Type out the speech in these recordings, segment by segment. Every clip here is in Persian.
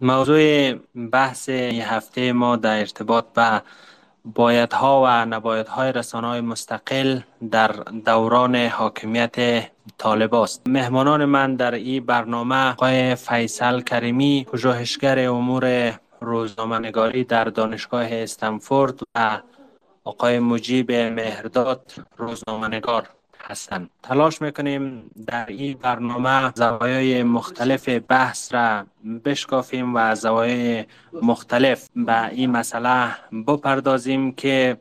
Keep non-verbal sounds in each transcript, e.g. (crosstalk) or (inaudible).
موضوع بحث هفته ما در ارتباط به بایدها و نبایدهای رسانه مستقل در دوران حاکمیت طالب است. مهمانان من در این برنامه آقای فیصل کریمی پژوهشگر امور روزنامه‌نگاری در دانشگاه استنفورد و آقای مجیب مهرداد روزنامه‌نگار. هستند تلاش می‌کنیم در این برنامه زوایای مختلف بحث را بشکافیم و زوایای مختلف به این مسئله بپردازیم که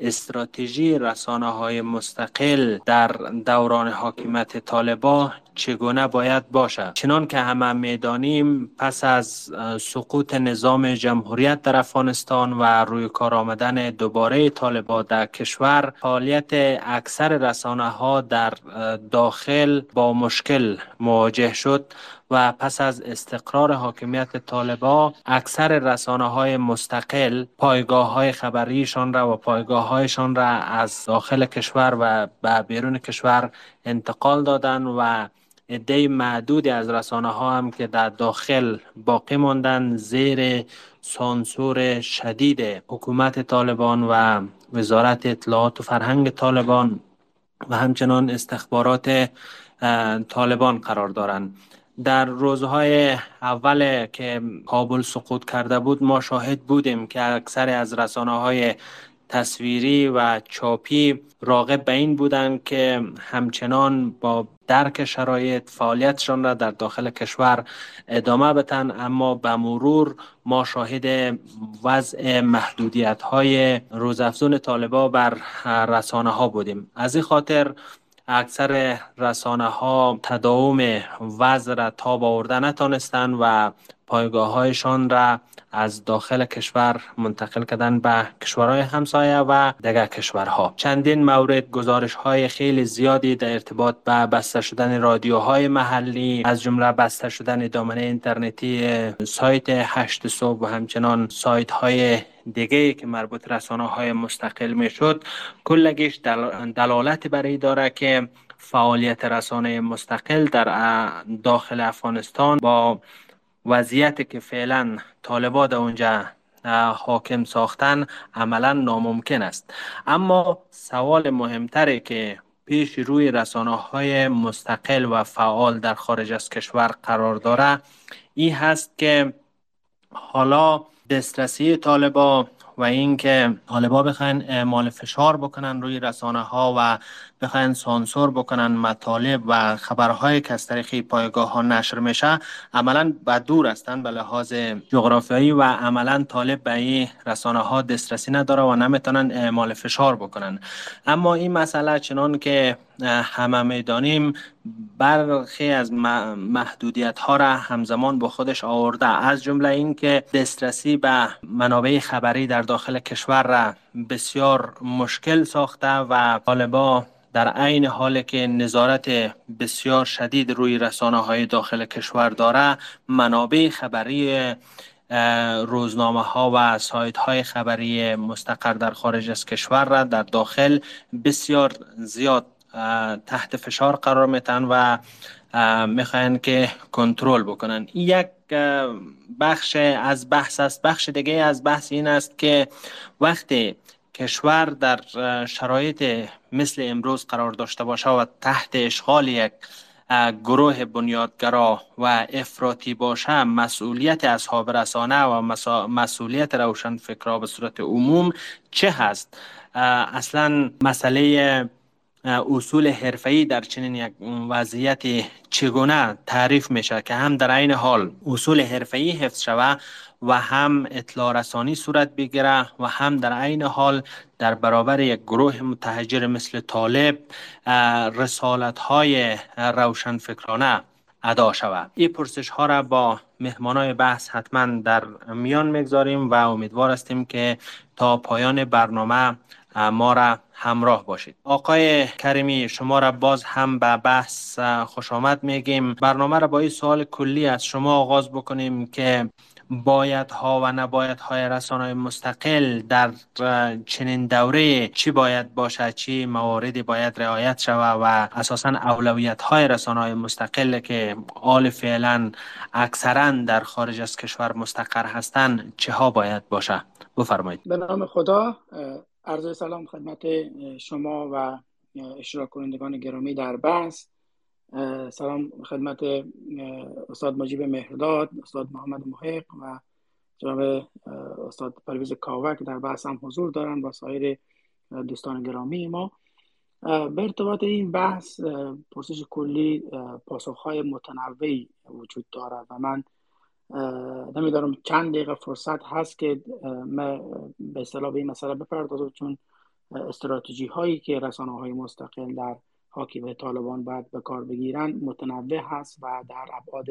استراتژی رسانه های مستقل در دوران حاکمیت طالبا چگونه باید باشد. چنان که همه می‌دانیم پس از سقوط نظام جمهوریت در افغانستان و روی کار آمدن دوباره طالبا در کشور فعالیت اکثر رسانه ها در داخل با مشکل مواجه شد و پس از استقرار حاکمیت طالبا اکثر رسانه های مستقل پایگاه های خبریشان را و پایگاه هایشان را از داخل کشور و به بیرون کشور انتقال دادن و عده معدودی از رسانه ها هم که در داخل باقی ماندن زیر سانسور شدید حکومت طالبان و وزارت اطلاعات و فرهنگ طالبان و همچنان استخبارات طالبان قرار دارند. در روزهای اول که کابل سقوط کرده بود ما شاهد بودیم که اکثر از رسانه های تصویری و چاپی راغب به این بودند که همچنان با درک شرایط فعالیتشان را در داخل کشور ادامه بتن اما به مرور ما شاهد وضع محدودیت های روزافزون طالبا بر رسانه ها بودیم. از این خاطر اکثر رسانه ها تداوم وضع را تاب آورده نتانستند و پایگاه هایشان را از داخل کشور منتقل کردن به کشورهای همسایه و دیگر کشورها. چندین مورد گزارش های خیلی زیادی در ارتباط به بسته شدن رادیوهای محلی از جمله بسته شدن دامنه اینترنتی سایت هشت صبح و همچنان سایت های دیگه که مربوط رسانه های مستقل می شد کلگیش دلالت برای داره که فعالیت رسانه مستقل در داخل افغانستان با وضعیت که فعلا طالبا در اونجا حاکم ساختن عملا ناممکن است. اما سوال مهمتره که پیش روی رسانه های مستقل و فعال در خارج از کشور قرار داره این هست که حالا دسترسی طالبا و اینکه طالبا بخواین اعمال فشار بکنن روی رسانه ها و بخواین سانسور بکنن مطالب و خبرهایی که از طریق پایگاه ها نشر میشه عملا به دور هستن به لحاظ جغرافیایی و عملا طالب به این رسانه ها دسترسی نداره و نمی‌تونن اعمال فشار بکنن. اما این مسئله چنان که همه می‌دانیم برخی از محدودیت ها را همزمان با خودش آورده. از جمله اینکه دسترسی به منابع خبری در داخل کشور را بسیار مشکل ساخته و طالبا در عین حال که نظارت بسیار شدید روی رسانه های داخل کشور داره منابع خبری روزنامه ها و سایت های خبری مستقر در خارج از کشور را در داخل بسیار زیاد تحت فشار قرار میتن و می‌خواین که کنترل بکنن یک بخش از بحث است. بخش دیگه از بحث این است که وقتی کشور در شرایط مثل امروز قرار داشته باشه و تحت اشغال یک گروه بنیادگرا و افراطی باشه مسئولیت اصحاب رسانه و مسئولیت روشن فکرها به صورت عموم چه هست؟ اصلا مسئله اصول حرفه‌ای در چنین یک وضعیت چگونه تعریف میشه که هم در این حال اصول حرفه‌ای حفظ شوه و هم اطلاع رسانی صورت بگیره و هم در عین حال در برابر یک گروه متحجر مثل طالب رسالت های روشن فکرانه ادا شود. این پرسش ها را با مهمانای بحث حتما در میان می‌گذاریم و امیدوار هستیم که تا پایان برنامه ما را همراه باشید. آقای کریمی شما را باز هم به بحث خوش آمد میگیم. برنامه را با این سوال کلی از شما آغاز بکنیم که باید ها و نباید های رسانه مستقل در چنین دوره چی باید باشد چی مواردی باید رعایت شود و اساسا اولویت های رسانه مستقل که آل فعلا اکثرا در خارج از کشور مستقر هستند چه ها باید باشه؟ بفرمایید. به نام خدا عرض سلام خدمت شما و اشتراک کنندگان گرامی در بحث. سلام خدمت استاد مجیب مهرداد استاد محمد محق و جناب استاد پرویز کاوه که در بحث هم حضور دارن و سایر دوستان گرامی ما. به ارتباط این بحث پرسش کلی پاسخهای متنوعی وجود دارد و من نمیدارم چند دقیقه فرصت هست که من به اصطلاح به این مسئله بپردازم چون استراتژی هایی که رسانه های مستقل در حاکم طالبان باید به کار بگیرن متنوع هست و در ابعاد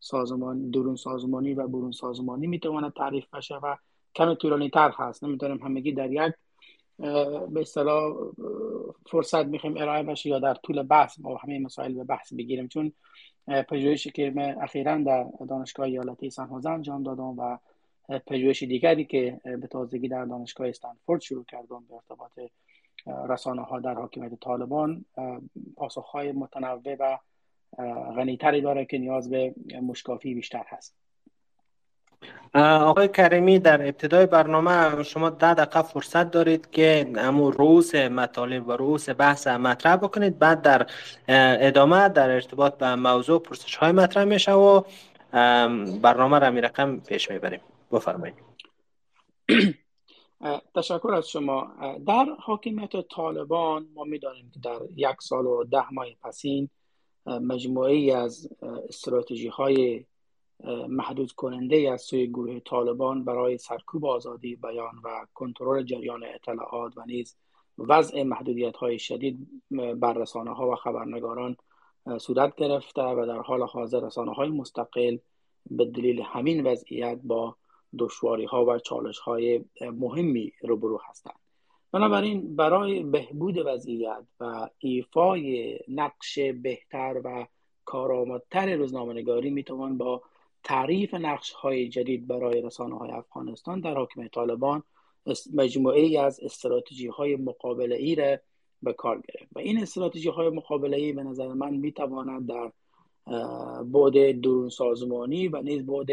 سازمان درون سازمانی و برون سازمانی می‌تواند تعریف بشه و کمی طولانی تر هست. نمی‌تونیم همگی در یک به اصطلاح فرصت می‌خوایم ارائه بشه یا در طول بحث با همه مسائل به بحث بگیریم. چون پژوهشی که من اخیرا در دانشگاه ایالتی سن انجام دادم و پژوهش دیگری که به تازگی در دانشگاه استنفورد شروع کردم به ارتباط رسانه ها در حاکمیت طالبان پاسخ های متنوع و غنیتری داره که نیاز به مشکافی بیشتر هست. آقای کریمی در ابتدای برنامه شما ده دقیقه فرصت دارید که امو روز مطالب و روز بحث مطرح بکنید. بعد در ادامه در ارتباط به موضوع پرسش های مطرح میشه و برنامه را می رقم پیش می‌بریم. بفرمایید. (clears throat) تشکر از شما. در حاکمیت طالبان ما می‌دانیم که در یک سال و ده ماه پسین مجموعی از استراتژی های محدود کننده از سوی گروه طالبان برای سرکوب آزادی بیان و کنترل جریان اطلاعات و نیز وضع محدودیت های شدید بر رسانه ها و خبرنگاران صورت گرفته و در حال حاضر رسانه های مستقل به دلیل همین وضعیت با دشواری ها و چالش های مهمی روبرو هستند. بنابراین برای بهبود وضعیت و ایفای نقش بهتر و کارآمدتر روزنامه‌نگاری می‌توان با تعریف نقش های جدید برای رسانه های افغانستان در حاکم طالبان مجموعه از استراتژی های مقابله ای را به کار گرفت. و این استراتژی های مقابله ای به نظر من می تواند در بعد درون سازمانی و نیز بعد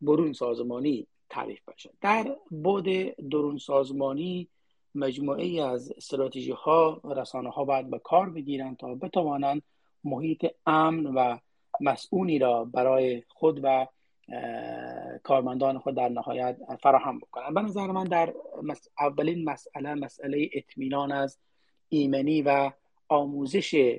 برون سازمانی تعریف بشه. در بعد درون سازمانی مجموعه از استراتژی ها رسانه ها باید به کار بگیرند تا بتوانند محیط امن و مسئولی را برای خود و کارمندان خود در نهایت فراهم بکنند به نظر من در اولین مسئله مسئله اطمینان از ایمنی و آموزش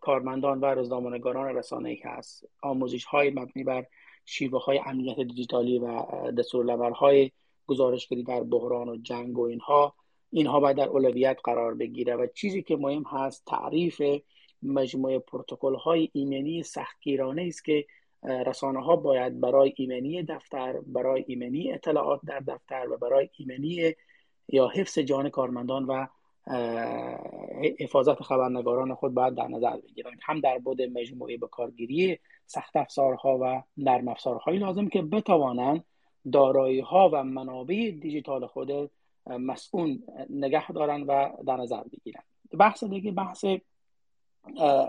کارمندان و روزنامه‌نگاران رسانه‌ای هست. آموزش های مبنی بر شیوه های امنیت دیجیتالی و دستورالعمل‌های گزارشگری در بحران و جنگ و اینها اینها باید در اولویت قرار بگیره و چیزی که مهم هست تعریف مجموعه پروتکل های ایمنی سختگیرانه است که رسانه ها باید برای ایمنی دفتر برای ایمنی اطلاعات در دفتر و برای ایمنی یا حفظ جان کارمندان و حفاظت خبرنگاران خود باید در نظر بگیرند. هم در بود مجموعه به کارگیری سخت افزارها و نرم افزارهای لازم که بتوانند دارایی ها و منابع دیجیتال خود مسئول نگه دارن و در نظر بگیرن بحث دیگه بحث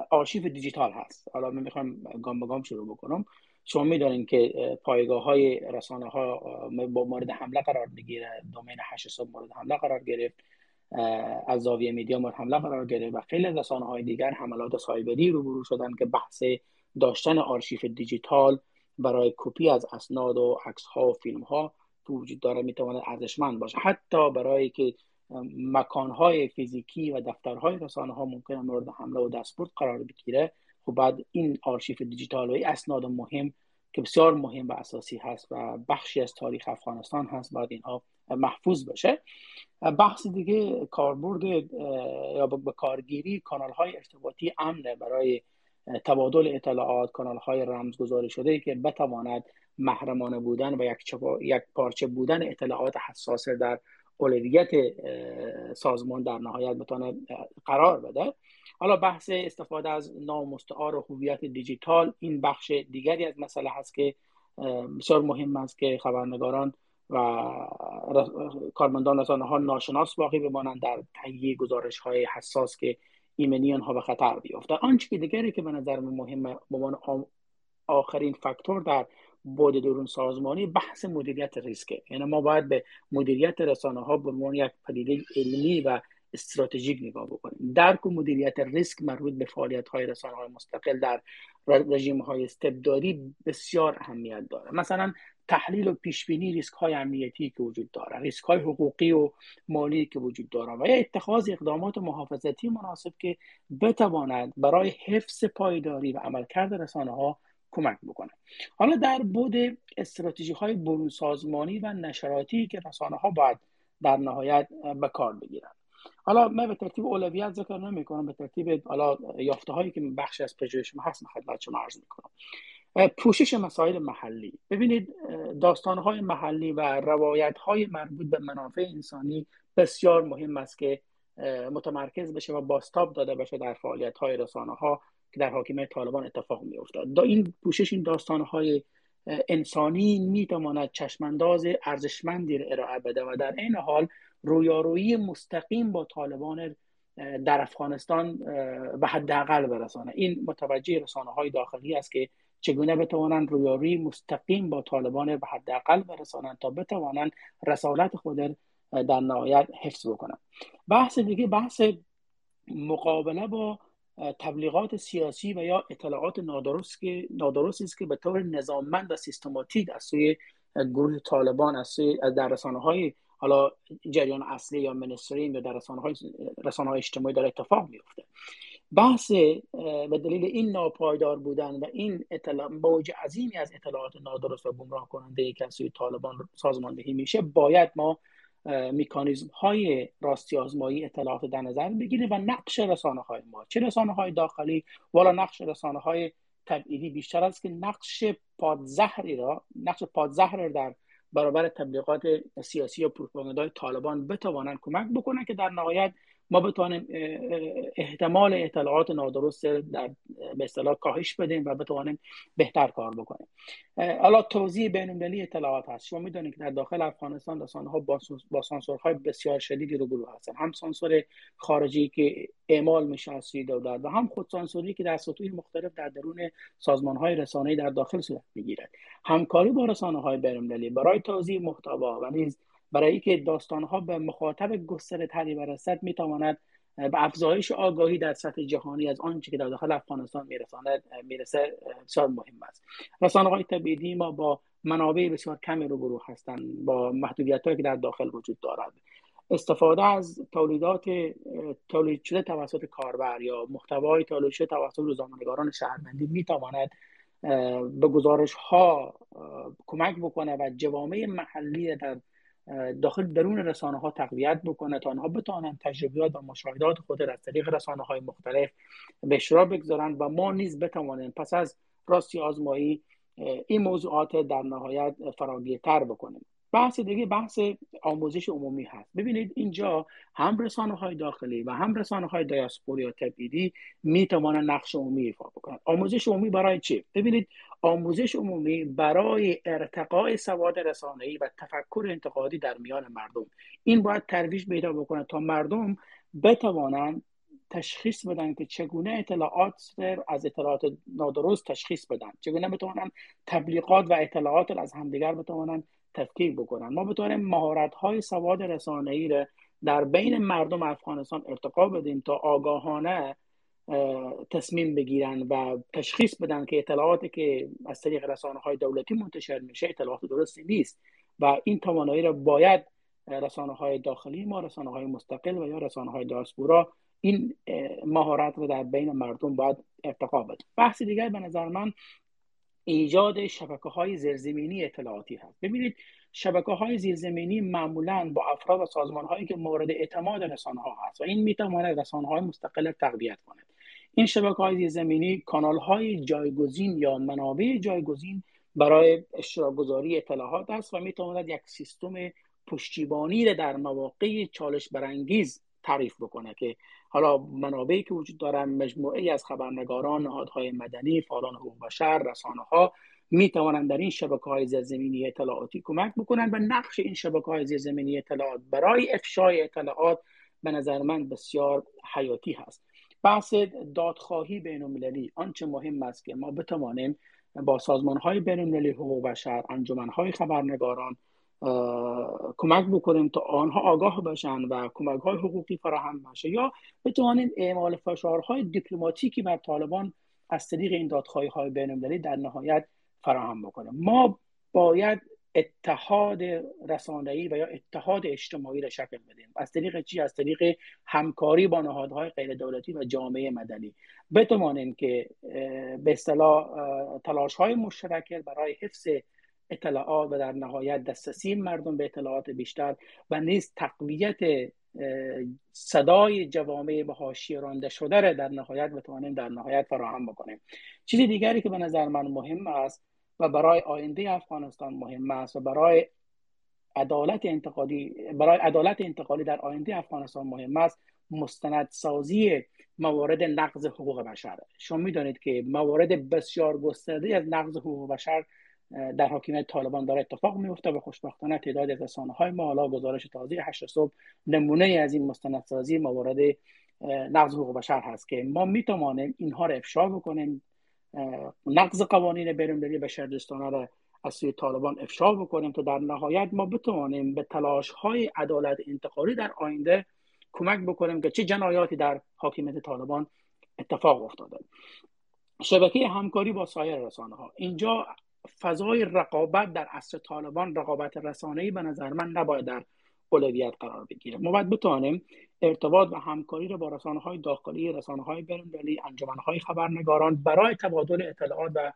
آرشیو دیجیتال هست. حالا من می‌خوام گام به گام شروع بکنم. شما می‌دانید که پایگاه های رسانه ها با مورد حمله قرار می‌گیره. دومین هشت صبح مورد حمله قرار گرفت. از زاویه media مورد حمله قرار گرفت و خیلی رسانه های دیگر حملات سایبری روبرو شدن که بحث داشتن آرشیف دیجیتال برای کپی از اسناد و عکس ها و فیلم ها وجود داره می‌تواند ارزشمند باشه. حتی برای که مکانهای فیزیکی و دفترهای رسانه ها ممکن مورد حمله و دستبرد قرار بگیره خب بعد این آرشیف دیجیتال و این اسناد مهم که بسیار مهم و اساسی هست و بخشی از تاریخ افغانستان هست باید اینها محفوظ بشه بحث دیگه کاربرد یا به کارگیری کانال های ارتباطی امنه برای تبادل اطلاعات کانال های رمزگذاری شده که بتواند محرمانه بودن و یک, یک پارچه بودن اطلاعات حساس در اولویت سازمان در نهایت بتونه قرار بده. حالا بحث استفاده از نام مستعار و هویت دیجیتال این بخش دیگری از مسئله هست که بسیار مهم است که خبرنگاران و کارمندان رسانه ها ناشناس باقی بمانند در تهیه گزارش های حساس که ایمنی ها به خطر بیفته آنچه که دیگری که به نظر مهم به آخرین فاکتور در بود درون سازمانی بحث مدیریت ریسکه یعنی ما باید به مدیریت رسانه ها به عنوان یک پدیده علمی و استراتژیک نگاه بکنیم. درک و مدیریت ریسک مربوط به فعالیت های رسانه های مستقل در رژیم های استبدادی بسیار اهمیت داره مثلا تحلیل و پیش بینی ریسک های امنیتی که وجود داره ریسک های حقوقی و مالی که وجود داره و یا اتخاذ اقدامات محافظتی مناسب که بتواند برای حفظ پایداری و عملکرد رسانه ها کمک بکنه. حالا در بود استراتژی های برون سازمانی و نشراتی که رسانه ها باید در نهایت به کار بگیرن. حالا من به ترتیب اولویت ذکر نمی کنم به ترتیب حالا یافته هایی که بخشی از پژوهش ما هست خدمت شما عرض می‌کنم. پوشش مسائل محلی. ببینید داستان های محلی و روایت های مربوط به منافع انسانی بسیار مهم است که متمرکز بشه و باستاب داده بشه در فعالیت های رسانه ها که در حاکمیت طالبان اتفاق می افتاد دا این پوشش این داستان های انسانی می تواند چشمانداز ارزشمندی را ارائه بده و در این حال رویارویی مستقیم با طالبان در افغانستان به حداقل برسانه. این متوجه رسانه های داخلی است که چگونه بتوانند رویارویی مستقیم با طالبان به حداقل برسانند تا بتوانند رسالت خود در نهایت حفظ بکنند. بحث دیگه بحث مقابله با تبلیغات سیاسی و یا اطلاعات نادرست که نادرستی است که به طور نظاممند و سیستماتیک از سوی گروه طالبان از سوی در رسانه های حالا جریان اصلی یا منسترین یا در رسانه های, رسانه های اجتماعی داره اتفاق میفته بحث به دلیل این ناپایدار بودن و این اطلاع موج عظیمی از اطلاعات نادرست و گمراه کننده سوی طالبان سازماندهی میشه باید ما میکانیزم های راستی آزمایی اطلاعات در نظر بگیریم و نقش رسانه های ما. چه رسانه های داخلی؟ والا نقش رسانه های تبعیدی بیشتر است که نقش پادزهری را نقش پادزهر در برابر تبلیغات سیاسی و پروپاگاندای طالبان بتوانند کمک بکنن که در نهایت ما بتوانیم احتمال اطلاعات نادرست در به اصطلاح کاهش بدیم و بتوانیم بهتر کار بکنیم. حالا توضیح بین اطلاعات هست. شما می‌دونید که در داخل افغانستان رسانه ها با سانسورهای بسیار شدیدی روبرو هستن. هم سانسور خارجی که اعمال میشه از سوی دولت و هم خود سانسوری که در سطوح مختلف در درون سازمان های در داخل صورت می‌گیرد. همکاری با رسانه های بین برای توضیح محتوا و نیز برای اینکه داستان ها به مخاطب گستره تری برسد می‌تواند به افزایش آگاهی در سطح جهانی از آنچه که در داخل افغانستان میرساند می‌رسه بسیار مهم است. رسانه های تبعیدی ما با منابع بسیار کمی روبرو هستند با محدودیت هایی که در داخل وجود دارد. استفاده از تولیدات تولید شده توسط کاربر یا محتوای تولید شده توسط روزنامه‌نگاران شهروندی می‌تواند به گزارش ها کمک بکنه و جوامع محلی در داخل درون رسانه ها تقویت بکنه تا آنها بتوانند تجربیات و مشاهدات خود از طریق رسانه های مختلف به اشتراک بگذارند و ما نیز بتوانیم پس از راستی آزمایی این موضوعات در نهایت فراگیرتر بکنیم. بحث دیگه بحث آموزش عمومی هست. ببینید اینجا هم رسانه های داخلی و هم رسانه های دیاسپوری یا تبعیدی می توانند نقش عمومی ایفا بکنند آموزش عمومی برای چی؟ ببینید آموزش عمومی برای ارتقاء سواد رسانه‌ای و تفکر انتقادی در میان مردم. این باید ترویج پیدا بکنه تا مردم بتوانند تشخیص بدن که چگونه اطلاعات از اطلاعات نادرست تشخیص بدن. چگونه بتوانند تبلیغات و اطلاعات از همدیگر بتوانند تفکیک بکنن. ما بتوانیم مهارت های سواد رسانه ای را در بین مردم افغانستان ارتقا بدیم تا آگاهانه تصمیم بگیرن و تشخیص بدن که اطلاعاتی که از طریق رسانه های دولتی منتشر میشه اطلاعات درستی نیست و این توانایی را باید رسانه های داخلی ما رسانه های مستقل و یا رسانه های داسپورا این مهارت رو در بین مردم باید ارتقا بده بحث دیگر به نظر من ایجاد شبکه های زیرزمینی اطلاعاتی هست. ببینید شبکه های زیرزمینی معمولا با افراد و سازمان هایی که مورد اعتماد رسانه ها هست و این می‌تواند رسانه های مستقل تقویت کند. این شبکه های زیرزمینی کانال های جایگزین یا منابع جایگزین برای اشتراک گذاری اطلاعات است و می‌تواند یک سیستم پشتیبانی در مواقع چالش برانگیز تعریف بکنه که حالا منابعی که وجود دارن مجموعه از خبرنگاران نهادهای مدنی فعالان حقوق بشر رسانه ها می توانند در این شبکه های زیرزمینی اطلاعاتی کمک بکنند و نقش این شبکه های زیرزمینی اطلاعات برای افشای اطلاعات به نظر من بسیار حیاتی هست. بحث دادخواهی بین المللی آنچه مهم است که ما بتوانیم با سازمان های بین المللی حقوق بشر انجمن های خبرنگاران کمک بکنیم تا آنها آگاه باشن و کمک های حقوقی فراهم بشه یا بتوانیم اعمال فشارهای دیپلماتیکی بر طالبان از طریق این دادخواهی های بین در نهایت فراهم بکنیم. ما باید اتحاد رسانه‌ای و یا اتحاد اجتماعی را شکل بدیم. از طریق چی؟ از طریق همکاری با نهادهای غیر دولتی و جامعه مدنی. بتوانیم که به اصطلاح تلاش های مشترک برای حفظ اطلاعات و در نهایت دسترسی مردم به اطلاعات بیشتر و نیز تقویت صدای جوامع به حاشیه رانده شده را در نهایت بتوانیم در نهایت فراهم بکنیم. چیز دیگری که به نظر من مهم است و برای آینده افغانستان مهم است و برای عدالت انتقالی برای عدالت انتقالی در آینده افغانستان مهم است مستندسازی موارد نقض حقوق بشر. شما می‌دانید که موارد بسیار گسترده از نقض حقوق بشر در حاکمیت طالبان داره اتفاق میفته و خوشبختانه تعداد از رسانه های ما حالا گزارش تازه هشت صبح نمونه از این مستندسازی موارد نقض حقوق بشر هست که ما می‌توانیم اینها را افشا بکنیم نقض قوانین بین‌المللی بشردوستانه را از سوی طالبان افشا بکنیم تا در نهایت ما بتوانیم به تلاش های عدالت انتقالی در آینده کمک بکنیم که چه جنایاتی در حاکمیت طالبان اتفاق افتاده. شبکه همکاری با سایر رسانه ها اینجا فضای رقابت در عصر طالبان رقابت رسانه‌ای به نظر من نباید در اولویت قرار بگیره. ما باید بتوانیم ارتباط و همکاری را با رسانه های داخلی رسانه های بین‌المللی انجمن های خبرنگاران برای تبادل اطلاعات و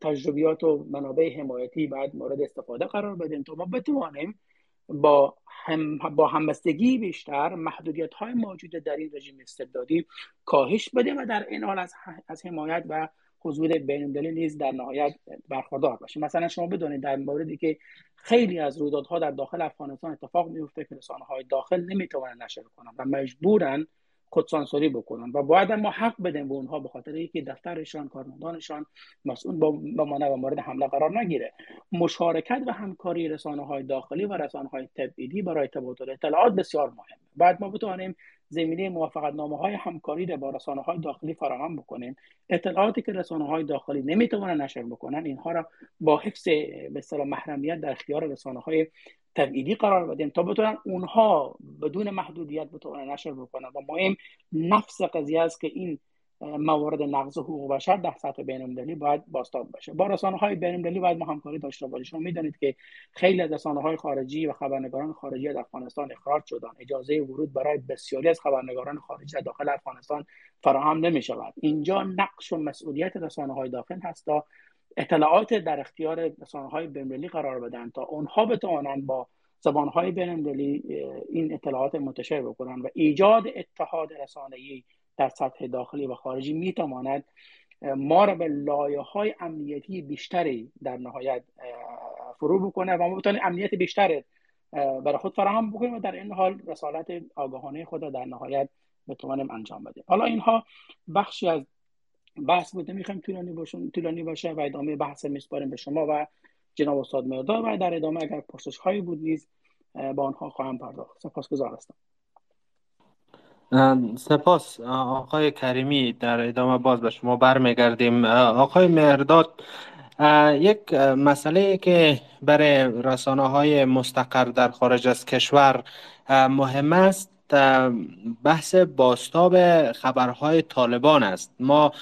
تجربیات و منابع حمایتی بعد مورد استفاده قرار بدیم تا ما بتوانیم با هم با همبستگی بیشتر محدودیت های موجود در این رژیم استبدادی کاهش بدیم و در این حال از, از حمایت و حضور بین نیز در نهایت برخوردار باشه. مثلا شما بدونید در موردی که خیلی از رویدادها در داخل افغانستان اتفاق میفته که رسانه های داخل نمی‌توانند نشر کنند و مجبورن خودسانسوری بکنن و باید ما حق بدیم به اونها به خاطر اینکه دفترشان کارمندانشان مسئول با ما و مورد حمله قرار نگیره. مشارکت و همکاری رسانه های داخلی و رسانه های تبعیدی برای تبادل اطلاعات بسیار مهمه. بعد ما بتوانیم زمینه موافقت نامه های همکاری را با رسانه های داخلی فراهم بکنیم. اطلاعاتی که رسانه های داخلی نمی‌توانند نشر بکنن اینها را با حفظ به محرمیت در اختیار رسانه های تبعیدی قرار بدیم تا بتونن اونها بدون محدودیت بتونن نشر بکنن. و مهم نفس قضیه است که این موارد نقض حقوق بشر در سطح بین المللی باید باستاب باشه با رسانه های بین المللی باید ما همکاری داشته باشیم. شما می‌دانید که خیلی از رسانه های خارجی و خبرنگاران خارجی از افغانستان اخراج شدن. اجازه ورود برای بسیاری از خبرنگاران خارجی در داخل افغانستان فراهم نمی شود اینجا نقش و مسئولیت رسانه های داخل هست تا اطلاعات در اختیار رسانه های بین‌المللی قرار بدن تا اونها بتوانند با زبان های بین‌المللی این اطلاعات منتشر بکنن و ایجاد اتحاد رسانه‌ای در سطح داخلی و خارجی می‌تواند ما را به لایه های امنیتی بیشتری در نهایت فرو بکنه و ما بتونیم امنیت بیشتر برای خود فراهم بکنیم و در این حال رسالت آگاهانه خود در نهایت بتوانیم انجام بدیم. حالا اینها بخشی از بحث بوده می‌خوایم طولانی باشون طولانی باشه و ادامه بحث میسپاریم به شما و جناب استاد مرداد و در ادامه اگر پرسش هایی بود نیز با آنها خواهم پرداخت. سپاسگزار هستم. سپاس آقای کریمی در ادامه باز به شما برمیگردیم. آقای مرداد یک مسئله که برای رسانه های مستقر در خارج از کشور مهم است. بحث باستاب خبرهای طالبان است. ما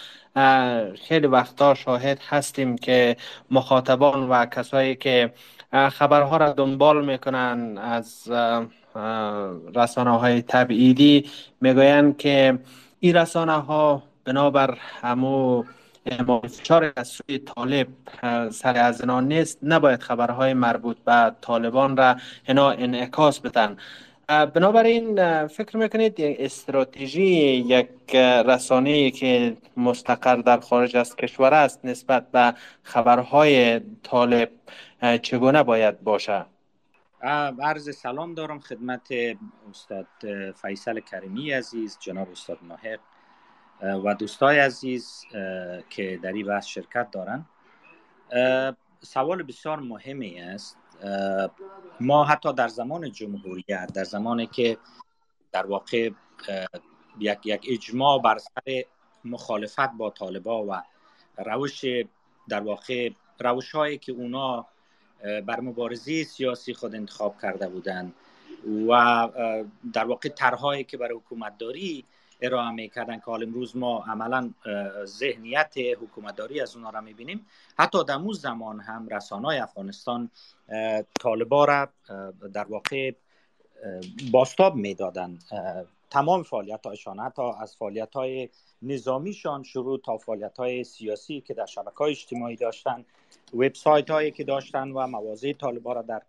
خیلی وقتا شاهد هستیم که مخاطبان و کسایی که خبرها را دنبال می‌کنن از رسانه های تبعیدی می‌گویند که این رسانه ها بنابر همو فشار از سوی طالب سر از نیست. نباید خبرهای مربوط به طالبان را اینا انعکاس بدن. بنابراین فکر می‌کنید استراتژی یک رسانه که مستقر در خارج از کشور است نسبت به خبرهای طالب چگونه باید باشه؟ عرض سلام دارم خدمت استاد فیصل کریمی عزیز جناب استاد محق و دوستای عزیز که در این بحث شرکت دارن. سوال بسیار مهمی است. ما حتی در زمان جمهوریت در زمانی که در واقع یک, یک اجماع بر سر مخالفت با طالبا و روش در واقع روش هایی که اونا بر مبارزه سیاسی خود انتخاب کرده بودند و در واقع طرحهایی که برای حکومت داری ارائه می‌کردن که حال امروز ما عملا ذهنیت حکومتداری از اونا را می‌بینیم. حتی در اون زمان هم رسانه افغانستان طالبا را در واقع باستاب می‌دادن تمام فعالیت هایشان حتی از فعالیت های نظامیشان شروع تا فعالیت های سیاسی که در شبکه های اجتماعی داشتن وبسایت هایی که داشتن و مواضع طالبا را در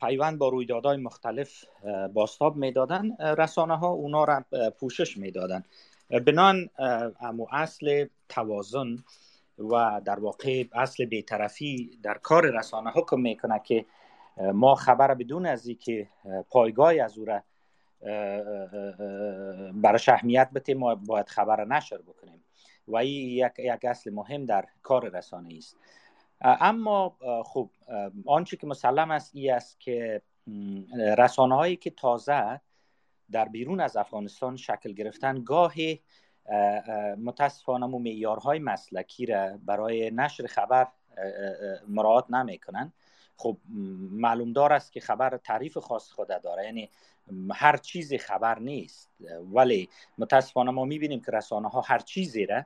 پیوند با رویدادهای مختلف باستاب می‌دادن. رسانه ها اونا را پوشش می‌دادن. بنان امو اصل توازن و در واقع اصل بیطرفی در کار رسانه که می‌کنه که ما خبر بدون از که پایگاه از او را برای اهمیت بتیم ما باید خبر نشر بکنیم. و این یک, یک اصل مهم در کار رسانه است. اما خب آنچه که مسلم است ای است که رسانه هایی که تازه در بیرون از افغانستان شکل گرفتن گاهی متاسفانه معیارهای مسلکی را برای نشر خبر مراعات نمی‌کنن. خب معلوم دار است که خبر تعریف خاص خود داره یعنی هر چیزی خبر نیست. ولی متاسفانه ما می‌بینیم که رسانه ها هر چیزی را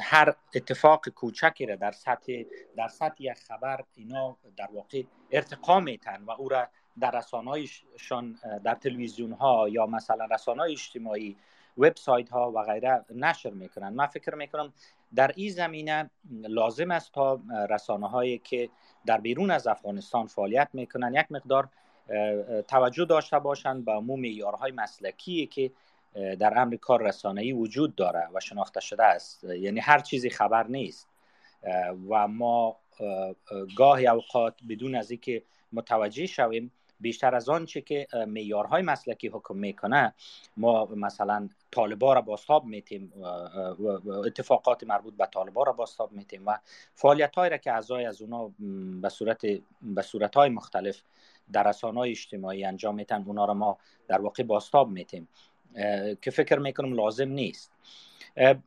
هر اتفاق کوچکی را در سطح در سطح یک خبر اینا در واقع ارتقا میتن و او را در رسانه‌هایشان در تلویزیون ها یا مثلا رسانه اجتماعی وبسایت ها و غیره نشر می‌کنن. من فکر می‌کنم در این زمینه لازم است تا رسانه هایی که در بیرون از افغانستان فعالیت می‌کنن یک مقدار توجه داشته باشند به عموم معیارهای مسلکی که در امر کار رسانه‌ای وجود داره و شناخته شده است. یعنی هر چیزی خبر نیست. و ما گاهی اوقات بدون از اینکه متوجه شویم بیشتر از آنچه که معیارهای مسلکی حکم می‌کنه ما مثلا طالبا را باستاب میتیم اتفاقات مربوط به طالبا را باستاب میتیم و فعالیت را که اعضای از اونا به صورت به صورت های مختلف در رسانه اجتماعی انجام میتن اونا را ما در واقع باستاب میتیم. که فکر می‌کنم لازم نیست.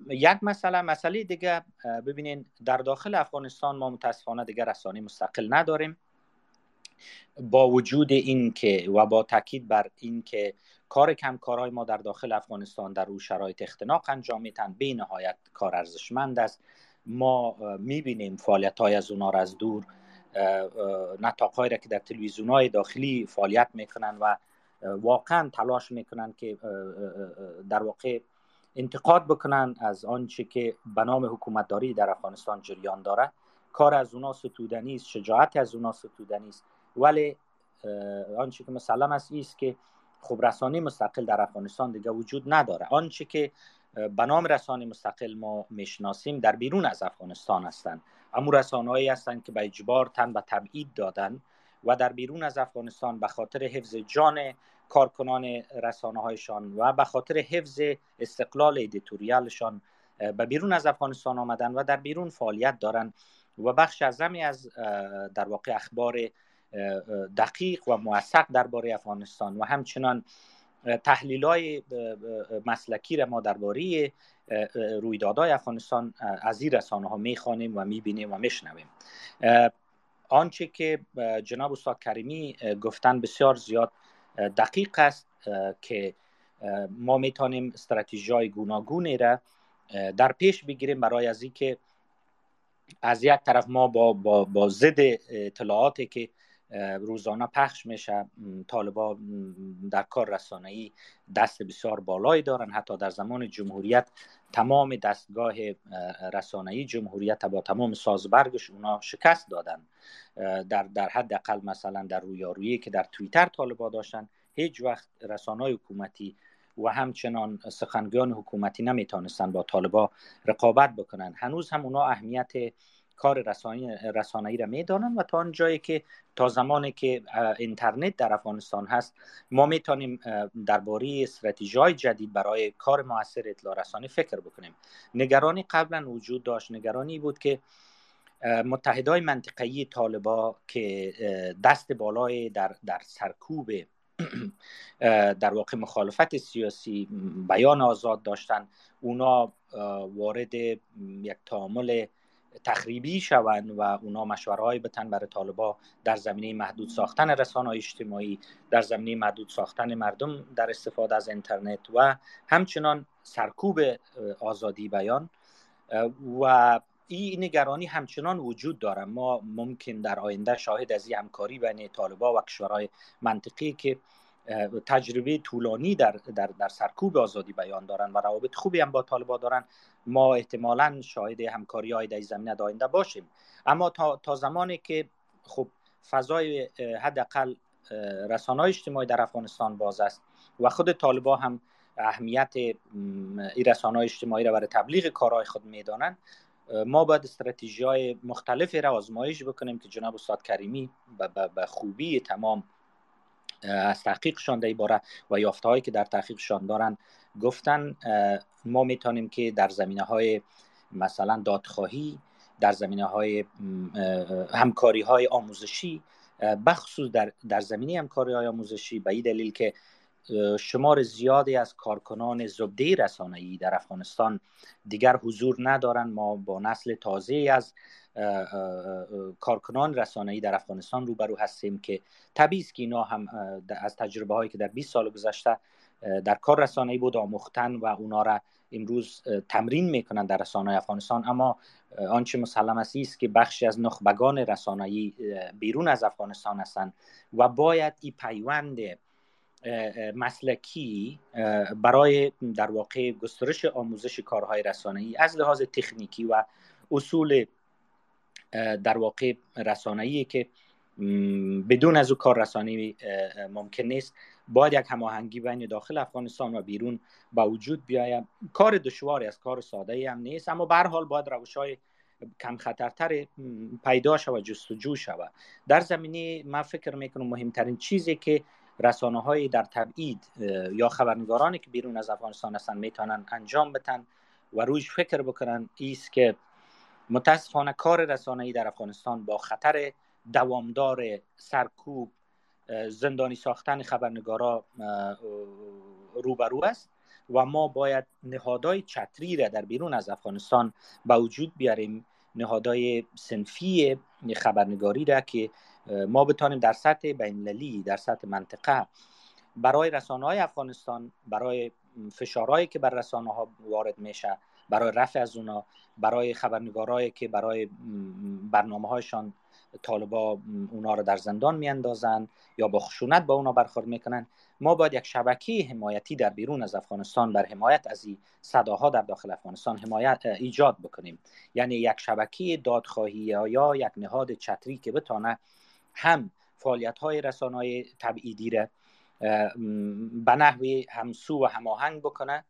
یک مسئله مسئله دیگه ببینین در داخل افغانستان ما متاسفانه دیگر رسانه مستقل نداریم. با وجود این که و با تاکید بر این که کار کمکارهای ما در داخل افغانستان در رو شرایط اختناق انجام میتن به نهایت کار ارزشمند است. ما می‌بینیم فعالیت های از اونا را از دور نتاقهایی را که در تلویزیون های داخلی فعالیت می‌کنن و واقعا تلاش می‌کنن که در واقع انتقاد بکنن از آنچه که به نام حکومتداری در افغانستان جریان داره. کار از اونا ستودنی است شجاعت از اونا ستودنی است ولی آنچه که مسلم است است که خب رسانه مستقل در افغانستان دیگه وجود نداره. آنچه که به نام رسانه مستقل ما می‌شناسیم در بیرون از افغانستان هستند. اما رسانه هایی هستند که به اجبار تن به تبعید دادن و در بیرون از افغانستان به خاطر حفظ جان کارکنان رسانه هایشان و به خاطر حفظ استقلال ادیتوریالشان به بیرون از افغانستان آمدن و در بیرون فعالیت دارند و بخش اعظمی از در واقع اخبار دقیق و موثق درباره افغانستان و همچنان تحلیل های مسلکی را ما درباره رویدادهای افغانستان از این رسانه ها می‌خوانیم و می‌بینیم و میشنویم. آنچه که جناب استاد کریمی گفتن بسیار زیاد دقیق است که ما می‌تونیم استراتژی های گوناگونی را در پیش بگیریم برای از اینکه از یک طرف ما با, با, با ضد اطلاعاتی که روزانه پخش میشه طالبا در کار ای دست بسیار بالایی دارن. حتی در زمان جمهوریت تمام دستگاه ای جمهوریت با تمام سازبرگش اونا شکست دادن. در در حد اقل مثلا در رویارویی که در توییتر طالبا داشتن هیچ وقت رسانه حکومتی و همچنان سخنگویان حکومتی نمی‌تونستن با طالبا رقابت بکنن. هنوز هم اونا اهمیت کار رسانه‌ای را می‌دانند و تا آنجایی که تا زمانی که اینترنت در افغانستان هست ما می‌تونیم درباره استراتژی جدید برای کار موثر اطلاع رسانی فکر بکنیم. نگرانی قبلا وجود داشت. نگرانی بود که متحدای منطقه‌ای طالبا که دست بالای در, در سرکوب (clears throat) در واقع مخالفت سیاسی بیان آزاد داشتن اونا وارد یک تعامل تخریبی شوند و اونا مشورهای بتن برای طالبا در زمینه محدود ساختن رسانه اجتماعی در زمینه محدود ساختن مردم در استفاده از اینترنت و همچنان سرکوب آزادی بیان. و این نگرانی همچنان وجود داره ما ممکن در آینده شاهد از این همکاری بین طالبا و کشورهای منطقی که تجربه طولانی در, در, در سرکوب آزادی بیان دارن و روابط خوبی هم با طالبا دارن ما احتمالا شاهد همکاری های در زمینه آینده باشیم. اما تا, تا زمانی که خب فضای حداقل رسانه اجتماعی در افغانستان باز است و خود طالبا هم اهمیت این رسانه اجتماعی را برای تبلیغ کارهای خود می‌دانند ما باید استراتژی های مختلفی را آزمایش بکنیم که جناب استاد کریمی به خوبی تمام از تحقیقشان در باره و یافته هایی که در تحقیقشان دارن گفتن. ما می‌تونیم که در زمینه های مثلا دادخواهی در زمینه های همکاری های آموزشی بخصوص در, در زمینه همکاری های آموزشی به این دلیل که شمار زیادی از کارکنان زبده رسانه‌ای در افغانستان دیگر حضور ندارند ما با نسل تازه از کارکنان رسانه‌ای در افغانستان روبرو هستیم که طبیعی است که اینا هم از تجربه هایی که در 20 سال گذشته در کار رسانه‌ای بود آموختن و اونا را امروز تمرین می‌کنن در رسانه افغانستان. اما آنچه مسلم است که بخشی از نخبگان رسانه‌ای بیرون از افغانستان هستند و باید این پیوند مسلکی برای در واقع گسترش آموزش کارهای رسانه‌ای از لحاظ تکنیکی و اصول در واقع رسانه‌ای که بدون از او کار رسانه‌ای ممکن نیست. باید یک هماهنگی بین داخل افغانستان و بیرون با وجود بیاید کار دشواری از کار ساده هم نیست اما به حال باید روش های کم خطرتر پیدا شود جستجو شود. در زمینه من فکر می‌کنم مهمترین چیزی که رسانه های در تبعید یا خبرنگارانی که بیرون از افغانستان هستند می‌تونن انجام بتن و روش فکر بکنن ایست که متاسفانه کار رسانه در افغانستان با خطر دوامدار سرکوب زندانی ساختن خبرنگارا روبرو است و ما باید نهادهای چتری را در بیرون از افغانستان به وجود بیاریم. نهادهای سنفی خبرنگاری را که ما بتانیم در سطح بینالمللی در سطح منطقه. برای رسانه های افغانستان برای فشارهایی که بر رسانه ها وارد میشه برای رفع از اونا برای خبرنگارایی که برای برنامه هایشان طالبا اونا رو در زندان میاندازن یا با خشونت با اونا برخورد می‌کنن ما باید یک شبکه حمایتی در بیرون از افغانستان بر حمایت از این صداها در داخل افغانستان حمایت ایجاد بکنیم. یعنی یک شبکه دادخواهی یا یک نهاد چتری که بتانه هم فعالیت های رسانه های تبعیدی را به نحوی همسو و هماهنگ بکنه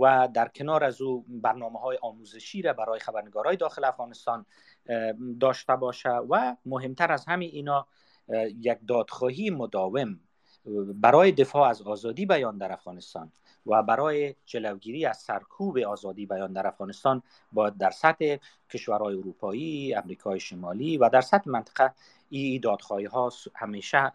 و در کنار از او برنامه های آموزشی را برای خبرنگارای داخل افغانستان داشته باشه و مهمتر از همین اینا یک دادخواهی مداوم برای دفاع از آزادی بیان در افغانستان. و برای جلوگیری از سرکوب آزادی بیان در افغانستان باید در سطح کشورهای اروپایی، امریکای شمالی و در سطح منطقه این دادخواهی ها همیشه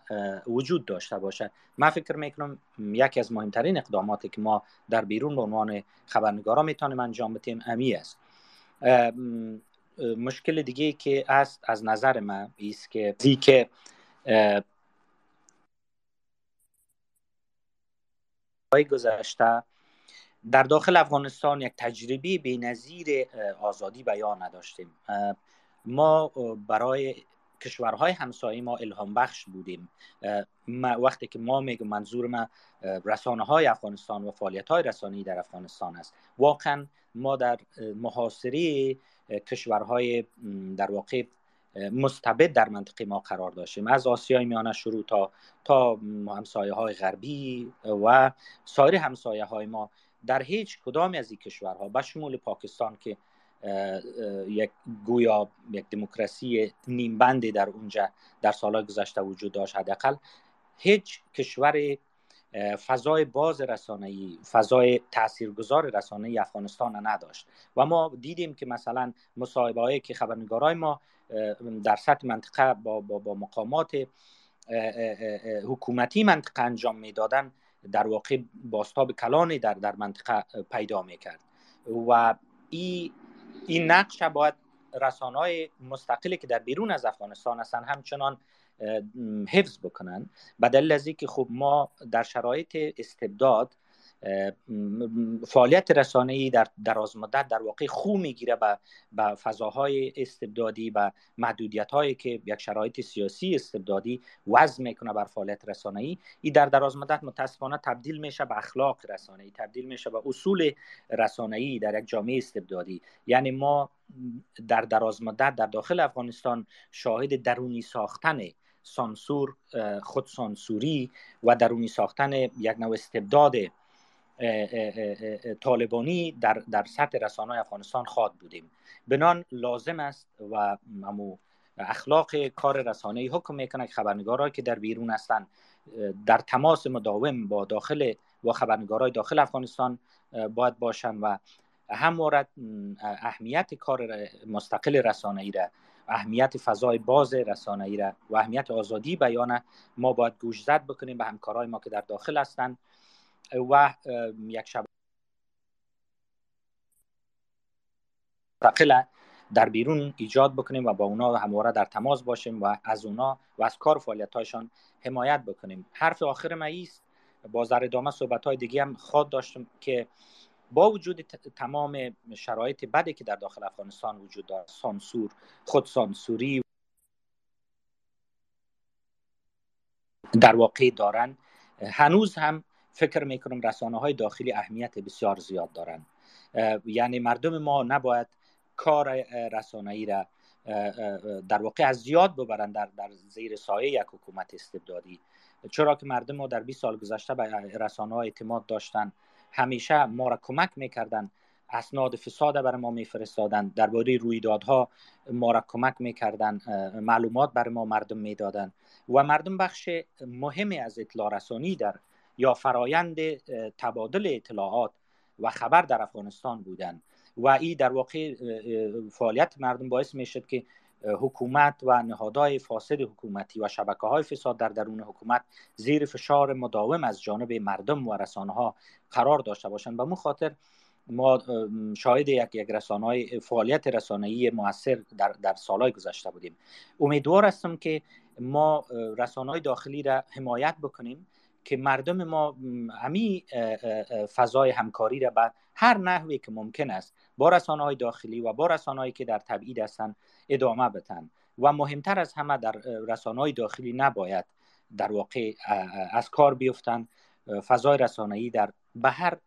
وجود داشته باشد. من فکر می‌کنم یکی از مهمترین اقداماتی که ما در بیرون به عنوان خبرنگارا می‌تونیم انجام بدیم امی است. مشکل دیگه که است از نظر من است که که گذشته در داخل افغانستان یک تجربه بینظیر آزادی بیان نداشتیم. ما برای کشورهای همسایه ما الهام بخش بودیم. وقتی که ما میگم منظور ما رسانه های افغانستان و فعالیت های رسانه‌ای در افغانستان است. واقعا ما در محاصره کشورهای در واقع مستبد در منطقه ما قرار داشتیم. از آسیای میانه شروع تا تا همسایه های غربی و سایر همسایه های ما. در هیچ کدام از این کشورها به شمول پاکستان که یک گویا یک دموکراسی نیمبندی در اونجا در سالهای گذشته وجود داشت حداقل هیچ کشور فضای باز رسانه‌ای فضای تاثیرگذار رسانه‌ای افغانستان نداشت. و ما دیدیم که مثلا مصاحبه هایی که خبرنگارای ما در سطح منطقه با, با, با مقامات حکومتی منطقه انجام می‌دادن در واقع باستاب کلانی در, در منطقه پیدا می‌کرد. و این این نقش باید رسانه های مستقلی که در بیرون از افغانستان هستن همچنان حفظ بکنن. بدل از که خب ما در شرایط استبداد فعالیت رسانه ای در دراز مدت در واقع خو می‌گیره به به فضاهای استبدادی و محدودیت هایی که یک شرایط سیاسی استبدادی وضع می‌کنه بر فعالیت رسانه ای ای در دراز مدت متاسفانه تبدیل میشه به اخلاق رسانه ای تبدیل میشه به اصول رسانه ای در یک جامعه استبدادی. یعنی ما در دراز مدت در داخل افغانستان شاهد درونی ساختن سانسور خود سانسوری و درونی ساختن یک نوع استبداد طالبانی در, در سطح رسانه افغانستان خواد بودیم. بنان لازم است و امو اخلاق کار رسانه حکم می‌کنه که خبرنگارایی که در بیرون هستند در تماس مداوم با داخل و خبرنگارای داخل افغانستان باید باشند و هم اهمیت کار مستقل رسانه ای را اهمیت فضای باز رسانه ای را و اهمیت آزادی بیان ما باید گوش زد بکنیم به همکارای ما که در داخل هستند و یک شب در بیرون ایجاد بکنیم و با اونا همواره در تماس باشیم و از اونا و از کار فعالیت هایشان حمایت بکنیم. حرف آخر ما است. با در ادامه صحبت های دیگه هم خواد داشتم که با وجود تمام شرایط بدی که در داخل افغانستان وجود دارد. سانسور خود سانسوری در واقع دارن. هنوز هم فکر می‌کنم رسانه های داخلی اهمیت بسیار زیاد دارن. یعنی مردم ما نباید کار رسانه ای را در واقع از زیاد ببرن در, در زیر سایه یک حکومت استبدادی. چرا که مردم ما در 20 سال گذشته به رسانه ها اعتماد داشتن. همیشه ما را کمک می‌کردن اسناد فساد بر ما میفرستادن درباره رویدادها ما را کمک می‌کردن معلومات بر ما مردم می‌دادن و مردم بخش مهمی از اطلاع رسانی در یا فرایند تبادل اطلاعات و خبر در افغانستان بودن و این در واقع فعالیت مردم باعث می شد که حکومت و نهادهای فاسد حکومتی و شبکه های فساد در درون حکومت زیر فشار مداوم از جانب مردم و رسانه ها قرار داشته باشند. به خاطر ما شاهد یک یک رسانه فعالیت رسانه‌ای موثر در در سالهای گذشته بودیم. امیدوار هستم که ما رسانه داخلی را حمایت بکنیم که مردم ما همی فضای همکاری را به هر نحوی که ممکن است با رسانه های داخلی و با رسانه که در تبعید هستند ادامه بتن و مهمتر از همه در رسانه های داخلی نباید در واقع از کار بیفتن. فضای رسانه‌ای در به هر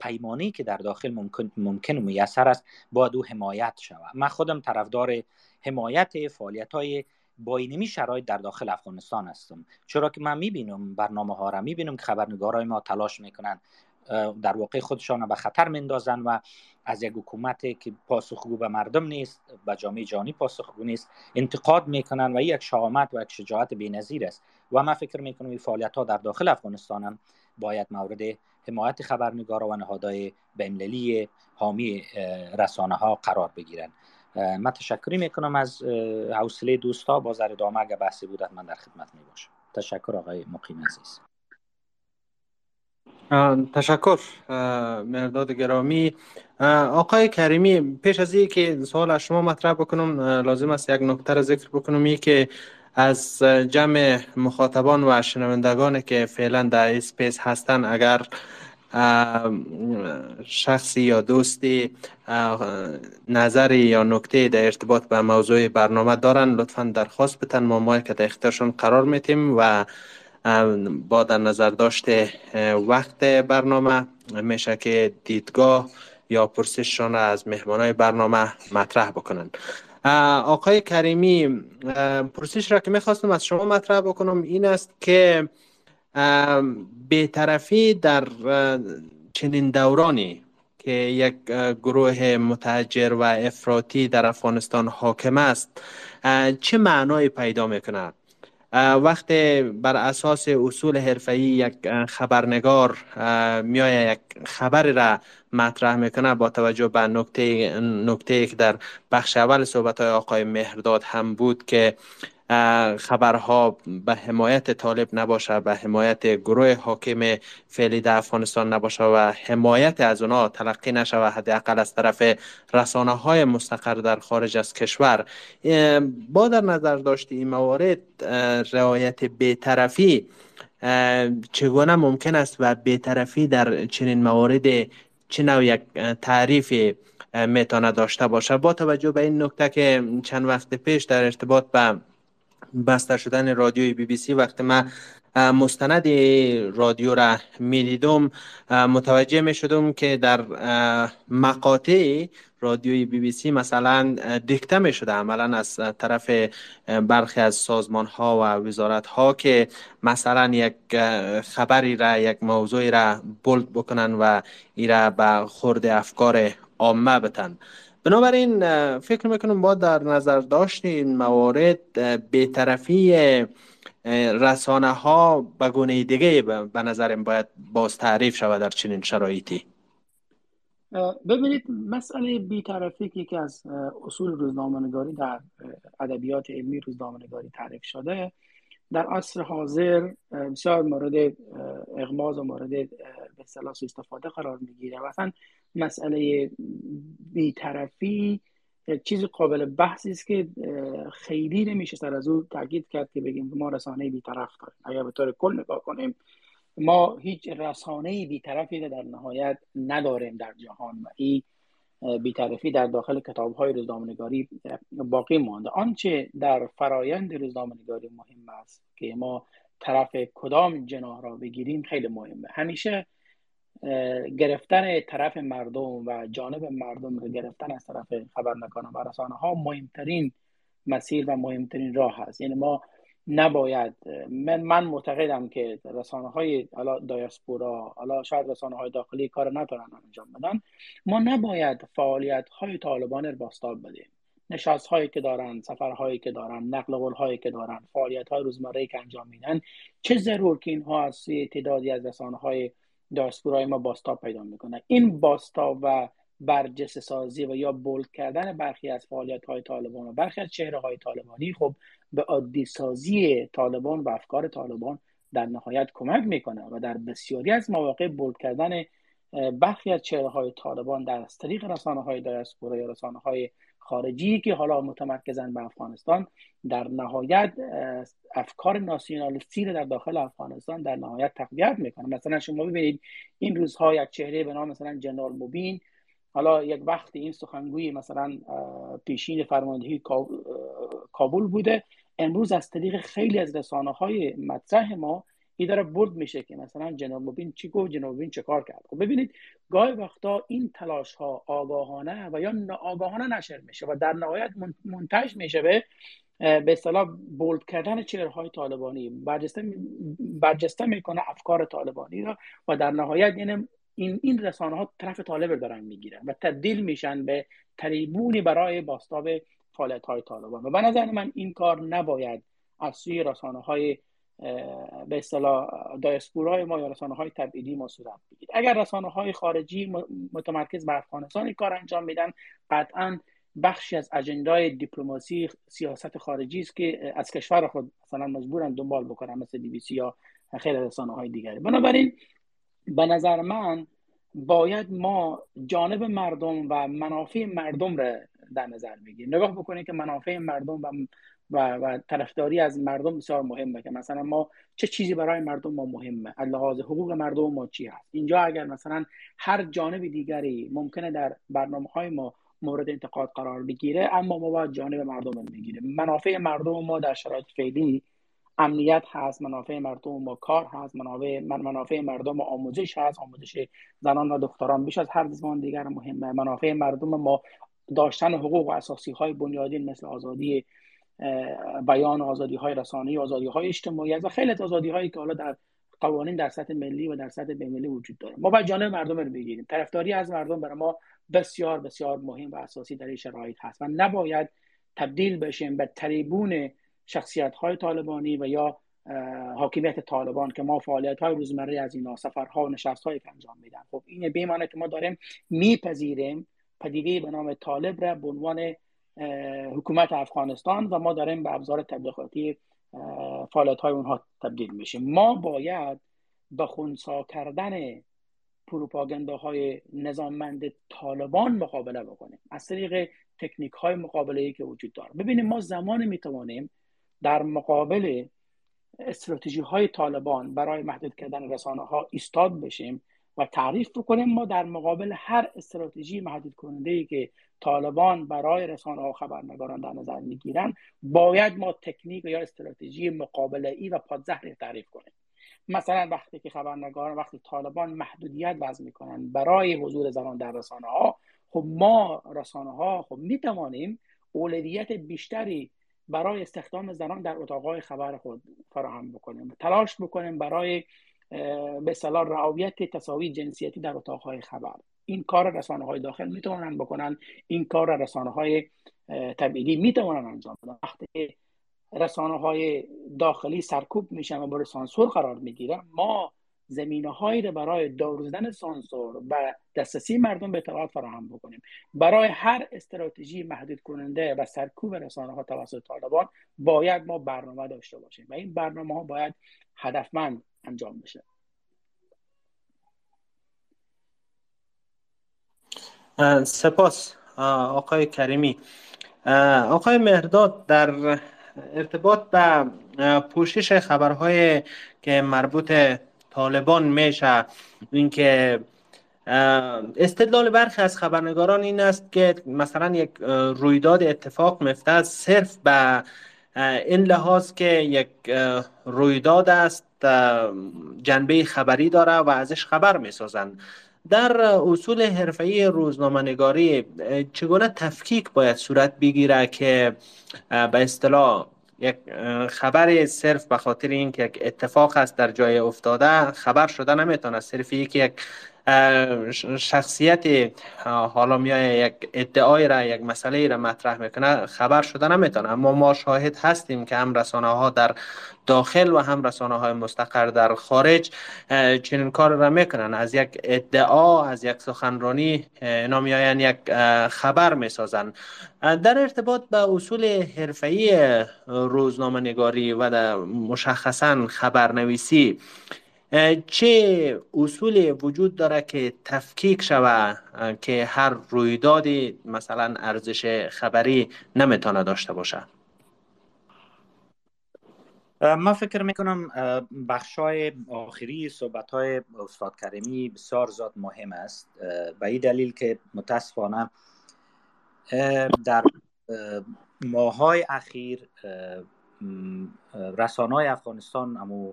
پیمانی که در داخل ممکن, ممکن میسر است باید او حمایت شود. من خودم طرفدار حمایت فعالیت های با اینمی شرایط در داخل افغانستان هستم. چرا که من می‌بینم برنامه ها را می‌بینم که خبرنگارای ما تلاش می‌کنن در واقع خودشان به خطر مندازن و از یک حکومت که پاسخگو به مردم نیست و جامعه جهانی پاسخگو نیست انتقاد می‌کنن و یک شهامت و یک شجاعت بی‌نظیر است. و من فکر می‌کنم این فعالیت ها در داخل افغانستان هم باید مورد حمایت خبرنگارا و نهادهای بین‌المللی حامی رسانه ها قرار بگیرن. من تشکری می‌کنم از حوصله دوستا. با زر ادامه اگر بحثی بود من در خدمت می باشم تشکر آقای مقیم عزیز. تشکر مرداد گرامی. آقای کریمی پیش از که سوال از شما مطرح بکنم لازم است یک نکته را ذکر بکنم. ای که از جمع مخاطبان و شنوندگان که فعلا در اسپیس هستند اگر شخصی یا دوستی نظری یا نکته در ارتباط به موضوع برنامه دارن لطفا درخواست بتن. ما مایک در اختیارشون قرار میتیم و با در نظر داشته وقت برنامه میشه که دیدگاه یا پرسششان از مهمانای برنامه مطرح بکنن. آقای کریمی پرسش را که می‌خواستم از شما مطرح بکنم این است که بیطرفی در چنین دورانی که یک گروه متجر و افراطی در افغانستان حاکم است چه معنای پیدا می‌کنه وقتی بر اساس اصول حرفه‌ای یک خبرنگار میای یک خبری را مطرح می‌کنه با توجه به نکته نکته که در بخش اول صحبت های آقای مهرداد هم بود که خبرها به حمایت طالب نباشه به حمایت گروه حاکم فعلی در افغانستان نباشه و حمایت از اونا تلقی نشه و حداقل از طرف رسانه های مستقر در خارج از کشور. با در نظر داشت این موارد رعایت بیطرفی چگونه ممکن است و بیطرفی در چنین موارد چه نوع یک تعریف می‌تونه داشته باشه با توجه به این نکته که چند وقت پیش در ارتباط به بسته شدن رادیوی بی بی سی. وقتی من مستند رادیو را می‌دیدم متوجه می شدم که در مقاطع رادیوی بی بی سی مثلا دیکته می شده عملا از طرف برخی از سازمان ها و وزارت ها که مثلا یک خبری را یک موضوعی را بولد بکنن و ای را به خورد افکار عامه بتن. بنابراین فکر می‌کنم با در نظر داشت این موارد بیطرفی رسانه ها به گونه دیگه به نظرم باید باز تعریف شود در چنین شرایطی. ببینید مسئله بیطرفی که یکی از اصول روزنامه‌نگاری در ادبیات علمی روزنامه‌نگاری تعریف شده در عصر حاضر بسیار مورد اغماز و مورد به استفاده قرار می‌گیره. مثلا مسئله بیطرفی چیز قابل بحثی است که خیلی نمیشه سر از او تاکید کرد که بگیم ما رسانه بیطرف داریم. اگر به طور کل نگاه کنیم ما هیچ رسانه بیطرفی در نهایت نداریم در جهان و این بیطرفی در داخل کتاب های روزنامه‌نگاری باقی مانده. آنچه در فرایند روزنامه‌نگاری مهم است که ما طرف کدام جناح را بگیریم خیلی مهمه. همیشه گرفتن طرف مردم و جانب مردم رو گرفتن از طرف خبرنگاران و رسانه ها مهمترین مسیر و مهمترین راه هست. یعنی ما نباید من, من معتقدم که رسانه های حالا دایاسپورا حالا شاید رسانه های داخلی کار نتونن انجام بدن. ما نباید فعالیت های طالبان رو باستاب بدیم. نشست هایی که دارن سفر هایی که دارن نقل قول هایی که دارن فعالیت های روزمره که انجام میدن چه ضرور که اینها از تعدادی از رسانه های دایاسپورای ما باستاب پیدا می‌کنه. این باستاب و برجسته سازی و یا بولد کردن برخی از فعالیت های طالبان و برخی از چهره های طالبانی خب به عادی سازی طالبان و افکار طالبان در نهایت کمک می‌کنه و در بسیاری از مواقع بولد کردن برخی از چهره های طالبان در طریق رسانه های دایاسپورا یا رسانه های خارجی که حالا متمرکزن به افغانستان در نهایت افکار ناسیونالیستی در داخل افغانستان در نهایت تقویت می‌کنه مثلا شما ببینید این روزها یک چهره به نام مثلا جنرال مبین حالا یک وقتی این سخنگوی مثلا پیشین فرماندهی کابل بوده. امروز از طریق خیلی از رسانه های مطرح ما این داره برد میشه که مثلا جناب مبین چی گفت جناب مبین چه کار کرد؟ خب ببینید گاهی وقتا این تلاش ها آگاهانه و یا ناآگاهانه نشر میشه و در نهایت منتج میشه به به اصطلاح بولد کردن چهرهای طالبانی. برجسته برجسته می‌کنه افکار طالبانی را و در نهایت یعنی این این رسانه ها طرف طالب دارن می‌گیرن و تبدیل میشن به تریبونی برای باستاب فعالیت های طالبان. و به نظر من این کار نباید از سوی رسانه های به اصطلاح دایسپورای ما یا رسانه های تبعیدی ما صورت بگیرد اگر رسانه های خارجی متمرکز بر افغانستان کار انجام میدن قطعا بخشی از اجندای دیپلماسی سیاست خارجی است که از کشور خود مثلا مجبورن دنبال بکنن مثل دی بی سی یا خیلی رسانه های دیگری. بنابراین به نظر من باید ما جانب مردم و منافع مردم را در نظر بگیریم. نگاه بکنید که منافع مردم و و, و طرفداری از مردم بسیار مهمه که مثلا ما چه چیزی برای مردم ما مهمه. لحاظ حقوق مردم ما چی هست؟ اینجا اگر مثلا هر جانب دیگری ممکنه در برنامه های ما مورد انتقاد قرار بگیره اما ما باید جانب مردم رو بگیریم. منافع مردم ما در شرایط فعلی امنیت هست منافع مردم ما کار هست منافع منافع مردم آموزش هست آموزش زنان و دختران. بیش از هر زمان دیگر مهمه. منافع مردم ما داشتن حقوق و اساسی های بنیادین مثل آزادی بیان آزادی های رسانه آزادی های اجتماعی و خیلی از آزادی هایی که حالا در قوانین در سطح ملی و در سطح بین‌المللی وجود داره. ما باید جانب مردم رو بگیریم. طرفداری از مردم برای ما بسیار بسیار مهم و اساسی در این شرایط هست و نباید تبدیل بشیم به تریبون شخصیت های طالبانی و یا حاکمیت طالبان که ما فعالیت های روزمره از اینا سفرها و نشست های انجام میدن. خب این بیمانه که ما داریم میپذیریم. پدیده به نام طالب را به عنوان حکومت افغانستان و ما داریم به ابزار تبلیغاتی فعالیت های اونها تبدیل میشیم. ما باید به خونسا کردن های نظاممند طالبان مقابله بکنیم. از طریق تکنیک های مقابله ای که وجود داره. ببینیم ما زمان می‌توانیم در مقابل استراتژی های طالبان برای محدود کردن رسانه ها ایستاد بشیم و تعریف بکنیم ما در مقابل هر استراتژی محدود کننده ای که طالبان برای رسانه ها خبرنگاران در نظر می‌گیرن باید ما تکنیک یا استراتژی مقابله ای و پادزهر تعریف کنیم. مثلا وقتی که خبرنگاران وقتی طالبان محدودیت وضع می‌کنن برای حضور زنان در رسانه ها خب ما رسانه ها خب می‌توانیم اولویت بیشتری برای استخدام زنان در اتاقهای خبر خود فراهم بکنیم تلاش بکنیم برای به صلاح رعایت تصاوی جنسیتی در اتاقهای خبر. این کار رسانه های داخل می‌تونن بکنن این کار رسانه های تبعیدی می‌تونن انجام بدن وقتی رسانه های داخلی سرکوب میشن و برای سانسور قرار می‌گیرن ما زمینه هایی رو برای دور سانسور و دسترسی مردم به اطلاعات فراهم بکنیم. برای هر استراتژی محدود کننده و سرکوب رسانه ها توسط طالبان باید ما برنامه داشته باشیم و این برنامه ها باید هدفمند انجام بشه. سپاس آقای کریمی. آقای مهرداد در ارتباط به پوشش خبرهای که مربوط طالبان میشه. اینکه استدلال برخی از خبرنگاران این است که مثلا یک رویداد اتفاق میفته صرف به این لحاظ که یک رویداد است جنبه خبری داره و ازش خبر می‌سازند. در اصول حرفه‌ای روزنامه نگاری چگونه تفکیک باید صورت بگیره که به اصطلاح یک خبر صرف به خاطر اینکه یک اتفاق است در جای افتاده خبر شده نمی‌تونه صرف یک شخصیت حالا میای یک ادعای را یک مسئله را مطرح می‌کنه خبر شده نمی‌تونه. اما ما شاهد هستیم که هم رسانه ها در داخل و هم رسانه های مستقر در خارج چنین کار را می‌کنن. از یک ادعا از یک سخنرانی اینا میاین یک خبر می‌سازن در ارتباط به اصول حرفه‌ای روزنامه نگاری و مشخصا خبرنویسی چه اصولی وجود داره که تفکیک شوه که هر رویدادی مثلا ارزش خبری نمی‌تونه داشته باشه؟ من فکر می‌کنم بخشای آخری صحبت های استاد کریمی بسیار زاد مهم است به این دلیل که متاسفانه در ماهای اخیر رسانه افغانستان امو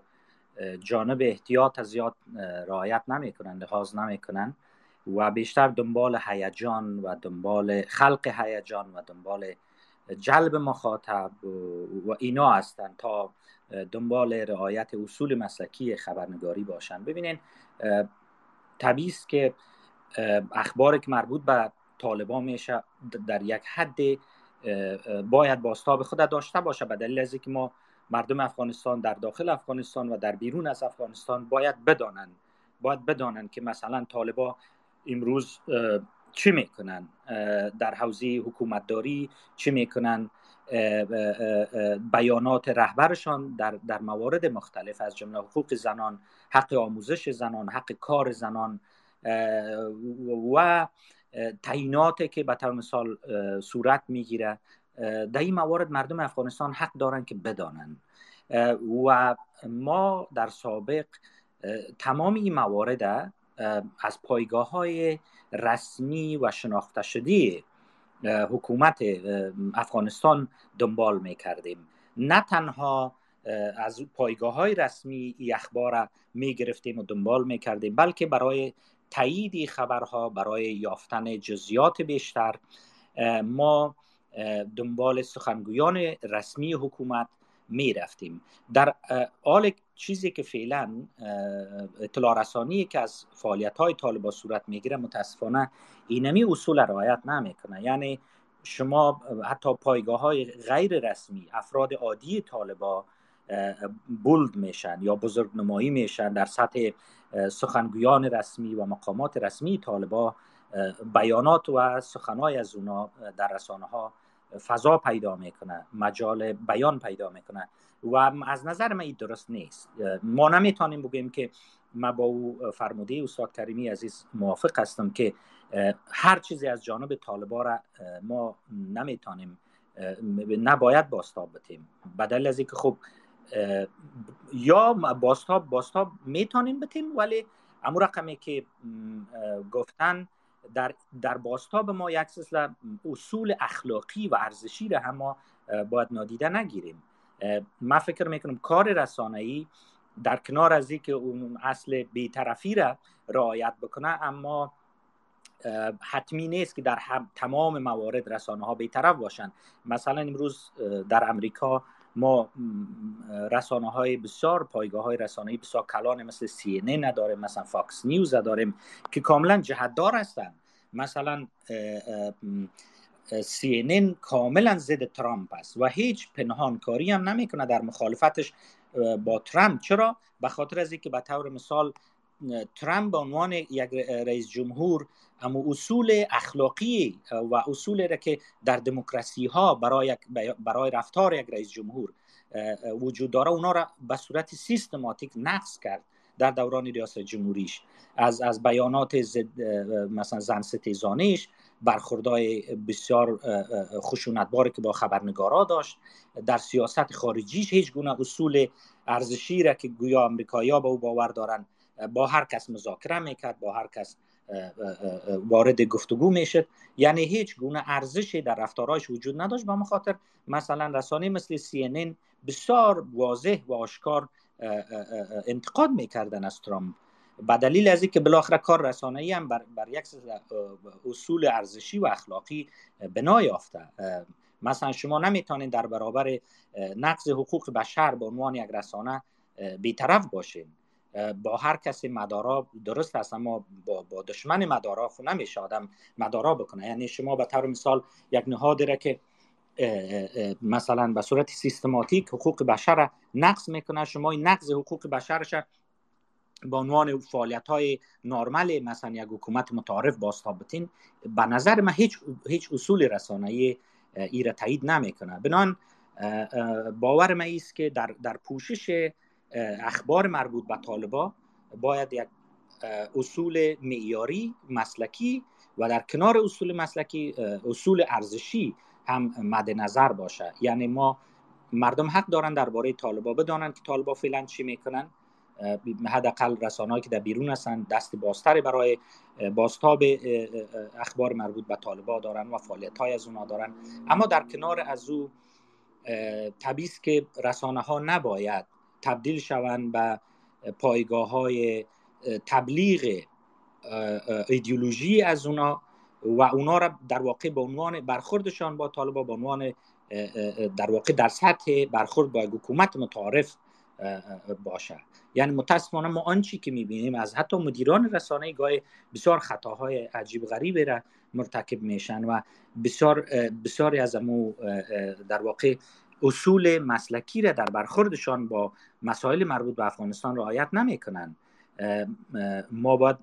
جانب احتیاط زیاد رعایت نمی‌کنن لحاظ نمی‌کنن و بیشتر دنبال هیجان و دنبال خلق هیجان و دنبال جلب مخاطب و اینا هستند تا دنبال رعایت اصول مسلکی خبرنگاری باشن. ببینین طبیعی که اخباری که مربوط به طالبان میشه در یک حد باید باستاب خود داشته باشه به دلیل از که ما مردم افغانستان در داخل افغانستان و در بیرون از افغانستان باید بدانند باید بدانند که مثلا طالبا امروز چی می‌کنن؟ در حوزه حکومتداری چی می‌کنن؟ بیانات رهبرشان در, در موارد مختلف از جمله حقوق زنان حق آموزش زنان حق کار زنان و تعییناتی که به طور مثال صورت می‌گیره. در این موارد مردم افغانستان حق دارند که بدانند و ما در سابق تمام این موارد از پایگاه های رسمی و شناخته شده حکومت افغانستان دنبال می کردیم نه تنها از پایگاه های رسمی ای اخبار می گرفتیم و دنبال می کردیم بلکه برای تایید خبرها برای یافتن جزیات بیشتر ما دنبال سخنگویان رسمی حکومت می رفتیم در حال چیزی که فعلا اطلاع رسانی که از فعالیت های طالبا صورت می‌گیره متاسفانه اینمی اصول رعایت نمی‌کنه. یعنی شما حتی پایگاه های غیر رسمی افراد عادی طالبا بولد میشن یا بزرگ نمایی میشن در سطح سخنگویان رسمی و مقامات رسمی طالبا بیانات و سخنهای از اونا در رسانه ها فضا پیدا می‌کنه مجال بیان پیدا می‌کنه و از نظر من این درست نیست. ما نمی‌تونیم بگیم که ما با او فرموده استاد کریمی عزیز موافق هستم که هر چیزی از جانب طالبا را ما نمی‌تونیم نباید باستاب بتیم. بدل از اینکه خب یا باستاب باستاب می‌تونیم بتیم ولی امو رقمی که گفتن در در باستاب ما یک اصول اخلاقی و ارزشی را هم ما باید نادیده نگیریم. من فکر می‌کنم کار رسانه ای در کنار از که اون اصل بیطرفی را رعایت بکنه اما حتمی نیست که در تمام موارد رسانه ها بیطرف باشند مثلا امروز در امریکا ما رسانه های بسیار پایگاه های رسانه بسیار کلان مثل سی‌ان‌ان داریم مثلا فاکس نیوز داریم که کاملا جهتدار هستند مثلا این کاملا ضد ترامپ است و هیچ پنهانکاری هم نمی‌کنه در مخالفتش با ترامپ. چرا؟ به خاطر از اینکه به طور مثال ترامپ به عنوان یک رئیس جمهور اما اصول اخلاقی و اصولی را که در دموکراسی ها برای, برای رفتار یک رئیس جمهور وجود داره اونا را به صورت سیستماتیک نقص کرد در دوران ریاست جمهوریش. از از بیانات زد مثلا زن ستیزانیش برخوردهای بسیار خشونتباری که با خبرنگارا داشت در سیاست خارجیش هیچ گونه اصول ارزشی را که گویا امریکایی‌ها به او باور دارن با هر کس مذاکره می‌کرد با هر کس وارد گفتگو می‌شد یعنی هیچ گونه ارزشی در رفتارهایش وجود نداشت. به خاطر مثلا رسانه مثل سی بسیار واضح و آشکار انتقاد می‌کردن از ترامپ. به دلیل از اینکه بالاخره کار رسانه ای هم بر, بر یک اصول ارزشی و اخلاقی بنا یافته. مثلا شما نمی‌تونید در برابر نقض حقوق بشر به عنوان یک رسانه بیطرف باشید با هر کسی مدارا درست است اما با, با دشمن مدارا خو نمیشه آدم مدارا بکنه. یعنی شما به طور مثال یک نهادی را که مثلا به صورت سیستماتیک حقوق بشر نقض می‌کنه شما این نقض حقوق بشرش به عنوان فعالیت های نرمال مثلا یک حکومت متعارف باستابتین به نظر من هیچ هیچ اصول رسانه‌ای ای را تایید نمی‌کنه. بنان باور من است که در در پوشش اخبار مربوط به طالبا باید یک اصول معیاری مسلکی و در کنار اصول مسلکی اصول ارزشی هم مد نظر باشه. یعنی ما مردم حق دارن درباره طالبا بدانن که طالبا فعلا چی می‌کنن. حداقل رسانه‌ای که در بیرون هستن دست بازتری برای بازتاب اخبار مربوط به طالبا دارن و فعالیت های از اونا دارن. اما در کنار از او طبیعی که رسانه ها نباید تبدیل شوند به پایگاه های تبلیغ ایدئولوژی از اونا و اونا را در واقع به عنوان برخوردشان با طالبا به عنوان در واقع در سطح برخورد با حکومت متعارف باشه. یعنی متاسفانه ما آنچی که می‌بینیم از حتی مدیران رسانه گاه بسیار خطاهای عجیب غریبی را مرتکب میشن و بسیار بسیاری از امو در واقع اصول مسلکی را در برخوردشان با مسائل مربوط به افغانستان رعایت نمی‌کنن ما باید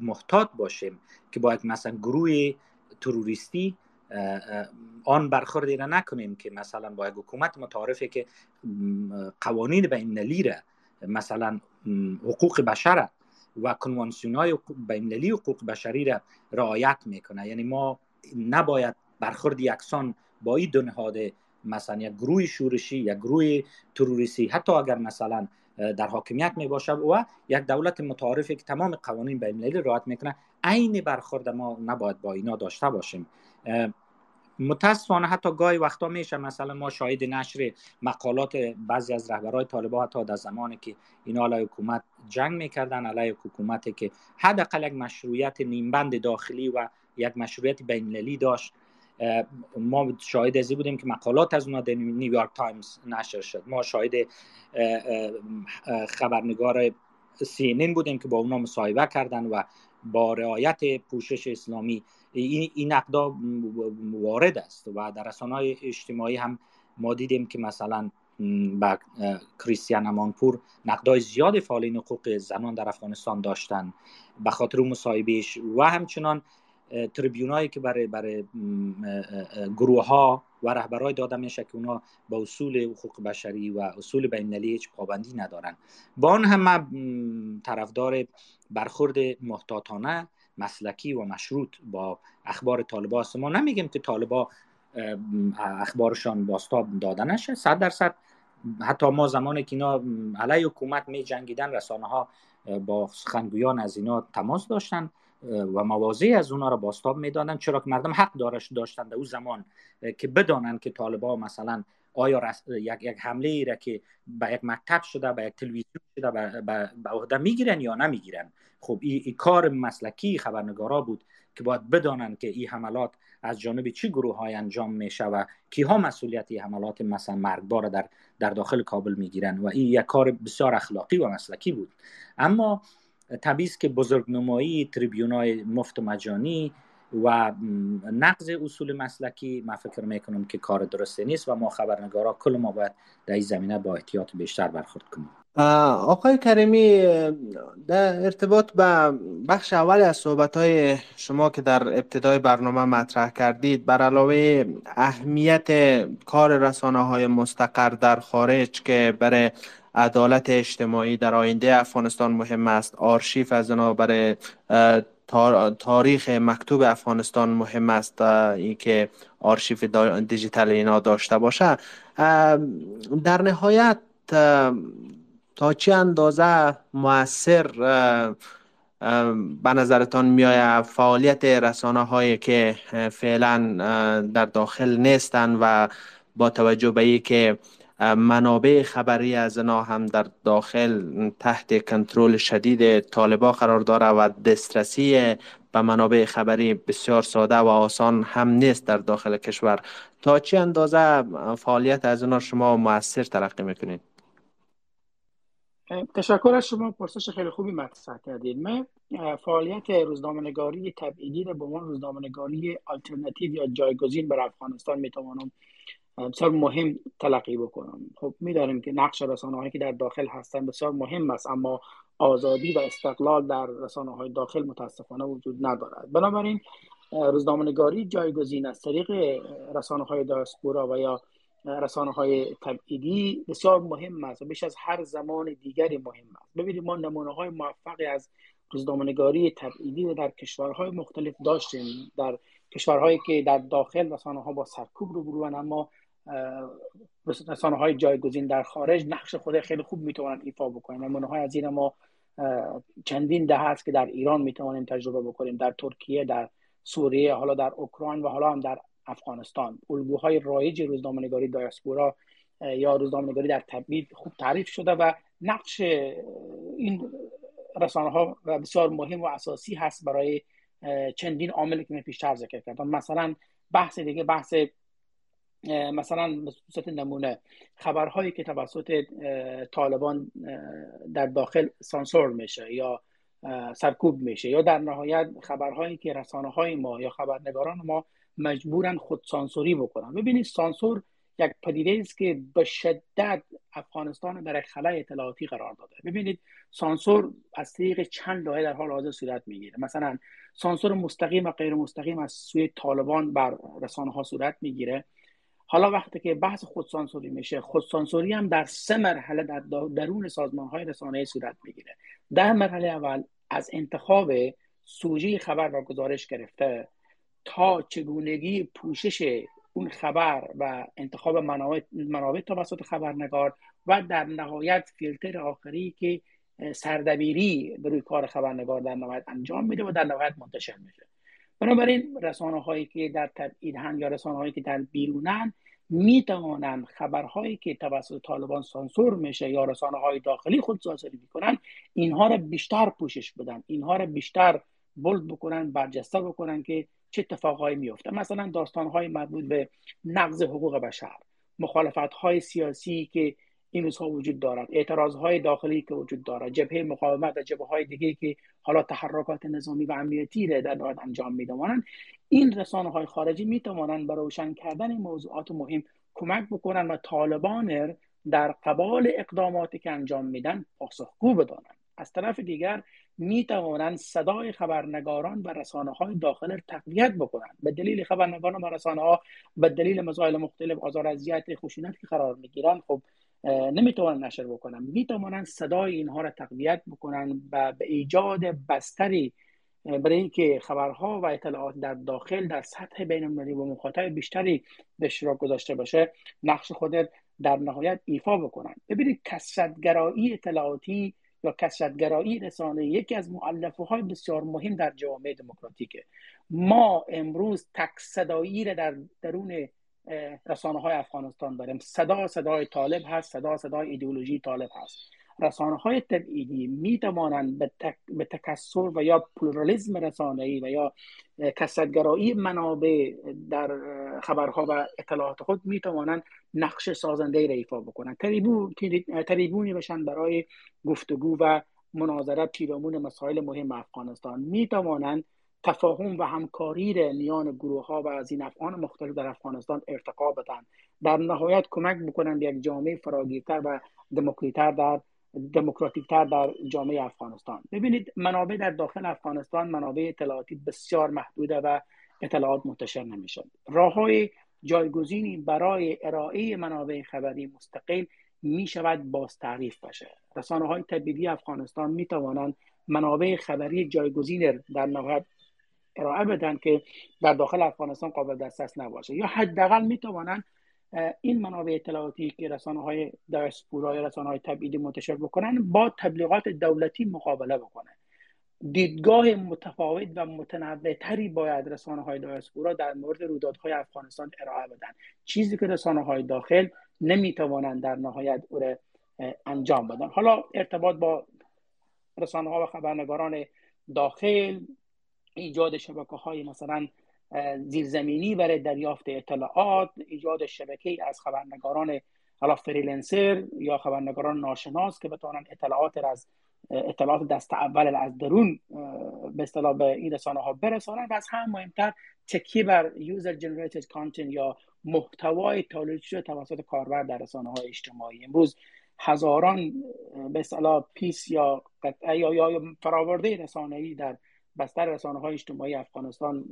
محتاط باشیم که باید مثلا گروه تروریستی آن برخوردی را نکنیم که مثلا با یک حکومت متعارفه که قوانین بین را مثلا حقوق بشر و کنوانسیون های بین حقوق بشری را رعایت می‌کنه. یعنی ما نباید برخورد یکسان با این دو نهاد مثلا یک گروه شورشی یک گروه تروریستی حتی اگر مثلا در حاکمیت می باشه و یک دولت متعارفی که تمام قوانین بین المللی رعایت می‌کنه عین برخورد ما نباید با اینا داشته باشیم. متاسفانه حتی گاهی وقتا میشه مثلا ما شاهد نشر مقالات بعضی از رهبرهای طالبان حتی در زمانی که اینا علیه حکومت جنگ می‌کردن علیه حکومتی که حداقل یک مشروعیت نیمبند داخلی و یک مشروعیت بین‌المللی داشت. ما شاهد ازی بودیم که مقالات از اونا در نیویورک تایمز نشر شد. ما شاهد خبرنگار سی بودیم که با اونا مصاحبه کردن و با رعایت پوشش اسلامی این, نقدا وارد است و در رسانه اجتماعی هم ما دیدیم که مثلا با کریستیان امانپور نقدای زیاد فعالین حقوق زنان در افغانستان داشتن به خاطر مصاحبهش و همچنان تریبیونایی که برای برای گروه ها و رهبرای داده میشه که اونا با اصول حقوق بشری و اصول بین هیچ پابندی ندارن. با آن هم طرفدار برخورد محتاطانه مسلکی و مشروط با اخبار طالبا است ما نمیگیم که طالبا اخبارشان باستاب داده نشه صد درصد. حتی ما زمانی که اینا علیه حکومت می جنگیدن رسانه ها با سخنگویان از اینا تماس داشتن. و موازی از اونا را باستاب می‌دادن. چرا که مردم حق دارش داشتن در اون زمان که بدانن که طالبا مثلا آیا یک, یک حمله ای را که به یک مکتب شده به یک تلویزیون شده به عهده می‌گیرن یا نمی‌گیرن؟ خب این ای کار مسلکی خبرنگارا بود که باید بدانن که این حملات از جانب چه گروه های انجام میشه و کیها مسئولیت این حملات مثلا مرگبار در در داخل کابل می‌گیرن. و این یک کار بسیار اخلاقی و مسلکی بود. اما طبیعی که بزرگنمایی تریبیون های مفت و مجانی و نقض اصول مسلکی من فکر می‌کنم که کار درسته نیست و ما خبرنگارا کل ما باید در این زمینه با احتیاط بیشتر برخورد کنیم. آقای کریمی در ارتباط به بخش اول از صحبت های شما که در ابتدای برنامه مطرح کردید بر علاوه اهمیت کار رسانه های مستقر در خارج که برای عدالت اجتماعی در آینده افغانستان مهم است. آرشیف از اونا برای تاریخ مکتوب افغانستان مهم است اینکه آرشیف دیجیتال اینا داشته باشه. در نهایت تا چه اندازه موثر به نظرتان میآید فعالیت رسانه هایی که فعلا در داخل نیستند و با توجه به که منابع خبری از اینا هم در داخل تحت کنترل شدید طالبا قرار داره و دسترسی به منابع خبری بسیار ساده و آسان هم نیست در داخل کشور. تا چه اندازه فعالیت از اینا شما موثر تلقی می‌کنید؟ تشکر از شما. پرسش خیلی خوبی مطرح کردید. من فعالیت روزنامه نگاری تبعیدی را به عنوان روزنامه نگاری آلترناتیو یا جایگزین بر افغانستان می‌توانم بسیار مهم تلقی بکنم. خب می‌دانیم که نقش رسانه هایی که در داخل هستند بسیار مهم است اما آزادی و استقلال در رسانه های داخل متاسفانه وجود ندارد. بنابراین روزنامه نگاری جایگزین از طریق رسانه های داسپورا و یا رسانه های تبعیدی بسیار مهم است و بیش از هر زمان دیگری مهم است. ببینید ما نمونه های موفقی از روزنامه‌نگاری تبعیدی در کشورهای مختلف داشتیم. در کشورهایی که در داخل رسانه ها با سرکوب رو بروان اما رسانه های جایگزین در خارج نقش خود خیلی خوب می‌توانند ایفا بکنن نمونه های از این ما چندین ده هست که در ایران می‌توانیم تجربه بکنیم. در ترکیه در سوریه حالا در اوکراین و حالا هم در افغانستان. الگوهای رایج روزنامه‌نگاری دایاسپورا یا روزنامه‌نگاری در تبعید خوب تعریف شده و نقش این رسانه ها بسیار مهم و اساسی هست برای چندین عاملی که من پیشتر ذکر کردم. مثلا بحث دیگه بحث مثلا به نمونه خبرهایی که توسط طالبان در داخل سانسور میشه یا سرکوب میشه یا در نهایت خبرهایی که رسانه های ما یا خبرنگاران ما مجبورن خود سانسوری بکنن. ببینید سانسور یک پدیده است که به شدت افغانستان در خلای اطلاعاتی قرار داده. ببینید سانسور از طریق چند لایه در حال حاضر صورت می‌گیره. مثلا سانسور مستقیم و غیر مستقیم از سوی طالبان بر رسانه ها صورت می‌گیره. حالا وقتی که بحث خودسانسوری میشه خودسانسوری هم در سه مرحله در درون سازمان های رسانه صورت می‌گیره. در مرحله اول از انتخاب سوژه خبر و گزارش گرفته تا چگونگی پوشش اون خبر و انتخاب منابع, منابع توسط خبرنگار و در نهایت فیلتر آخری که سردبیری به روی کار خبرنگار در نهایت انجام میده و در نهایت منتشر میشه. بنابراین رسانه هایی که در تبعید یا رسانه هایی که در بیرونن می توانند خبرهایی که توسط طالبان سانسور میشه یا رسانه های داخلی خود سانسوری می‌کنن اینها را بیشتر پوشش بدن اینها را بیشتر بولد بکنن برجسته بکنن که چه اتفاقهایی میفته مثلا داستانهای مربوط به نقض حقوق بشر مخالفت های سیاسی که این روزها وجود دارد. اعتراض های داخلی که وجود دارد. جبهه مقاومت و جبهه های دیگه که حالا تحرکات نظامی و امنیتی را در دارد انجام میدوانند این رسانه های خارجی می توانند به روشن کردن موضوعات مهم کمک بکنند و طالبان در قبال اقداماتی که انجام میدن پاسخگو بدانند. از طرف دیگر می توانند صدای خبرنگاران و رسانه های داخل تقویت بکنند. به دلیل خبرنگاران و رسانه ها به دلیل مسائل مختلف آزار اذیت خشونت که قرار می‌گیرند خب نمی‌توانند نشر بکنن می‌توانند صدای اینها را تقویت بکنن و به ایجاد بستری برای اینکه خبرها و اطلاعات در داخل در سطح بین المللی و مخاطب بیشتری به اشتراک گذاشته باشه نقش خود در نهایت ایفا بکنن. ببینید کسرتگرایی اطلاعاتی یا کسرتگرایی رسانه یکی از معلفه های بسیار مهم در جامعه دموکراتیکه. ما امروز تک صدایی در درون رسانه های افغانستان داریم. صدا صدای طالب هست صدا صدای ایدئولوژی طالب هست. رسانه های تبعیدی می توانند به, تک، به تکثر و یا pluralism رسانه ای و یا کثرتگرایی منابع در خبرها و اطلاعات خود می توانند نقش سازنده ای ایفا بکنند. تریبونی بشن برای گفتگو و مناظره پیرامون مسائل مهم افغانستان. می توانند تفاهم و همکاری را میان گروه ها و از این افغان مختلف در افغانستان ارتقا بدن. در نهایت کمک بکنند یک جامعه فراگیرتر و دموکراتیکتر در دموکراتیکتر در جامعه افغانستان. ببینید منابع در داخل افغانستان منابع اطلاعاتی بسیار محدوده و اطلاعات منتشر نمی‌شد. راه های جایگزینی برای ارائه منابع خبری مستقل می شود باز تعریف بشه. رسانه های افغانستان می توانند منابع خبری جایگزین در نهایت ارائه بدن که در داخل افغانستان قابل دسترس نباشه. یا حداقل می‌توانند این منابع اطلاعاتی که رسانه های دایسپورا یا رسانه های تبعیدی منتشر بکنن با تبلیغات دولتی مقابله بکنه دیدگاه متفاوت و متنوع تری باید رسانه های دایسپورا در مورد رویدادهای افغانستان ارائه بدن. چیزی که رسانه های داخل نمی‌توانند در نهایت او انجام بدن. حالا ارتباط با رسانه ها و خبرنگاران داخل ایجاد شبکه های مثلا زیرزمینی برای دریافت اطلاعات ایجاد شبکه از خبرنگاران حالا فریلنسر یا خبرنگاران ناشناس که بتوانند اطلاعات از اطلاعات دست اول از درون به اصطلاح به این رسانه ها برسانند و از هم مهمتر تکیه بر user generated content یا محتوای تولید شده توسط کاربر در رسانه های اجتماعی. امروز هزاران به اصطلاح piece یا یا یا فراورده رسانه‌ای در بستر رسانه های اجتماعی افغانستان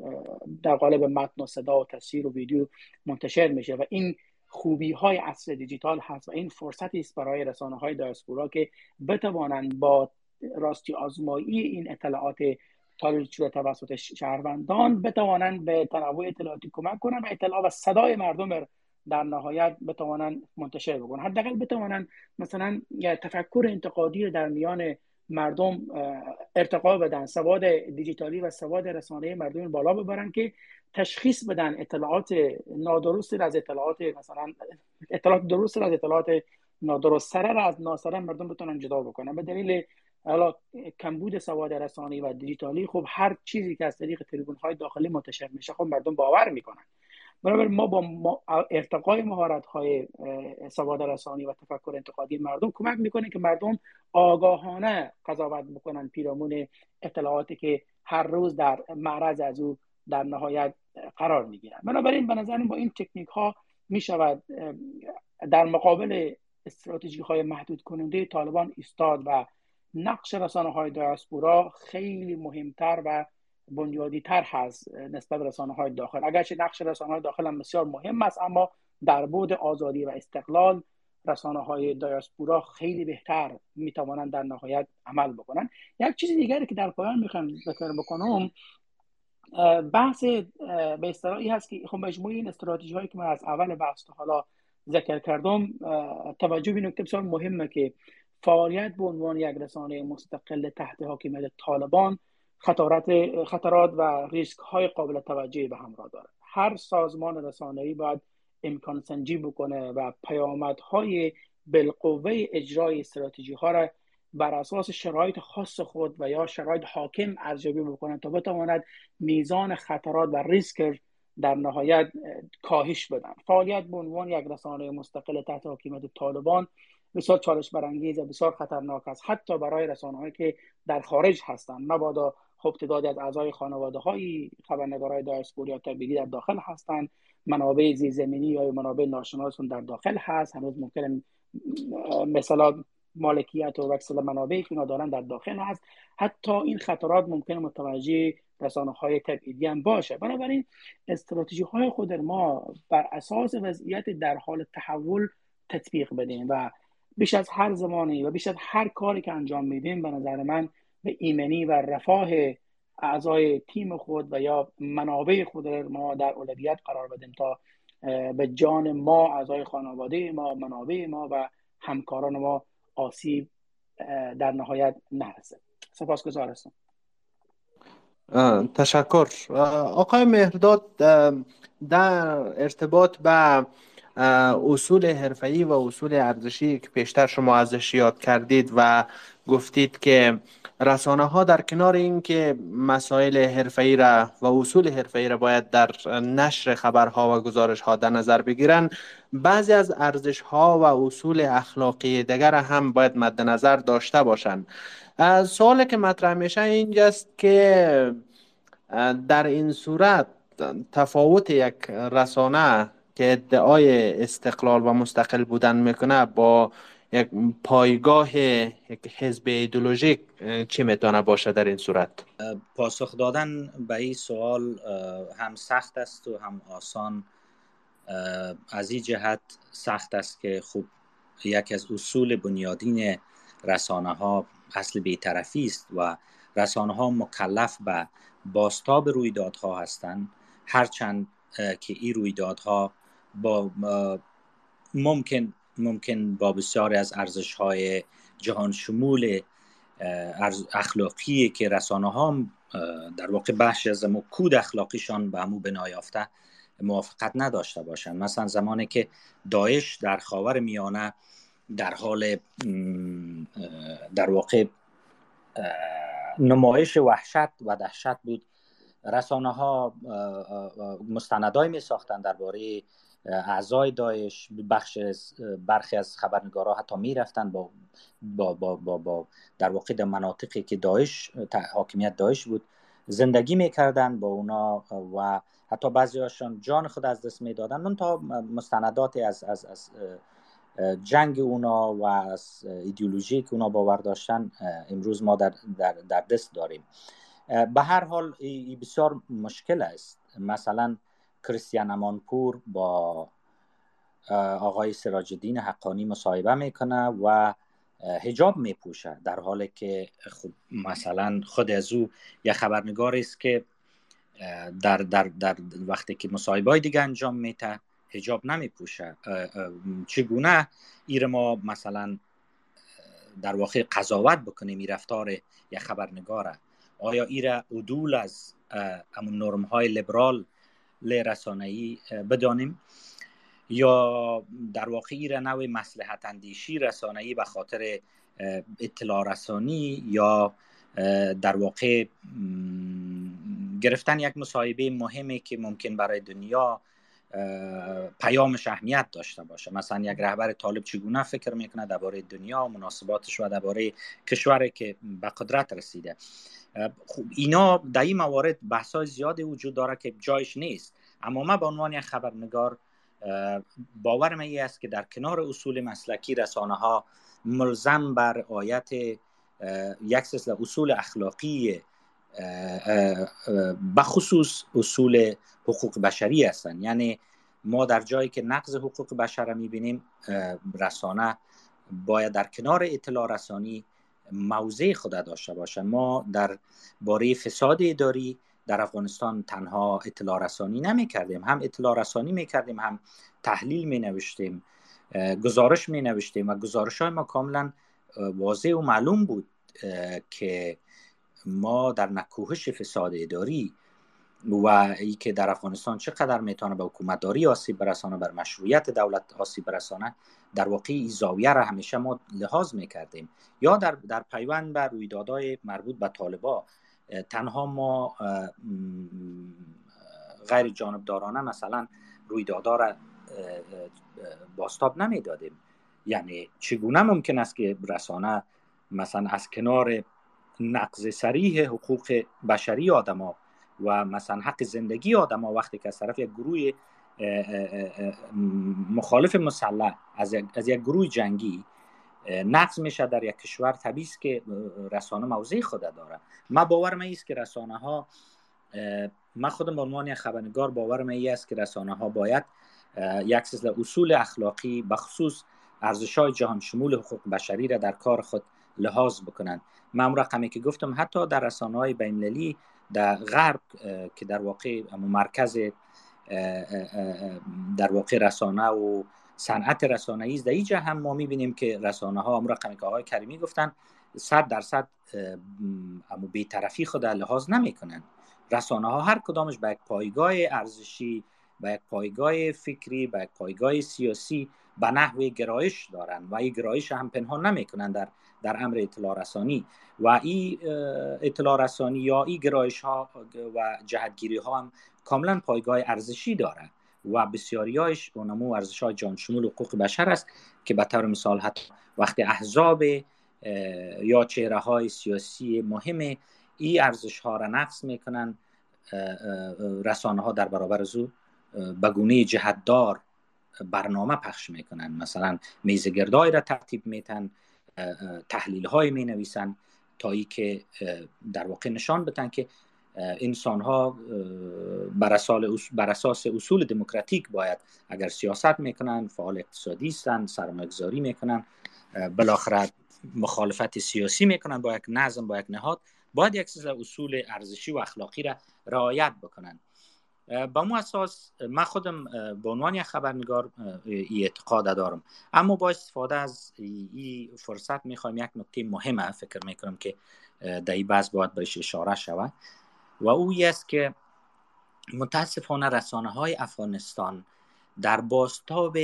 در قالب متن و صدا و تصویر و ویدیو منتشر میشه و این خوبی های عصر دیجیتال هست و این فرصتی است برای رسانه های diaspora که بتوانند با راستی آزمایی این اطلاعات تولید شده توسط شهروندان بتوانند به تنوع اطلاعاتی کمک کنند و اطلاع و صدای مردم در نهایت بتوانند منتشر بکنن. حداقل بتوانند مثلا تفکر انتقادی در میان مردم ارتقا بدن سواد دیجیتالی و سواد رسانه مردم بالا ببرن که تشخیص بدن اطلاعات نادرست از اطلاعات مثلا اطلاعات درست از اطلاعات نادرست سره از ناسره مردم بتونن جدا بکنن. به دلیل حالا کمبود سواد رسانه و دیجیتالی خب هر چیزی که از طریق تلفن های داخلی منتشر میشه خب مردم باور می‌کنن. بنابراین ما با ارتقای مهارت های سواد رسانی و تفکر انتقادی مردم کمک می‌کنه که مردم آگاهانه قضاوت بکنن پیرامون اطلاعاتی که هر روز در معرض از او در نهایت قرار می‌گیرن. بنابراین به نظر با این تکنیک ها می شود در مقابل استراتژی های محدود کننده طالبان ایستاد و نقش رسانه های دیاسپورا خیلی مهمتر و بنیادی تر هست نسبت رسانه های داخل. اگرچه نقش رسانه های داخل هم بسیار مهم است اما در بود آزادی و استقلال رسانه های دایاسپورا خیلی بهتر می‌توانند در نهایت عمل بکنن یک چیز دیگری که در پایان می‌خوام ذکر بکنم بحث به اصطلاحی هست که خب مجموعه این استراتژی هایی که من از اول بحث تا حالا ذکر کردم توجه به نکته بسیار مهمه که فعالیت به عنوان یک رسانه مستقل تحت حاکمیت طالبان خطرات خطرات و ریسک های قابل توجهی به همراه داره هر سازمان رسانه‌ای باید امکان سنجی بکنه و پیامدهای بالقوه اجرای استراتژی ها را بر اساس شرایط خاص خود و یا شرایط حاکم ارزیابی بکنند تا بتواند میزان خطرات و ریسک در نهایت کاهش بدن فعالیت به عنوان یک رسانه مستقل تحت حاکمیت طالبان بسیار چالش برانگیز و بسیار خطرناک است حتی برای رسانه هایی که در خارج هستند. مبادا خب تعدادی از اعضای خانواده های خبرنگارای دایسپور یا تبلیغی در داخل هستند. منابع زیرزمینی یا منابع ناشناسون در داخل هست. هنوز ممکن مثلا مالکیت و وکسل منابعی که دارن در داخل هست. حتی این خطرات ممکن متوجه رسانه های تبعیدی هم باشه. بنابراین استراتژی های خود ما بر اساس وضعیت در حال تحول تطبیق بدیم و بیش از هر زمانی و بیش از هر کاری که انجام میدیم به نظر من به ایمنی و رفاه اعضای تیم خود و یا منابع خود ما در اولویت قرار بدیم تا به جان ما اعضای خانواده ما منابع ما و همکاران ما آسیب در نهایت نرسه. سپاسگزار هستم تشکر. آقای مهرداد در ارتباط به اصول حرفه‌ای و اصول ارزشی که پیشتر شما ازش یاد کردید و گفتید که رسانه ها در کنار اینکه مسائل حرفه‌ای را و اصول حرفه‌ای را باید در نشر خبرها و گزارش ها در نظر بگیرن بعضی از ارزش ها و اصول اخلاقی دیگر هم باید مد نظر داشته باشند سوالی که مطرح میشه اینجاست که در این صورت تفاوت یک رسانه که ادعای استقلال و مستقل بودن می‌کنه با یک پایگاه یک حزب ایدولوژیک چی می‌تونه باشه در این صورت؟ پاسخ دادن به این سوال هم سخت است و هم آسان. از این جهت سخت است که خوب یکی از اصول بنیادین رسانه ها اصل بیطرفی است و رسانه ها مکلف به باستاب رویدادها هستند. هرچند که این رویدادها با ممکن ممکن با بسیاری از ارزش های جهان شمول اخلاقی که رسانه ها در واقع بخش از کود اخلاقیشان به همو بنایافته موافقت نداشته باشند. مثلا زمانی که داعش در خاور میانه در حال در واقع نمایش وحشت و دهشت بود رسانه ها مستندای می ساختن درباره اعضای داعش بخش برخی از خبرنگارا حتی می‌رفتن با با, با, با, با در واقع در مناطقی که داعش حاکمیت داعش بود زندگی می‌کردن با اونا و حتی بعضی هاشون جان خود از دست می‌دادن من تا مستندات از, از, از جنگ اونا و از ایدئولوژی که اونا باور داشتن امروز ما در, در, در دست داریم. به هر حال این بسیار مشکل است. مثلا کریستیان امانپور با آقای سراج الدین حقانی مصاحبه می‌کنه و هجاب میپوشه در حالی که خب مثلا خود از او یه خبرنگار است که در, در, در وقتی که مصاحبه های دیگه انجام میته هجاب نمیپوشه. چگونه ایر ما مثلا در واقع قضاوت بکنیم این رفتار یک خبرنگاره؟ آیا ایره عدول از همون نرم های لیبرال رسانه‌ای بدانیم. یا در واقع ایره نوع مسلحت اندیشی رسانه‌ای به خاطر اطلاع رسانی یا در واقع گرفتن یک مصاحبه مهمی که ممکن برای دنیا پیامش اهمیت داشته باشه. مثلا یک رهبر طالب چگونه فکر می‌کنه درباره دنیا مناسباتش و درباره کشوری که به قدرت رسیده. خب اینا در این موارد بحث های زیادی وجود داره که جایش نیست. اما من به عنوان یک خبرنگار باورم ای است که در کنار اصول مسلکی رسانه ها ملزم بر آیت یک سلسله اصول اخلاقی بخصوص اصول حقوق بشری هستند. یعنی ما در جایی که نقض حقوق بشر می‌بینیم رسانه باید در کنار اطلاع رسانی موضع خود داشته باشه. ما در باره فساد اداری در افغانستان تنها اطلاع رسانی نمی کردیم هم اطلاع رسانی می کردیم هم تحلیل می نوشتیم گزارش می نوشتیم و گزارش های ما کاملا واضح و معلوم بود که ما در نکوهش فساد اداری و ای که در افغانستان چقدر می‌تونه به حکومتداری آسیب برسانه بر مشروعیت دولت آسیب برسانه در واقع این زاویه را همیشه ما لحاظ می‌کردیم. یا در, در پیوند به رویدادهای مربوط به طالبا تنها ما غیر جانبدارانه مثلا رویدادها را باستاب نمی‌دادیم. یعنی چگونه ممکن است که رسانه مثلا از کنار نقض سریح حقوق بشری آدما و مثلا حق زندگی آدما وقتی که از طرف یک گروه مخالف مسلح از یک, از یک گروه جنگی نقض میشه در یک کشور طبیعی که رسانه موضع خود داره. ما باور است که رسانه ها من خودم به عنوان خبرنگار باور ای است که رسانه ها باید یک سلسله اصول اخلاقی بخصوص ارزش های جهان شمول حقوق بشری را در کار خود لحاظ بکنند. من رقمی که گفتم حتی در رسانه های بینالمللی در غرب که در واقع مرکز در واقع رسانه و صنعت رسانه ای در اینجا هم ما می‌بینیم که رسانه ها امور رقمی که آقای کریمی گفتن صد درصد اما بیطرفی خود لحاظ نمی‌کنن. رسانه ها هر کدامش به یک پایگاه ارزشی به یک پایگاه فکری به یک پایگاه سیاسی به نحو گرایش دارن و این گرایش هم پنهان نمی‌کنن در در امر اطلاع رسانی. و این اطلاع رسانی یا این گرایش ها و جهتگیری ها هم کاملا پایگاه ارزشی داره و بسیاریایش اونمو ارزش های جان شمول حقوق بشر است که به طور مثال حتی وقتی احزاب یا چهره های سیاسی مهم این ارزش ها را نقص می‌کنن رسانه ها در برابر زو به گونه جهتدار برنامه پخش می‌کنن. مثلا میزگردای را ترتیب میتن تحلیل های می نویسن تا ای که در واقع نشان بدن که انسان ها بر, اساس اصول دموکراتیک باید اگر سیاست می‌کنن فعال اقتصادی هستند سرمایه‌گذاری می‌کنن بالاخره مخالفت سیاسی می‌کنن با یک نظم با یک نهاد باید یک اصول ارزشی و اخلاقی را رعایت بکنن. با مو اساس من خودم به عنوان یک خبرنگار ای اعتقاد دارم. اما با استفاده از این فرصت می‌خوایم یک نکته مهمه فکر می‌کنم که در این بحث باید بهش اشاره شود. و او است که متاسفانه رسانه های افغانستان در باستاب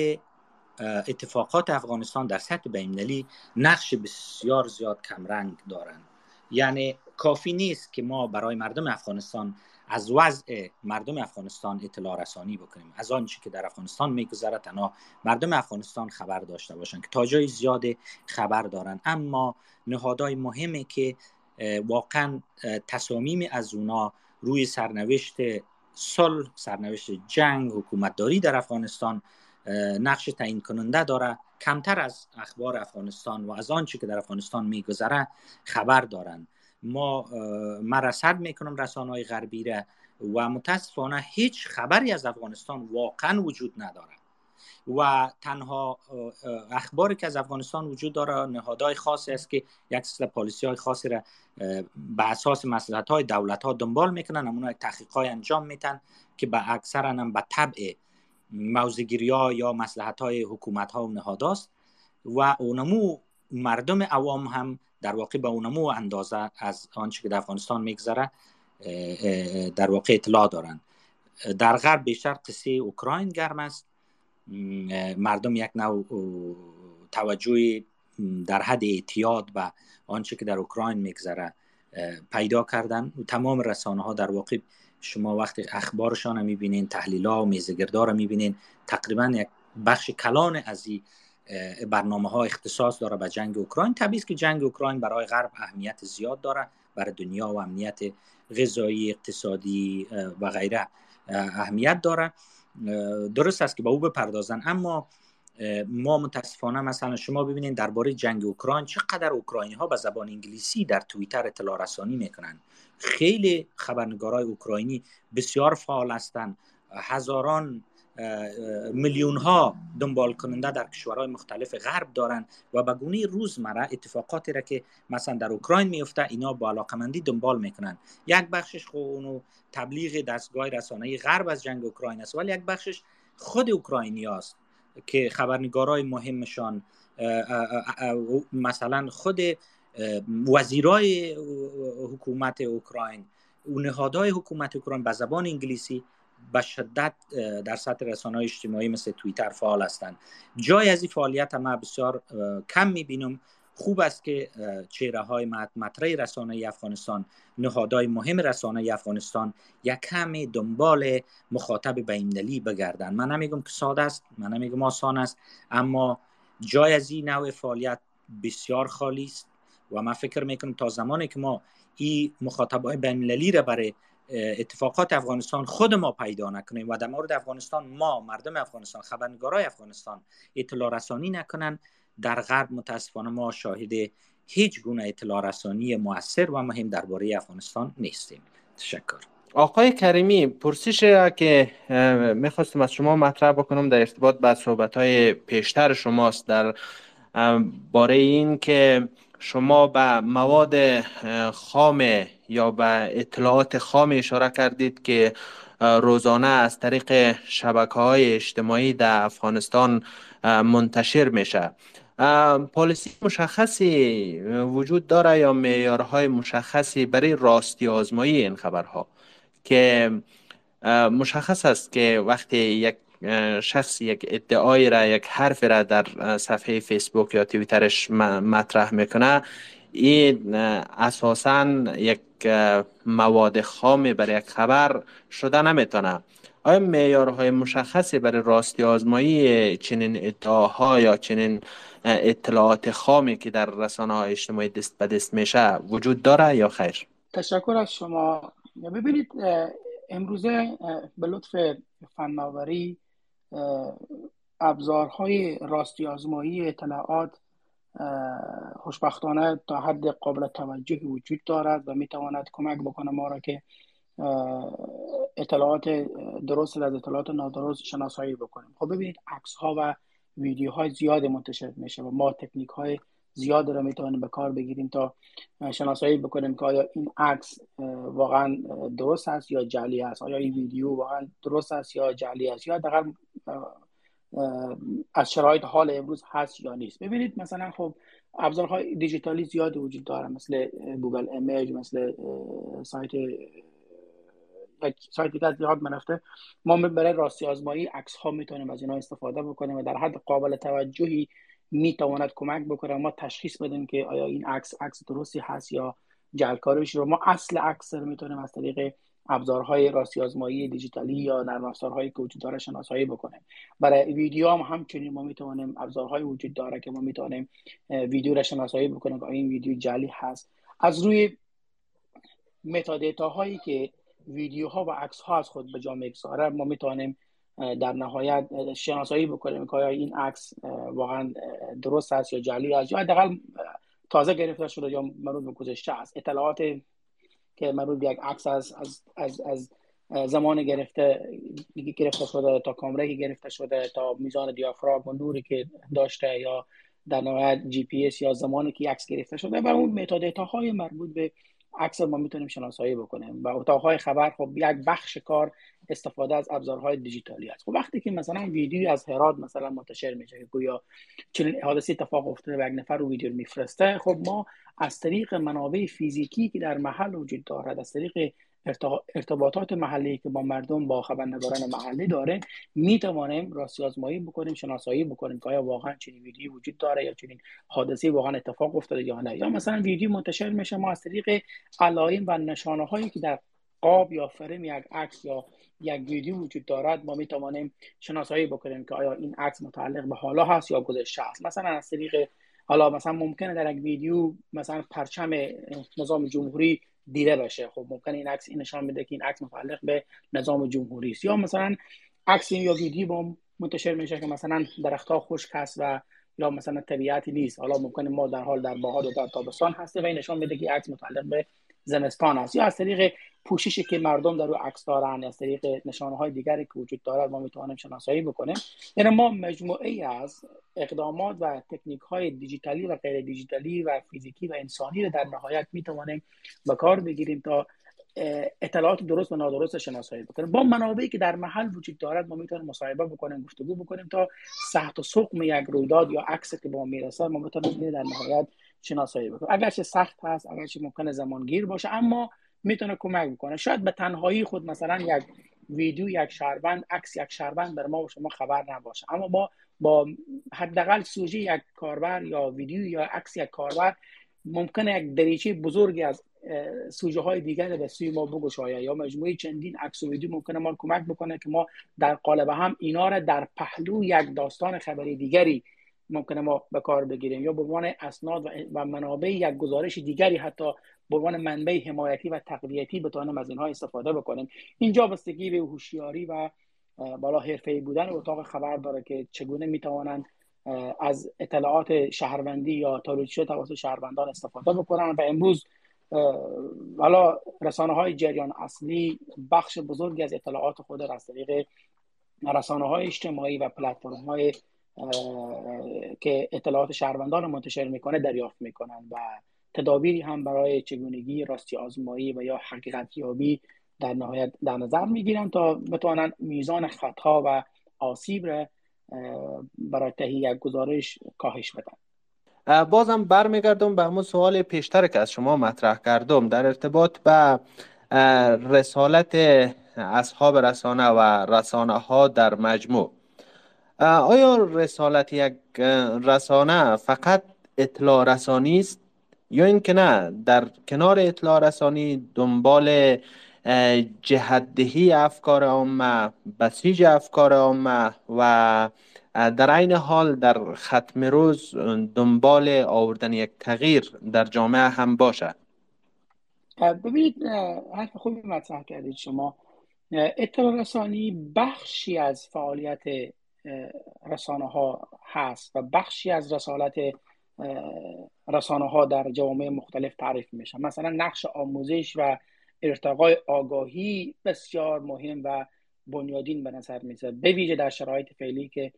اتفاقات افغانستان در سطح بینالمللی نقش بسیار زیاد کمرنگ دارند. یعنی کافی نیست که ما برای مردم افغانستان از وضع مردم افغانستان اطلاع رسانی بکنیم. از آنچه که در افغانستان میگذره تنها مردم افغانستان خبر داشته باشند که تا جای زیاد خبر دارن اما نهادهای مهمه که واقعا تصامیم از اونا روی سرنوشت صلح سرنوشت جنگ حکومتداری در افغانستان نقش تعیین کننده داره. کمتر از اخبار افغانستان و از آنچه که در افغانستان میگذره خبر دارند. ما من رصد می‌کنم رسانه های غربی را و متاسفانه هیچ خبری از افغانستان واقعا وجود نداره. و تنها اخباری که از افغانستان وجود داره نهادهای خاصی است که یک سلسله پالیسی های خاصی را به اساس مسئلت های دولت ها دنبال می‌کنن امونا تحقیق های انجام میتن که به اکثر هم به طبع موزگیری ها یا مسئلت های حکومت ها و نهاداست و اونمو مردم عوام هم در واقع به اونمو اندازه از آنچه که در افغانستان میگذره در واقع اطلاع دارند در غرب بیشتر قصه اوکراین گرم است. مردم یک نوع توجه در حد اعتیاد و آنچه که در اوکراین میگذره پیدا کردن. تمام رسانه ها در واقع شما وقتی اخبارشان می‌بینین تحلیل ها و میزگردار می‌بینین. تقریبا یک بخش کلان از این برنامه ها اختصاص داره به جنگ اوکراین. طبیعی که جنگ اوکراین برای غرب اهمیت زیاد داره برای دنیا و امنیت غذایی اقتصادی و غیره اهمیت داره. درست است که به او بپردازن. اما ما متاسفانه مثلا شما ببینید درباره جنگ اوکراین چقدر اوکراینی ها به زبان انگلیسی در توییتر اطلاع رسانی می‌کنن. خیلی خبرنگارای اوکراینی بسیار فعال هستند. هزاران میلیون ها دنبال کننده در کشورهای مختلف غرب دارن و به گونه روزمره اتفاقاتی را که مثلا در اوکراین میفته اینا با علاقمندی دنبال می‌کنن. یک بخشش خو اونو تبلیغ دستگاه رسانه غرب از جنگ اوکراین است ولی یک بخشش خود اوکراینی است که خبرنگارای مهمشان مثلا خود وزیرای حکومت اوکراین نهادهای حکومت اوکراین به زبان انگلیسی به شدت در سطح رسانه اجتماعی مثل توییتر فعال هستند. جای از این فعالیت ما بسیار کم می‌بینم. خوب است که چهره های مطرح رسانه افغانستان نهادهای مهم رسانه افغانستان یک کمی دنبال مخاطب بینالمللی بگردن من نمیگم که ساده است من نمیگم آسان است اما جای از این نوع فعالیت بسیار خالی است و من فکر می‌کنم تا زمانی که ما این مخاطب های بینالمللی را برای اتفاقات افغانستان خود ما پیدا نکنیم و در مورد افغانستان ما مردم افغانستان خبرنگارای افغانستان اطلاع رسانی نکنن در غرب متاسفانه ما شاهد هیچ گونه اطلاع رسانی موثر و مهم درباره افغانستان نیستیم. تشکر. آقای کریمی پرسش که می‌خواستم از شما مطرح بکنم در ارتباط با صحبت های پیشتر شماست در باره این که شما به مواد خام یا به اطلاعات خام اشاره کردید که روزانه از طریق شبکه های اجتماعی در افغانستان منتشر میشه. پالیسی مشخصی وجود داره یا معیارهای مشخصی برای راستی آزمایی این خبرها؟ که مشخص است که وقتی یک شخص یک ادعای را یک حرف را در صفحه فیسبوک یا تویترش مطرح می‌کنه. این اساسا یک مواد خام برای یک خبر شده نمی‌تونه. آیا معیارهای مشخصی برای راستی آزمایی چنین ادعاها یا چنین اطلاعات خامی که در رسانه های اجتماعی دست به دست میشه وجود داره یا خیر؟ تشکر از شما. ببینید امروزه به لطف فناوری ابزارهای راستی آزمایی اطلاعات خوشبختانه تا حد قابل توجهی وجود دارد و می‌تواند کمک بکنه ما را که اطلاعات درست از اطلاعات نادرست شناسایی بکنیم. خب ببینید عکس ها و ویدیوهای زیاد منتشر میشه و ما تکنیک های زیاد رو می‌تونیم به کار بگیریم تا شناسایی بکنیم که آیا این عکس واقعا درست است یا جعلی است. آیا این ویدیو واقعا درست است یا جعلی است؟ یا دقیقا از شرایط حال امروز هست یا نیست. ببینید مثلا خب ابزارهای دیجیتالی زیاد وجود داره مثل Google Image مثل سایت سایت دیگه از یاد من رفته ما برای راستی آزمایی عکس ها می‌تونیم از اینا استفاده بکنیم و در حد قابل توجهی می‌تواند کمک بکنه ما تشخیص بدیم که آیا این عکس عکس درستی هست یا جلکارش رو. ما اصل عکس رو می‌تونیم از طریق ابزارهای راستی آزمایی دیجیتالی یا نرم افزارهایی که وجود داره شناسایی بکنیم برای ویدیو هم همچنین ما می‌تونیم ابزارهای وجود داره که ما می‌تونیم ویدیو را شناسایی بکنیم که این ویدیو جلی هست. از روی متادیتا هایی که ویدیوها و عکس ها از خود به جا می‌گذاره ما می‌تونیم در نهایت شناسایی بکنیم که آیا این عکس واقعا درست است یا جعلی است یا حداقل تازه گرفته شده یا مربوط به گذشته است. اطلاعات که مربوط به یک عکس از از از, از زمان گرفته گرفته شده تا کامره که گرفته شده تا میزان دیافراگم و نوری که داشته یا در نهایت جی پی اس یا زمانی که عکس گرفته شده و اون metadata های مربوط به عکس ما می‌تونیم شناسایی بکنیم. و اتاقهای خبر خب یک بخش کار استفاده از ابزارهای دیجیتالی است. خب وقتی که مثلا ویدیو از هرات مثلا منتشر میشه که گویا چنین حادثه اتفاق افتاده و یک نفر رو ویدیو میفرسته خب ما از طریق منابع فیزیکی که در محل وجود دارد از طریق ارتباطات محلی که با مردم با خبرنگاران محلی داره می توانیم راستی آزمایی بکنیم شناسایی بکنیم که آیا واقعا چنین ویدیو وجود داره یا چنین حادثه واقعا اتفاق افتاده یا نه. یا مثلا ویدیو منتشر میشه ما از طریق علائم و نشانه هایی که در قاب یا فرم یک عکس یا یک ویدیو وجود دارد ما می توانیم شناسایی بکنیم که آیا این عکس متعلق به حالا هست یا گذشته است. مثلا از طریق حالا مثلا ممکنه در یک ویدیو مثلا پرچم نظام جمهوری دیده بشه. خب ممکنه این عکس این نشان میده که این عکس متعلق به نظام جمهوری است. یا مثلا عکس یا ویدیو منتشر میشه که مثلا درختها خشک هست و یا مثلا طبیعتی نیست. حالا ممکنه ما در حال در بهار و در تابستان هسته و این نشان میده که عکس متعلق به زمستان است. یا از طریق پوششی که مردم در رو عکس دارن از طریق نشانه های دیگری که وجود دارد ما می‌توانیم شناسایی بکنیم. یعنی ما مجموعه ای از اقدامات و تکنیک های دیجیتالی و غیر دیجیتالی و فیزیکی و انسانی رو در نهایت می‌توانیم به کار بگیریم تا اطلاعات درست و نادرست شناسایی بکنیم. با منابعی که در محل وجود دارد ما می‌تونیم مصاحبه بکنیم گفتگو بکنیم تا سخت و سقم یک رویداد یا عکس که به ما می‌رسه ما می‌تونیم در نهایت شناسایی بکنیم اگرچه سخت هست اگرچه ممکنه زمانگیر باشه اما می‌تونه کمک بکنه. شاید به تنهایی خود مثلا یک ویدیو یک شهروند عکس یک شهروند بر ما و شما خبر نباشه. اما با با حداقل سوژه یک کاربر یا ویدیو یا عکس یک کاربر ممکنه یک دریچه بزرگی از سوژه های دیگر به سوی ما بگشایه یا مجموعه چندین عکس و ویدیو ممکنه ما کمک بکنه که ما در قالب هم اینا را در پهلو یک داستان خبری دیگری ممکنه ما به کار بگیریم. یا به عنوان اسناد و منابع یک گزارش دیگری حتی به عنوان منبع حمایتی و تقویتی بتوانیم از اینها استفاده بکنیم. اینجا بستگی به هوشیاری و بالا حرفه‌ای بودن اتاق خبر داره که چگونه می‌توانند از اطلاعات شهروندی یا تاریخی توسط شهروندان استفاده بکنن و امروز حالا رسانه های جریان اصلی بخش بزرگی از اطلاعات خود را از طریق رسانه های اجتماعی و پلتفرم های که اطلاعات شهروندان منتشر می‌کنه دریافت می‌کنن و تدابیری هم برای چگونگی راستی آزمایی و یا حقیقت یابی در نهایت در نظر می‌گیرن تا بتوانند میزان خطا و آسیب را برای تهیه گزارش کاهش بدن. بازم برمیگردم به همون سوال پیشتر که از شما مطرح کردم. در ارتباط به رسالت اصحاب رسانه و رسانه ها در مجموع. آیا رسالت یک رسانه فقط اطلاع رسانی است؟ یا اینکه نه در کنار اطلاع رسانی دنبال جهدهی افکار عامه بسیج افکار عامه و در این حال در ختم روز دنبال آوردن یک تغییر در جامعه هم باشه. ببینید حرف خوبی مطرح کردید شما. اطلاع رسانی بخشی از فعالیت رسانه ها هست و بخشی از رسالت رسانه ها در جوامع مختلف تعریف میشن مثلا نقش آموزش و ارتقای آگاهی بسیار مهم و بنیادین به نظر میسه به ویژه در شرایط فعلی که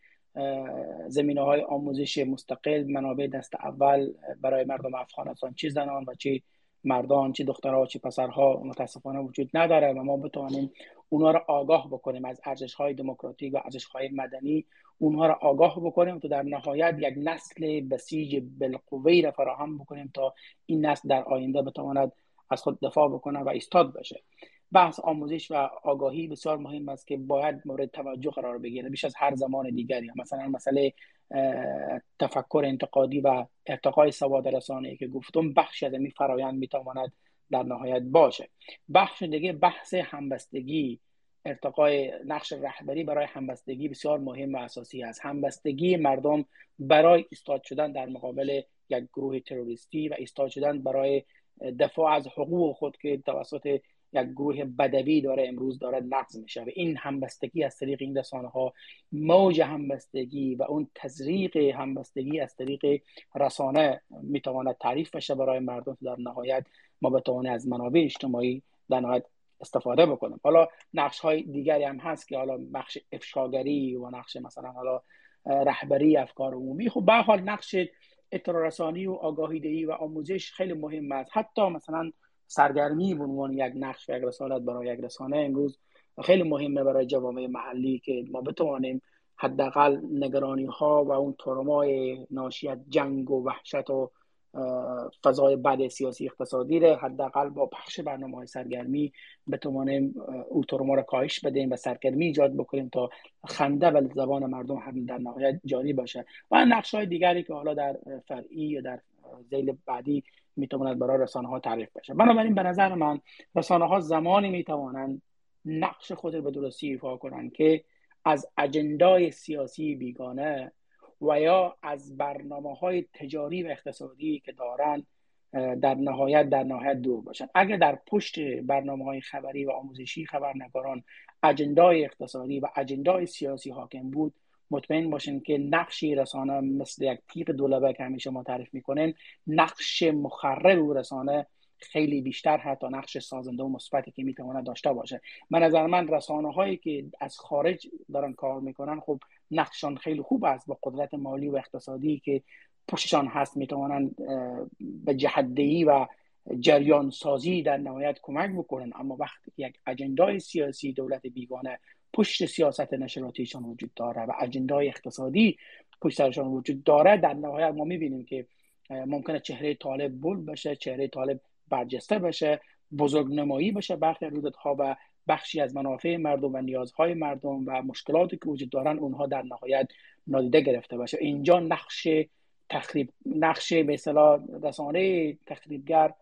زمینه های آموزش مستقل منابع دست اول برای مردم افغانستان چه زنان و چه مردان چه دخترها چه پسرها متاسفانه وجود نداره و ما بتوانیم اونها را آگاه بکنیم از ارزش های دموکراتیک و ارزش های مدنی اونها را آگاه بکنیم تا در نهایت یک نسل بسیج بالقوه را فراهم بکنیم تا این نسل در آینده بتواند از خود دفاع بکنه و ایستاد بشه. بحث آموزش و آگاهی بسیار مهم است که باید مورد توجه قرار بگیره بیش از هر زمان دیگری مثلا مسئله تفکر انتقادی و ارتقای سواد رسانه که گفتم بخشی از این فرایند می‌تواند در نهایت باشه. بخش دیگه بحث همبستگی ارتقای نقش رهبری برای همبستگی بسیار مهم و اساسی است. همبستگی مردم برای ایستاد شدن در مقابل یک گروه تروریستی و ایستاد شدن برای دفاع از حقوق خود که توسط یک گروه بدوی داره امروز داره نقض میشه. و این همبستگی از طریق این رسانه ها موج همبستگی و اون تزریق همبستگی از طریق رسانه می‌تواند تعریف بشه برای مردم در نهایت ما بتوانیم از منابع اجتماعی در نهایت استفاده بکنیم. حالا نقش های دیگری هم هست که حالا نقش افشاگری و نقش مثلا حالا رهبری افکار عمومی. خب به حال نقش اطلاع رسانی و آگاهی دهی و آموزش خیلی مهم است. حتی مثلا سرگرمی به عنوان یک نقش و یک رسالت برای یک رسانه امروز خیلی مهمه برای جوامع محلی که ما بتوانیم حداقل نگرانی ها و اون ترمای ناشی جنگ و وحشت و فضای بد سیاسی اقتصادی رو حداقل با پخش برنامه های سرگرمی بتوانیم او ترما را کاهش بدیم و سرگرمی ایجاد بکنیم تا خنده و زبان مردم هم در نهایت جاری باشه. و نقش های دیگری که حالا در فرعی یا در زیل بعدی می‌تواند برای رسانه ها تعریف بشه. بنابراین به نظر من رسانه ها زمانی می‌توانند نقش خود به درستی ایفا کنند که از اجندای سیاسی بیگانه و یا از برنامه های تجاری و اقتصادی که دارند در نهایت در نهایت دور باشند اگر در پشت برنامه های خبری و آموزشی خبرنگاران اجندای اقتصادی و اجندای سیاسی حاکم بود مطمئن باشین که نقشی رسانه مثل یک تیغ دولبه که همیشه ما تعریف می‌کنیم نقش مخرب او رسانه خیلی بیشتر حتی نقش سازنده و مثبتی که می‌تونه داشته باشه. من نظر من رسانه هایی که از خارج دارن کار می‌کنن خب نقششان خیلی خوب است با قدرت مالی و اقتصادی که پشتشان هست می‌توانند به جهدهی و جریان سازی در نهایت کمک بکنن اما وقتی یک اجندای سیاسی دولت بیگانه پشت سیاست نشراتیشان وجود داره و اجندای اقتصادی پشت سرشان وجود داره. در نهایت ما می‌بینیم که ممکنه چهره طالب بول بشه چهره طالب برجسته بشه بزرگنمایی بشه برخی رویدادها و بخشی از منافع مردم و نیازهای مردم و مشکلاتی که وجود دارن اونها در نهایت نادیده گرفته باشه. اینجا نقش تخریب نقش به رسانه تخریبگر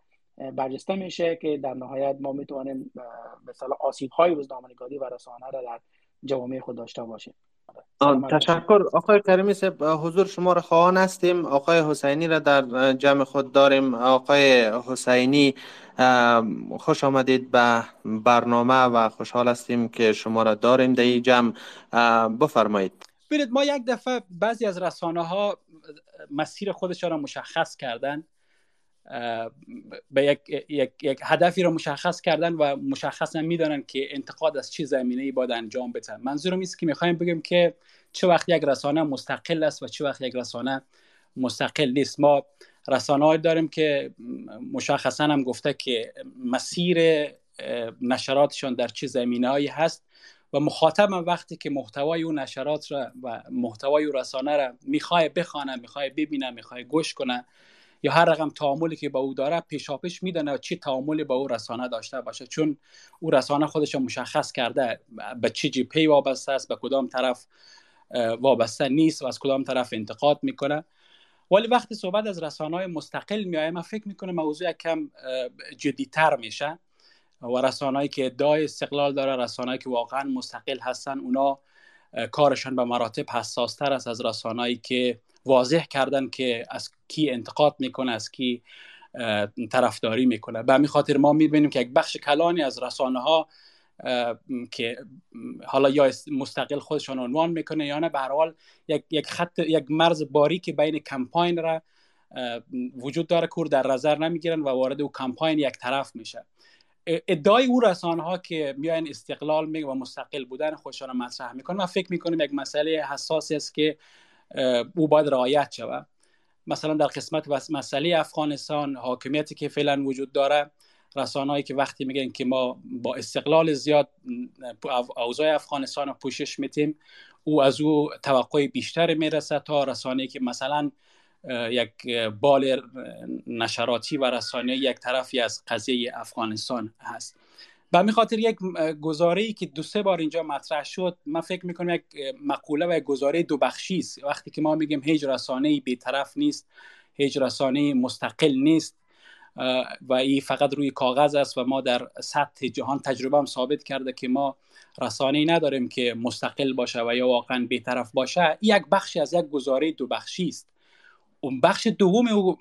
برجسته میشه که در نهایت ما می‌تونیم به آسیب های روزنامه‌نگاری و رسانه را در جوامع خود داشته باشیم. تشکر. آقای کریمی صاحب حضور شما را خواهان هستیم. آقای حسینی را در جمع خود داریم. آقای حسینی خوش آمدید به برنامه و خوشحال هستیم که شما را داریم. در این جمع بفرمایید. ببینید ما یک دفعه بعضی از رسانه ها مسیر خودشان را مشخص کردن. به یک, یک،, یک هدفی را مشخص کردن و مشخصا می‌دانن که انتقاد از چه زمینه ای باید انجام بدن منظورم است که می‌خوایم بگیم که چه وقت یک رسانه مستقل است و چه وقت یک رسانه مستقل نیست. ما رسانه داریم که مشخصا هم گفته که مسیر نشراتشان در چه زمینه هایی هست و مخاطب وقتی که محتوای اون نشرات را و محتوای اون رسانه را می‌خوای بخوانه می‌خوای ببینه می‌خوای گوش کنه یا هر رقم تعاملی که با او داره پیشاپیش میدانه چی تعاملی با او رسانه داشته باشه. چون او رسانه خودش مشخص کرده به جی پی وابسته است به کدام طرف وابسته نیست و از کدام طرف انتقاد می‌کنه. ولی وقتی صحبت از رسانه های مستقل میایه من فکر می‌کنه موضوع کم جدیتر میشه. و رسانه‌ای که ادعای استقلال داره رسانه‌ای که واقعا مستقل هستن اونا کارشان به مراتب حساستر است از رسانه‌ای که واضح کردن که از کی انتقاد می‌کنه از کی طرفداری می‌کنه. به همین خاطر ما می‌بینیم که یک بخش کلانی از رسانه ها که حالا یا مستقل خودشان عنوان می‌کنه یا نه به حال یک یک خط یک مرز باریک بین کمپاین را وجود داره کور در نظر نمی‌گیرن و وارد او کمپاین یک طرف میشه. ادعای او رسانه ها که میاین استقلال میگه و مستقل بودن خودشان رو مطرح می‌کنن من فکر می‌کنم یک مسئله حساسی است که او باید رعایت شود. مثلا در قسمت مسئله افغانستان حاکمیتی که فعلا وجود داره رسانه‌ای که وقتی میگن که ما با استقلال زیاد اوضاع افغانستان رو پوشش میتیم او از او توقع بیشتر می‌رسه تا رسانه‌ای که مثلا یک بال نشراتی و رسانه یک طرفی از قضیه افغانستان هست. به همین خاطر یک گزاره ای که دو سه بار اینجا مطرح شد من فکر می‌کنم یک مقوله و یک گزاره دو بخشی است. وقتی که ما میگیم هیچ رسانه ای بیطرف نیست هیچ رسانه مستقل نیست و این فقط روی کاغذ است و ما در سطح جهان تجربه هم ثابت کرده که ما رسانه نداریم که مستقل باشه و یا واقعا بیطرف باشه یک بخشی از یک گزاره دو بخشی است. بخش دوم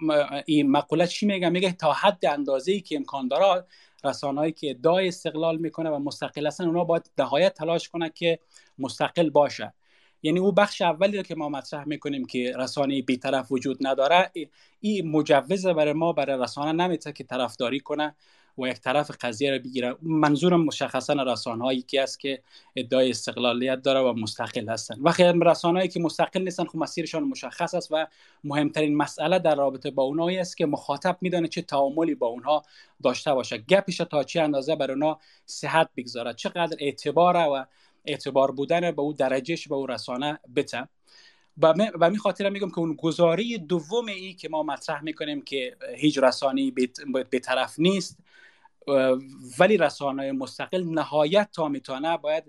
این مقوله چی میگه؟ میگه تا حد اندازه ای که امکان داره رسانه‌ای که ادعای استقلال می‌کنه و مستقل هستن اونا باید نهایت تلاش کنه که مستقل باشه. یعنی او بخش اولی که ما مطرح می‌کنیم که رسانه بیطرف وجود نداره این مجوز برای ما برای رسانه نمی‌تونه که طرفداری کنه. و یک طرف قضیه رو بگیره منظورم مشخصا رسانه هایی که است که ادعای استقلالیت داره و مستقل هستن. و رسانه هایی که مستقل نیستن خب مسیرشان مشخص است و مهمترین مسئله در رابطه با اونایی است که مخاطب میدانه چه تعاملی با اونها داشته باشه. گپش تا چه اندازه بر اونها صحت بگذاره. چقدر اعتبار و اعتبار بودن به او درجهش به او رسانه بته. و می خاطر میگم که اون گزاری دوم ای که ما مطرح می‌کنیم که هیچ رسانه به طرف نیست ولی رسانه مستقل نهایت تا می‌تونه باید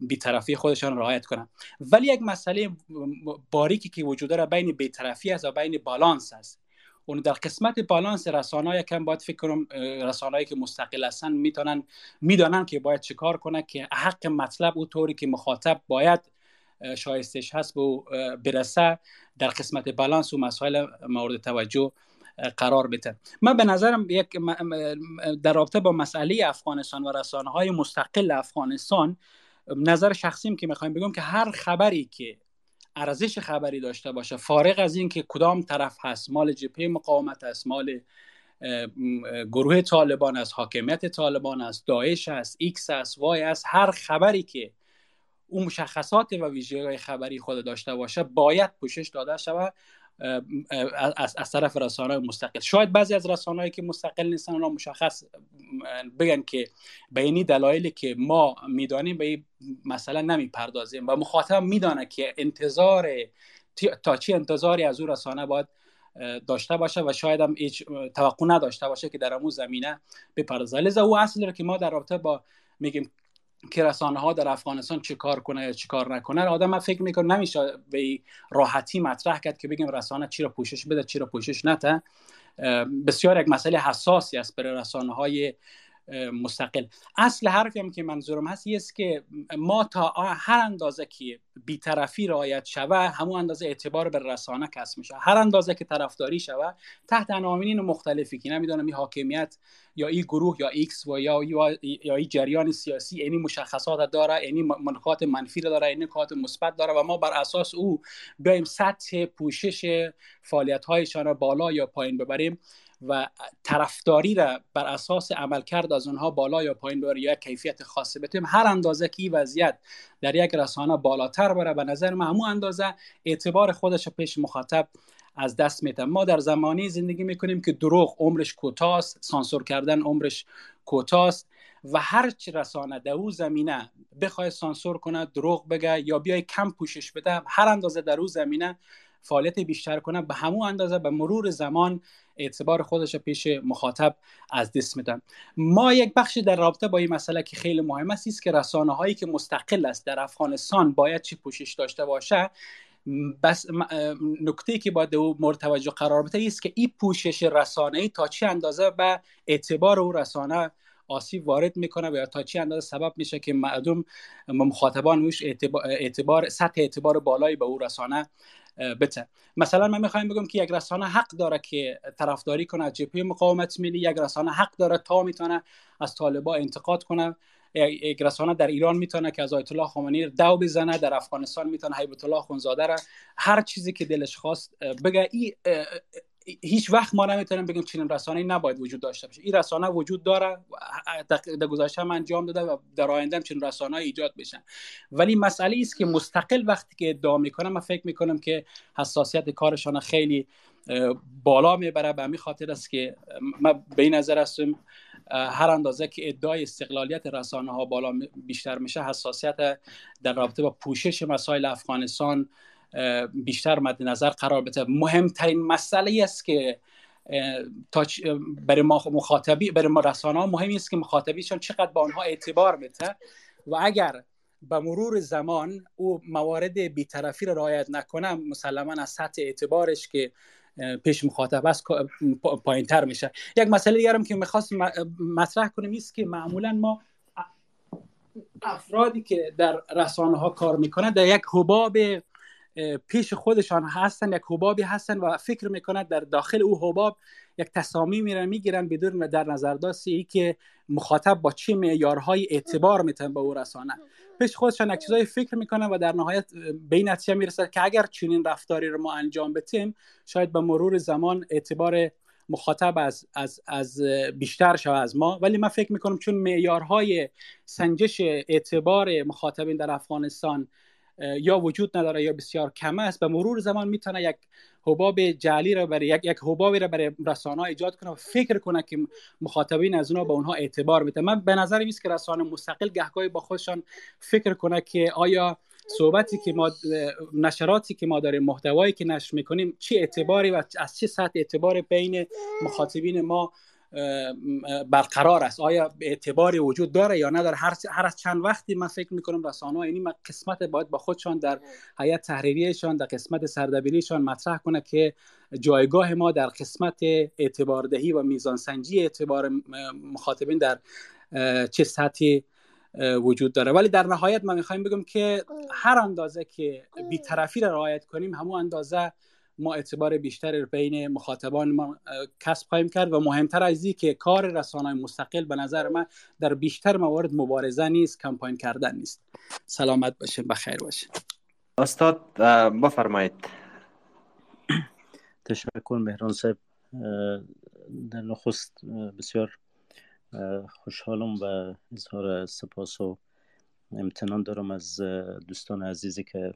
بیطرفی خودشان رعایت کنن. ولی یک مسئله باریکی که وجود داره بین بیطرفی است و بین بالانس است. اون در قسمت بالانس رسانه یکم باید فکر کنم رسانه‌ای که مستقل هستن می‌تونن می‌دانن که باید چیکار کنه که حق مطلب او طوری که مخاطب باید شایستش هست به برسه. در قسمت بالانس و مسائل مورد توجه قرار بده. من به نظرم یک در رابطه با مسئله افغانستان و رسانه های مستقل افغانستان نظر شخصیم که می‌خوایم بگم که هر خبری که ارزش خبری داشته باشه فارغ از اینکه کدام طرف هست مال جبهه مقاومت است مال گروه طالبان است حاکمیت طالبان است داعش است X است Y است هر خبری که اون مشخصات و ویژگی خبری خود داشته باشه باید پوشش داده شود. از, از طرف رسانه مستقل. شاید بعضی از رسانه‌ای که مستقل نیستن اونا مشخص بگن که به اینی دلایلی که ما می‌دانیم به این مسئله نمی‌پردازیم. و مخاطب میدانه که انتظار تا چی انتظاری از او رسانه باید داشته باشه و شاید هم هیچ توقع نداشته باشه که در امون زمینه بپردازه. لذا او اصل رو که ما در رابطه با میگیم که رسانه ها در افغانستان چه کار کنه یا چه کار نکنه آدم من فکر می‌کنم نمیشه به راحتی مطرح کرد که بگیم رسانه چی را پوشش بده چی را پوشش نده. بسیار یک مسئله حساسی است برای رسانه های مستقل. اصل حرفی هم که منظورم هست است که ما تا هر اندازه که بیطرفی رعایت شوه همون اندازه اعتبار به رسانه کسب میشه. هر اندازه که طرفداری شوه تحت عناوین مختلفی که نمی‌دونم این حاکمیت یا این گروه یا X و یا یا این جریان سیاسی اینی مشخصات داره اینی نکات منفی داره اینی نکات مثبت داره و ما بر اساس او بیایم سطح پوشش فعالیت هایشان بالا یا پایین ببریم و طرفداری را بر اساس عملکرد از اونها بالا یا پایین ببره یا کیفیت خاصی بتیم هر اندازه که وضعیت در یک رسانه بالاتر بره به نظر من. همون اندازه اعتبار خودش پیش مخاطب از دست میده. ما در زمانی زندگی می‌کنیم که دروغ عمرش کوتاست سانسور کردن عمرش کوتاست و هر چی رسانه در او زمینه بخواد سانسور کنه دروغ بگه یا بیای کم پوشش بده هر اندازه در او زمینه فعالیت بیشتر کنه به همون اندازه به مرور زمان اعتبار خودش پیش مخاطب از دست میدن ما یک بخشی در رابطه با این مسئله که خیلی مهم است است که رسانه هایی که مستقل است در افغانستان باید چی پوشش داشته باشه. بس نکته که باید او مورد توجه قرار بده است که این پوشش رسانه ای تا چه اندازه به اعتبار او رسانه آسیب وارد می‌کنه و یا تا چه اندازه سبب میشه که مردم مخاطبان اعتبار, اعتبار سطح اعتبار بالایی به او رسانه بته. مثلا من می‌خوایم بگم که یک رسانه حق داره که طرفداری کنه از جبهه مقاومت ملی یک رسانه حق داره تا می‌تونه از طالبا انتقاد کنه. یک رسانه در ایران می‌تونه که از آیت الله خامنه‌ای دو بزنه در افغانستان می‌تونه هیبت الله خونزاده را. هر چیزی که دلش خواست بگه ای هیچ وقت ما نمی‌تونیم بگیم چنین رسانه نباید وجود داشته باشه. این رسانه وجود داره در گذشته انجام داده و در آینده هم چنین رسانه ایجاد بشن ولی مسئله است که مستقل وقتی که ادعا می‌کنم من فکر می‌کنم که حساسیت کارشان خیلی بالا می‌بره به همین خاطر است که من به این نظر هستم هر اندازه که ادعای استقلالیت رسانه ها بالا بیشتر میشه حساسیت در رابطه با پوشش مسائل افغانستان بیشتر مد نظر قرار بده. مهمترین مسئله است که برای ما مخاطبی برای ما رسانه ها مهم است که مخاطبیشان چقدر با آنها اعتبار بده و اگر به مرور زمان او موارد بیطرفی را رعایت نکنه مسلما از سطح اعتبارش که پیش مخاطب است پایین تر میشه. یک مسئله دیگرم که می‌خواست مطرح کنیم است که معمولا ما افرادی که در رسانه ها کار می‌کنه در یک حباب پیش خودشان هستن یک حبابی هستن و فکر می‌کنند در داخل او حباب یک تصامی میرن می‌گیرن بدون در نظر ای که مخاطب با چه معیارهای اعتبار میتن به او رسانه. پیش خودشان یک چیزای فکر می‌کنن و در نهایت به این نتیجه می‌رسد که اگر چنین رفتاری رو ما انجام بتیم شاید به مرور زمان اعتبار مخاطب از, از, از بیشتر شود از ما. ولی من فکر می‌کنم چون معیارهای سنجش اعتبار مخاطبین در افغانستان یا وجود نداره یا بسیار کم است. به مرور زمان می‌تونه یک حباب جعلی را برای یک یک حبابی را برای رسانه ایجاد کنه و فکر کنه که مخاطبین از اونها به اونها اعتبار بده من به نظر میاد که رسانه مستقل گهگاهی با خودشان فکر کنه که آیا صحبتی که ما نشراتی که ما داریم محتوایی که نشر می‌کنیم چه اعتباری و از چه سطح اعتبار بین مخاطبین ما برقرار است. آیا اعتباری وجود داره یا نداره هر, هر از چند وقتی من فکر می‌کنم رسانه ها یعنی قسمت باید با خودشان در حیات تحریریشان در قسمت سردبیریشان مطرح کنه که جایگاه ما در قسمت اعتباردهی و میزان سنجی اعتبار مخاطبین در چه سطحی وجود داره. ولی در نهایت من می‌خوایم بگم که هر اندازه که بیطرفی را رعایت کنیم همون اندازه ما اعتبار بیشتر بین مخاطبان ما کسب خواهیم کرد و مهمتر از که کار رسانه مستقل به نظر من در بیشتر موارد مبارزه نیست کمپاین کردن نیست. سلامت باشین بخیر باشین. استاد بفرمایید. (clears throat) تشکر مهران صاحب. در نخست بسیار خوشحالم و اظهار سپاس و امتنان دارم از دوستان عزیزی که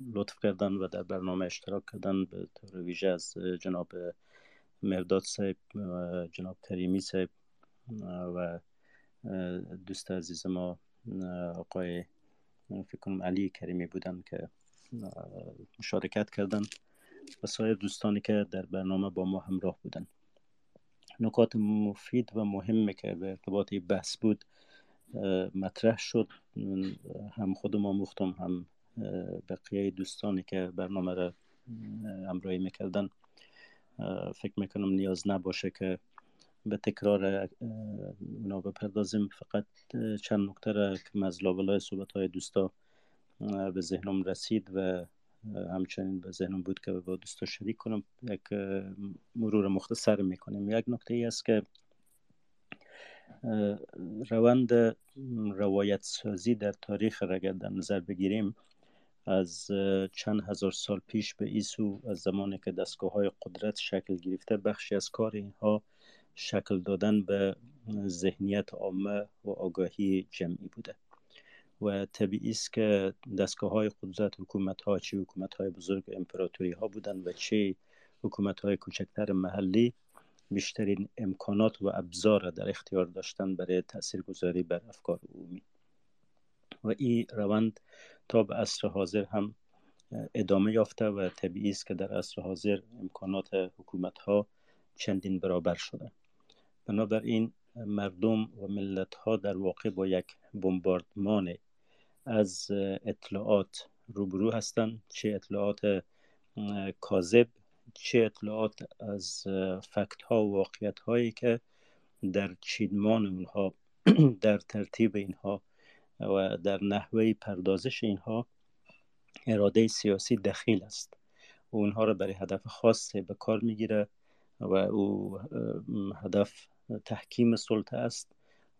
لطف کردن و در برنامه اشتراک کردن به طور ویژه از جناب مرداد صاحب جناب کریمی صاحب و دوست عزیز ما آقای فکر کنم علی کریمی بودن که مشارکت کردن و سایر دوستانی که در برنامه با ما همراه بودن. نکات مفید و مهمی که به ارتباط بحث بود مطرح شد هم خودم آموختم هم بقیه دوستانی که برنامه را همراهی می‌کردن فکر می‌کنم نیاز نباشه که به تکرار اونا بپردازیم. فقط چند نکته را که از لابلای صحبت های دوستا به ذهنم رسید و همچنین به ذهنم بود که با دوستا شریک کنم یک مرور مختصر می‌کنیم. یک نکته ای است که روند روایت سازی در تاریخ را در نظر بگیریم از چند هزار سال پیش به ایسو از زمانی که دستگاه های قدرت شکل گرفته بخشی از کار اینها شکل دادن به ذهنیت عامه و آگاهی جمعی بوده. و طبیعی است که دستگاه های قدرت حکومت ها چه حکومت های بزرگ امپراتوری ها بودن و چه حکومت های کوچکتر محلی بیشترین امکانات و ابزار در اختیار داشتن برای تاثیرگذاری بر افکار عمومی. و این روند تا به عصر حاضر هم ادامه یافته و طبیعی است که در عصر حاضر امکانات حکومت ها چندین برابر شده. بنابراین مردم و ملت ها در واقع با یک بمباردمان از اطلاعات روبرو هستند. چه اطلاعات کاذب چه اطلاعات از فکت ها و واقعیت هایی که در چیدمان اونها (clears throat) در ترتیب اینها و در نحوه پردازش اینها اراده سیاسی دخیل است. و اونها را برای هدف خاص به کار می‌گیره و او هدف تحکیم سلطه است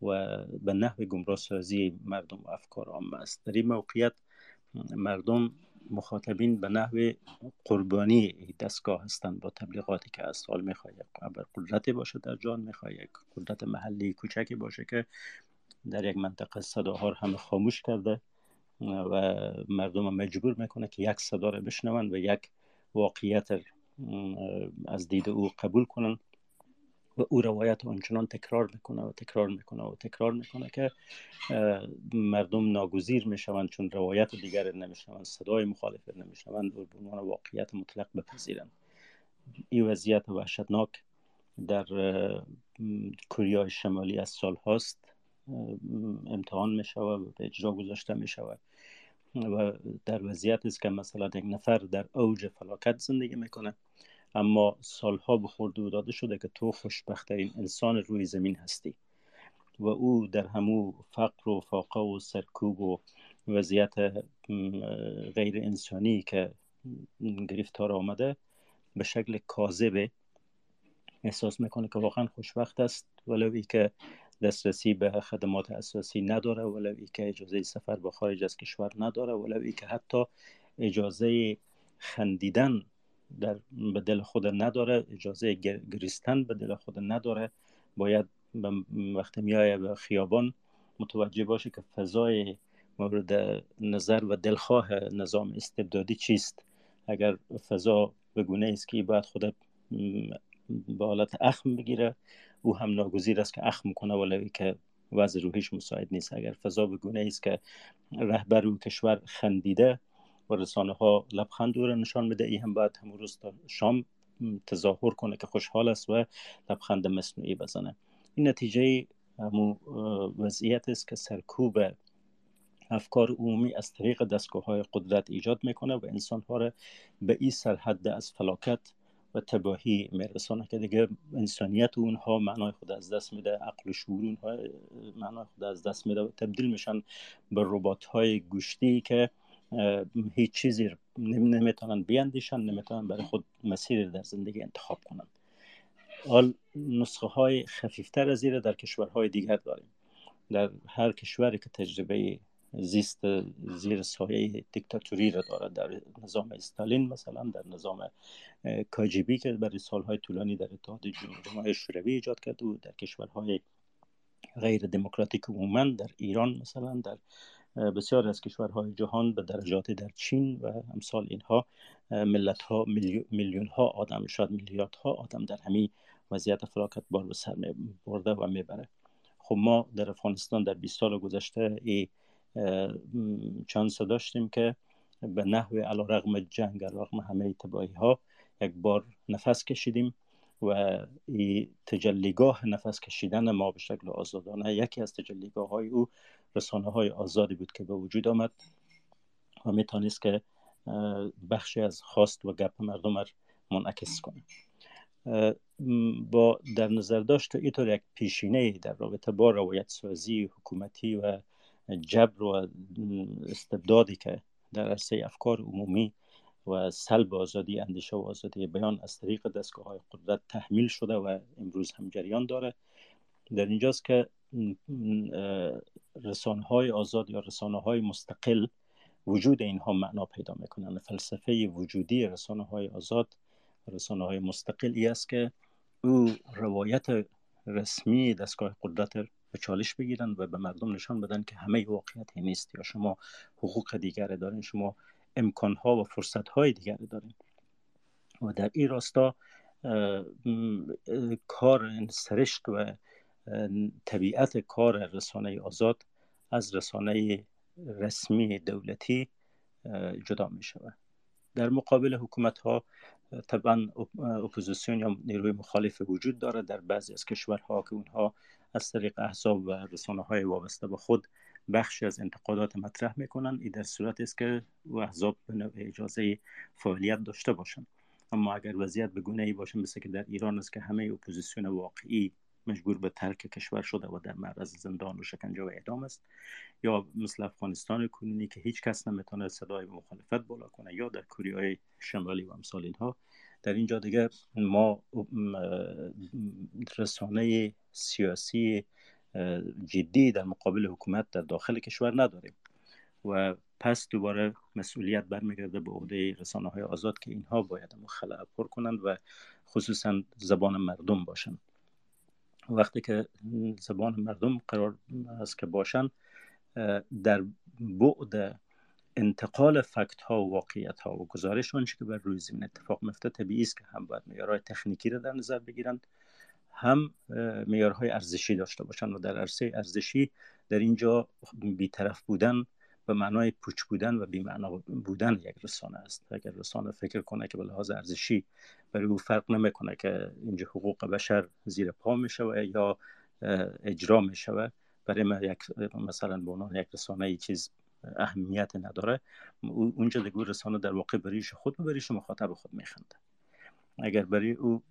و به نحو گمراه سازی مردم و افکار عامه است. در این موقعیت مردم مخاطبین به نحو قربانی دستگاه هستند با تبلیغاتی که از سال می‌خواه یک قدرتی باشه در جان می‌خواه یک قدرت محلی کوچکی باشه که در یک منطقه صداها همه خاموش کرده و مردم مجبور می‌کنه که یک صدا رو بشنون و یک واقعیت از دید او قبول کنن و او روایت آنچنان تکرار می‌کنه و تکرار می‌کنه و تکرار می‌کنه که مردم ناگزیر می‌شوند چون روایت دیگر نمیشنوند صدای مخالف نمیشنوند و به عنوان واقعیت مطلق بپذیرند. این وضعیت وحشتناک در کره شمالی از سال هاست امتحان می شود و به اجرا گذاشته می شود و در وضعیت است که مثلا یک نفر در اوج فلاکت زندگی می‌کنه اما سالها به خورده داده شده که تو خوشبختترین انسان روی زمین هستی. و او در همو فقر و فاقه و سرکوب و وضعیت غیر انسانی که گرفتار آمده به شکل کاذب احساس می‌کنه که واقعا خوشبخت است ولو که دسترسی به خدمات اساسی نداره ولو که اجازه سفر به خارج از کشور نداره ولو که حتی اجازه خندیدن در به دل خود نداره اجازه گریستن به دل خود نداره. باید وقتی میایه به خیابان متوجه باشه که فضای مورد نظر و دلخواه نظام استبدادی چیست. اگر فضا به گونه است که باید خود به حالت اخم بگیره او هم ناگزیر است که اخم کنه ولی که وضع روحیش مساعد نیست. اگر فضا به گونه است که رهبر او کشور خندیده و رسانه ها لبخند او را نشان میده ای هم باید همون روز تا شام تظاهر کنه که خوشحال است و لبخند مصنوعی بزنه. این نتیجه همون وضعیت است که سرکوب افکار عمومی از طریق دستگاه های قدرت ایجاد می‌کنه و انسان ها را به این سرحد از فلاکت تباهی میرسانه که دیگه انسانیت اونها معنای خود از دست میده عقل و شعور اونها معنای خود از دست میده و تبدیل میشن به ربات های گوشتی که هیچ چیزی نمی‌تونن بیاندیشن نمی‌تونن برای خود مسیر در زندگی انتخاب کنن. حال نسخه های خفیفتر از در کشورهای دیگر داریم. در هر کشوری که تجربه زیست زیر سایه دیکتاتوری را دارد در نظام استالین مثلا در نظام کاجیبی که برای سالهای طولانی در اتحاد جمهوری شوروی ایجاد کرده بود در کشورهای غیر دموکراتیک عموما در ایران مثلا در بسیار از کشورهای جهان به درجات در چین و امثال اینها ملت ها میلیون ها آدم شاید میلیارد ها آدم در همین وضعیت فلاکت بار به سر برده و می‌بره خب ما در افغانستان در 20 سال گذشته ای چانس داشتیم که به نحو علا رغم جنگ رغم همه تباهی ها یک بار نفس کشیدیم و تجلیگاه نفس کشیدن ما به شکل آزادانه یکی از تجلیگاه های او رسانه های آزادی بود که به وجود آمد و می‌تونست که بخشی از خواست و گپ مردم را منعکس کنه. با در نظر داشت اینطور یک پیشینه در رابطه با روایت سازی حکومتی و جبر و استبدادی که در عرصه افکار عمومی و سلب آزادی اندیشه و آزادی بیان از طریق دستگاه های قدرت تحمیل شده و امروز هم جریان داره. در اینجاست که رسانه های آزاد یا رسانه های مستقل وجود اینها معنا پیدا می‌کنن. فلسفه وجودی رسانه های آزاد رسانه های مستقل است که او روایت رسمی دستگاه قدرت به چالش بگیرن و به مردم نشان بدن که همه واقعیت نیست یا شما حقوق دیگر دارین شما امکانها و فرصتهای دیگری داریم و در این راستا کار سرشت و طبیعت کار رسانه آزاد از رسانه رسمی دولتی جدا می شود در مقابل حکومت ها طبعا اپوزیسیون یا نیروی مخالف وجود داره در بعضی از کشورها که اونها از طریق احزاب و رسانه های وابسته به خود بخشی از انتقادات مطرح می‌کنن این در صورت است که احزاب به اجازه فعالیت داشته باشند. اما اگر وضعیت به گونه ای باشه مثل که در ایران است که همه اپوزیسیون واقعی مجبور به ترک کشور شده و در معرض زندان و شکنجه و اعدام است یا مثل افغانستان کنونی که هیچ کس نمی‌تونه صدای مخالفت بالا کنه یا در کره شمالی و امثال اینها در اینجا دیگه ما رسانه سیاسی جدی در مقابل حکومت در داخل کشور نداریم. و پس دوباره مسئولیت برمیگرده به عهده رسانه های آزاد که اینها باید خلع پر کنند و خصوصا زبان مردم باشند وقتی که زبان مردم قرار است که باشند در بعد انتقال فکت ها و واقعیت ها و گزارش آنچه که بر روی زمین اتفاق میفته طبیعی است که هم باید معیارهای تکنیکی را در نظر بگیرند هم معیارهای ارزشی داشته باشند و در عرصه ارزشی در اینجا بیطرف بودن به معنای پوچ بودن و بیمعنا بودن یک رسانه است. اگر رسانه فکر کنه که به لحاظ ارزشی برای او فرق نمی‌کنه که اینجا حقوق بشر زیر پا می‌شوه یا اجرا می‌شوه برای ما یک مثلا به عنوان یک رسانه ای چیز اهمیت نداره. اونجا دیگه رسانه در واقع بریش خود و بریش مخاطب خود میخنده. اگر برای او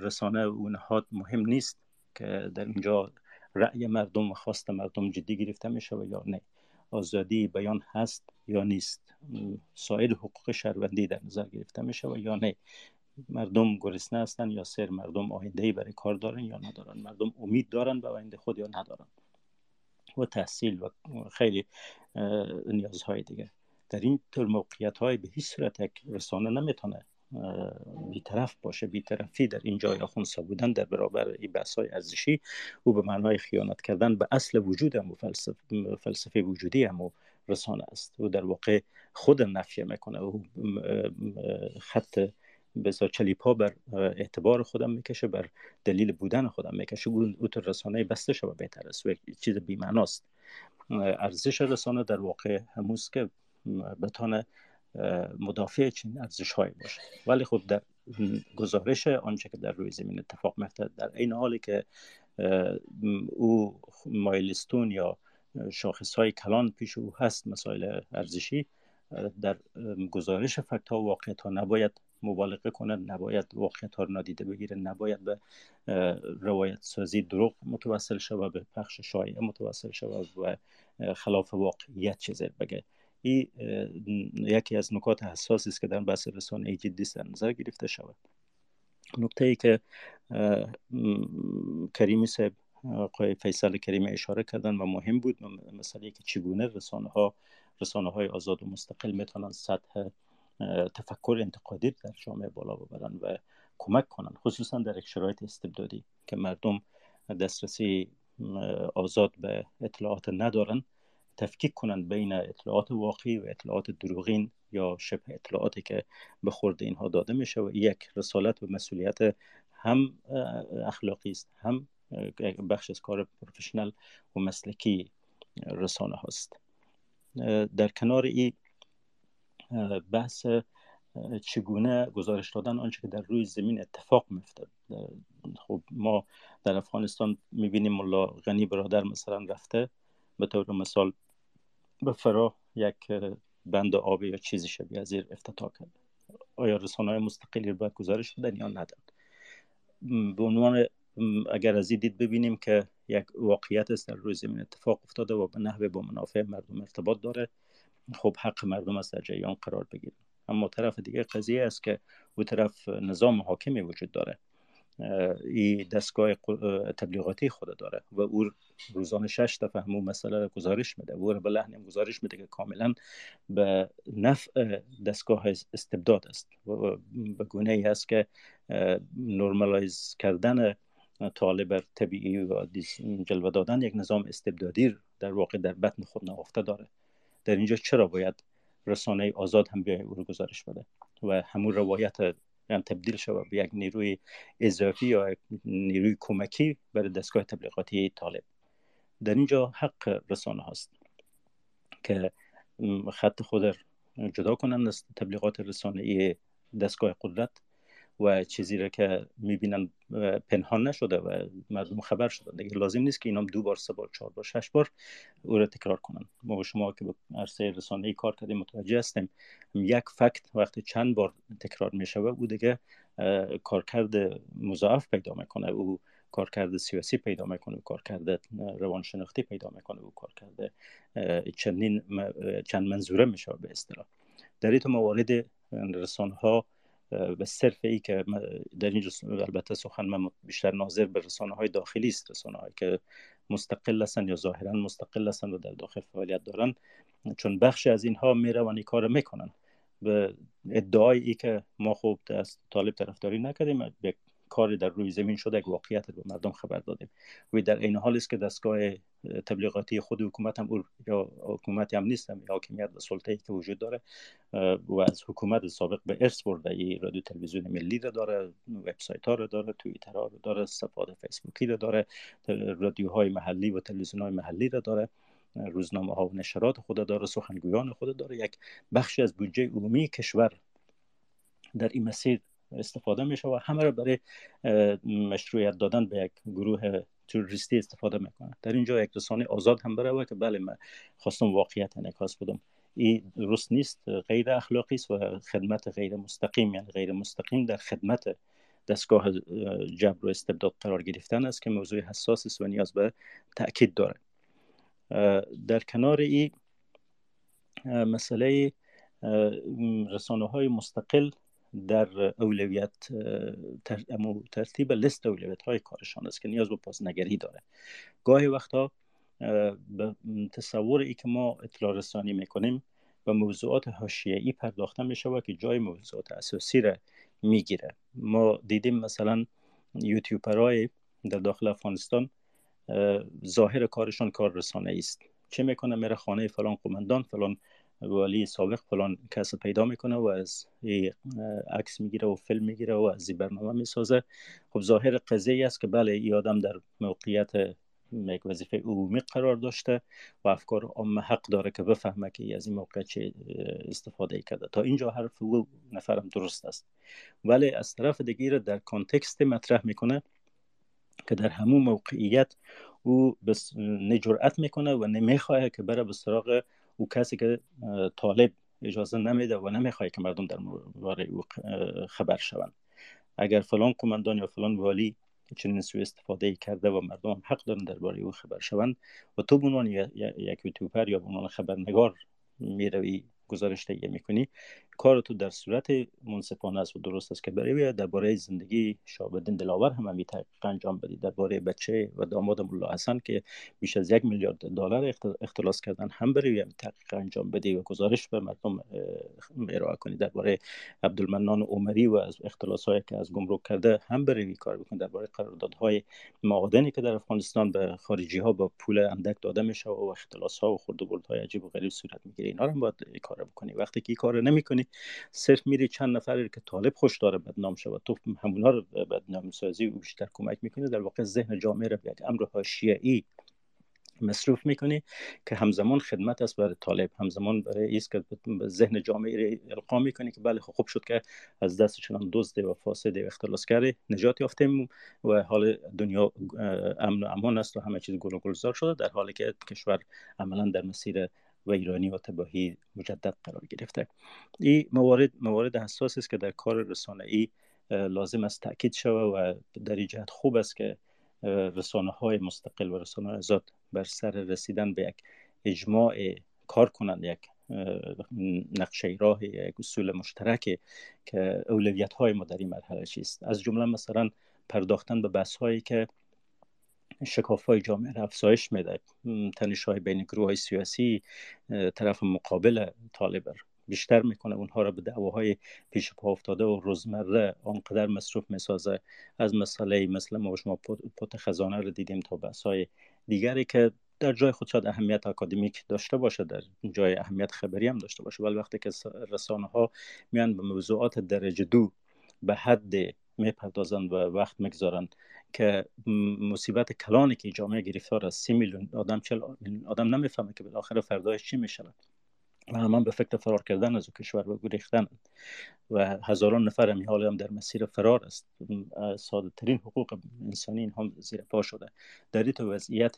رسانه او نهاد مهم نیست که در اینجا رأی مردم و خواست مردم جدی گرفته میشه و یا نه. آزادی بیان هست یا نیست؟ سایر حقوق شهروندی در نظر گرفته میشه و یا نه؟ مردم گرسنه هستن یا سر مردم آینده برای کار دارن یا ندارن؟ مردم امید دارن به آینده خود یا ندارن و تحصیل و خیلی نیازهای دیگه در این طور موقعیت های به هیچ صورت یک رسانه نمی‌تونه بیطرف باشه بیطرفی در اینجا یا خونسا بودن در برابر این بحث های ارزشی او به معنای خیانت کردن به اصل وجود هم و فلسفه, فلسفه وجودی هم و رسانه است. و در واقع خود نفیه می‌کنه. و خط بسیار چلیپا بر اعتبار خودم می‌کشه بر دلیل بودن خودم می‌کشه. او تو رسانه بسته شده بهتر است و چیز بیمعناست. ارزش رسانه در واقع هموست که بتانه مدافع چین ارزش های باشه. ولی خب در گزارش آنچه که در روی زمین اتفاق میفته در این حالی که او مایلستون یا شاخص های کلان پیش او هست مسائل ارزشی در گزارش فکت ها واقعیت ها نباید مبالغه کنه نباید واقعیت ها رو نادیده بگیره نباید به روایت سازی دروغ متوسل شود به پخش شایعه متوسل شود و خلاف واقعیت چیزی بگه. این یکی از نکات حساسی است که در بحث رسانه جدی در نظر گرفته شود. نکته ای که کریمی صاحب آقای فیصل کریمی اشاره کردن و مهم بود مسئله که چگونه رسانه ها رسانه های آزاد و مستقل می‌تونن سطح تفکر انتقادی در جامعه بالا ببرن و کمک کنن خصوصا در یک شرایط استبدادی که مردم دسترسی آزاد به اطلاعات ندارن. تفکیک کنند بین اطلاعات واقعی و اطلاعات دروغین یا شبه اطلاعاتی که به خورد اینها داده میشه و یک رسالت و مسئولیت هم اخلاقی است هم بخش از کار پروفشنل و مسلکی رسانه هاست. در کنار این بحث چگونه گزارش دادن آنچه که در روی زمین اتفاق میفته خب ما در افغانستان می‌بینیم ملا غنی برادر مثلا رفته به طور مثال به فرا یک بند آب یا چیزی شبیه از زیر افتتاح کرده آیا رسانه های مستقلی باید گزارش بدن یا ندن؟ به عنوان اگر از دید ببینیم که یک واقعیت است در روی زمین اتفاق افتاده و به نحوه با منافع مردم ارتباط داره خب حق مردم است در جریان قرار بگیره اما طرف دیگه قضیه است که او طرف نظام حاکمی وجود داره. این دستگاه تبلیغاتی خود داره و او روزانه شش دفعه همون مسئله را گزارش میده. او به لحنم گزارش میده که کاملا به نفع دستگاه استبداد است. و به گونه ای است که نرمالایز کردن طالب طبیعی و جلوه دادن یک نظام استبدادی در واقع در بطن خود نهفته داره. در اینجا چرا باید رسانه آزاد هم بیای او رو گزارش بده؟ و همون روایت تبدیل شود به یک نیروی اضافی یا نیروی کمکی برای دستگاه تبلیغاتی طالب. در اینجا حق رسانه هاست که خط خود جدا کنند از تبلیغات رسانه دستگاه قدرت. و چیزی را که می‌بینن پنهان نشده و مردم خبر شده. دیگه لازم نیست که اینام دو بار سه بار چهار بار شش بار او را تکرار کنن. ما و شما که به عرصه رسانه ای کار کردیم متوجه هستیم. یک فکت وقتی چند بار تکرار میشه او دیگه کارکرد مضاعف پیدا می‌کنه. او کارکرد سیاسی پیدا می‌کنه کارکرد روانشناختی پیدا می‌کنه و کارکرد چندین چند منظوره میشه به اصطلاح. در این موارد رسانه ها به صرف ای که در اینجا البته سخن من بیشتر ناظر به رسانه های داخلی است. رسانه هایی که مستقل هستند یا ظاهرا مستقل هستند و در داخل فعالیت دارن چون بخشی از اینها می‌روند این کار می‌کنن. به ادعای ای که ما خوب از طالب طرفداری نکردیم کاری در روی زمین شده یک واقعیت به مردم خبر دادیم. و در این حال است که دستگاه تبلیغاتی خود حکومت هم یا حکومت هم نیست هم حاکمیت و سلطه که وجود داره و از حکومت سابق به ارث برده. ای رادیو تلویزیون ملی را داره وبسایت ها را داره توییتر ها را داره صفحات فیسبوکی را داره رادیوهای محلی و تلویزیون های محلی را داره روزنامه ها و نشرات خود داره سخنگویان خود داره. یک بخشی از بودجه عمومی کشور در این مسیر استفاده میشه و همه رو برای مشروعیت دادن به یک گروه توریستی استفاده می‌کنه در اینجا یک رسانه آزاد هم بره که بله من خواستم واقعیت انعکاس بدم. این درست نیست غیر اخلاقی است و خدمت غیر مستقیم یعنی غیر مستقیم در خدمت دستگاه جبر و استبداد قرار گرفتن است که موضوع حساس است و نیاز به تاکید داره در کنار این مسئله رسانه های مستقل در اولویت ترتیب لست اولویت های کارشان است که نیاز به پاسنگری داره. گاهی وقتا به تصور ای که ما اطلاع رسانی می‌کنیم و موضوعات ای پرداخته می شود که جای موضوعات اساسی را می‌گیره. ما دیدیم مثلا یوتیوبرهای در داخل افغانستان ظاهر کارشان کار رسانه است. چه می‌کنه؟ میره خانه فلان قماندان فلان والی سابق فلان کس پیدا می‌کنه و از عکس می‌گیره و فیلم می‌گیره و از برنامه می‌سازه. خب ظاهر قضیه است که بله این آدم در موقعیت یک وظیفه عمومی قرار داشته و افکار عامه حق داره که بفهمه که از این موقع چه استفاده کرده. تا اینجا حرف او نفرم درست است. ولی از طرف دیگه در کانتکست مطرح می‌کنه که در همون موقعیت او بس نجرأت می‌کنه و نمی‌خواه که بره به سراغ او کسی که طالب اجازه نمیده و نمی‌خواد که مردم در مورد او خبر شوند. اگر فلان قماندان یا فلان والی چنین سوء استفاده کرده و مردم هم حق دارن درباره او خبر شوند و تو به عنوان یک یوتیوبر یا به عنوان خبرنگار می‌روی گزارش تهیه می‌کنی کار تو در صورت منصفانه است و درست است که برای درباره زندگی شابدین دلاور هم همی تحقیق انجام بدی درباره بچه و داماد ملا حسن که بیش از یک میلیارد دلار اختلاس کردن هم برای تحقیق انجام بدی و گزارش به مردم ارائه کنی درباره عبدالمنان عمری و از اختلاس هایی که از گمرک کرده هم برای کار بکنی درباره قراردادهای معادنی که در افغانستان به خارجی ها با پول اندک داده میشه و اختلاس ها و خرد های عجیب و غریب صورت می‌گیره. اینا هم باید کار بکنی. وقتی که کار نمی‌کنی صرف میری چند نفر که طالب خوش داره بدنام شود. تو همونا رو بدنام سازی و بیشتر کمک می‌کنه در واقع ذهن جامعه رو به امر حاشیه‌ای مصروف می‌کنی که همزمان خدمت است برای طالب. همزمان برای است که ذهن جامعه القا می‌کنی که بله خب خوب شد که از دست چنان دزد و فاسد و اختلاسگر نجات یافتیم و حال دنیا امن و امان است و همه چیز گل و گلزار شده در حالی که کشور عملا در مسیر و ایرانی و تباهی مجدد قرار گرفته. این موارد موارد حساس است که در کار رسانه ای لازم است تاکید شود و در جهت خوب است که رسانه های مستقل و رسانه ازاد بر سر رسیدن به یک اجماع کار کنند یک نقشه راه یک اصول مشترک که اولویت های ما در این مرحله چیست. از جمله مثلا پرداختن به بحث هایی که شکاف های جامعه را افزایش میده. تنش های بین گروه های سیاسی طرف مقابل طالب بیشتر می‌کنه. اونها را به دعواهای پیش پا افتاده و روزمره آنقدر مصروف می‌سازه. از مسئله مثل ما شما پوت خزانه رو دیدیم تا بحث های دیگری که در جای خود شاید اهمیت اکادمیک داشته باشه در جای اهمیت خبری هم داشته باشه. ولی وقتی که رسانه ها میان به موضوعات درجه دو به حد می‌پردازند و وقت می‌گذارند که مصیبت کلانی که جامعه گرفتار از سی میلیون آدم چل آدم نمی‌فهمه که بالاخره فردایش چی میشه و همان به فکر فرار کردن از کشور و گریختن و هزاران نفر هم حال هم در مسیر فرار است. ساده ترین حقوق انسانی هم زیر پا شده. در این وضعیت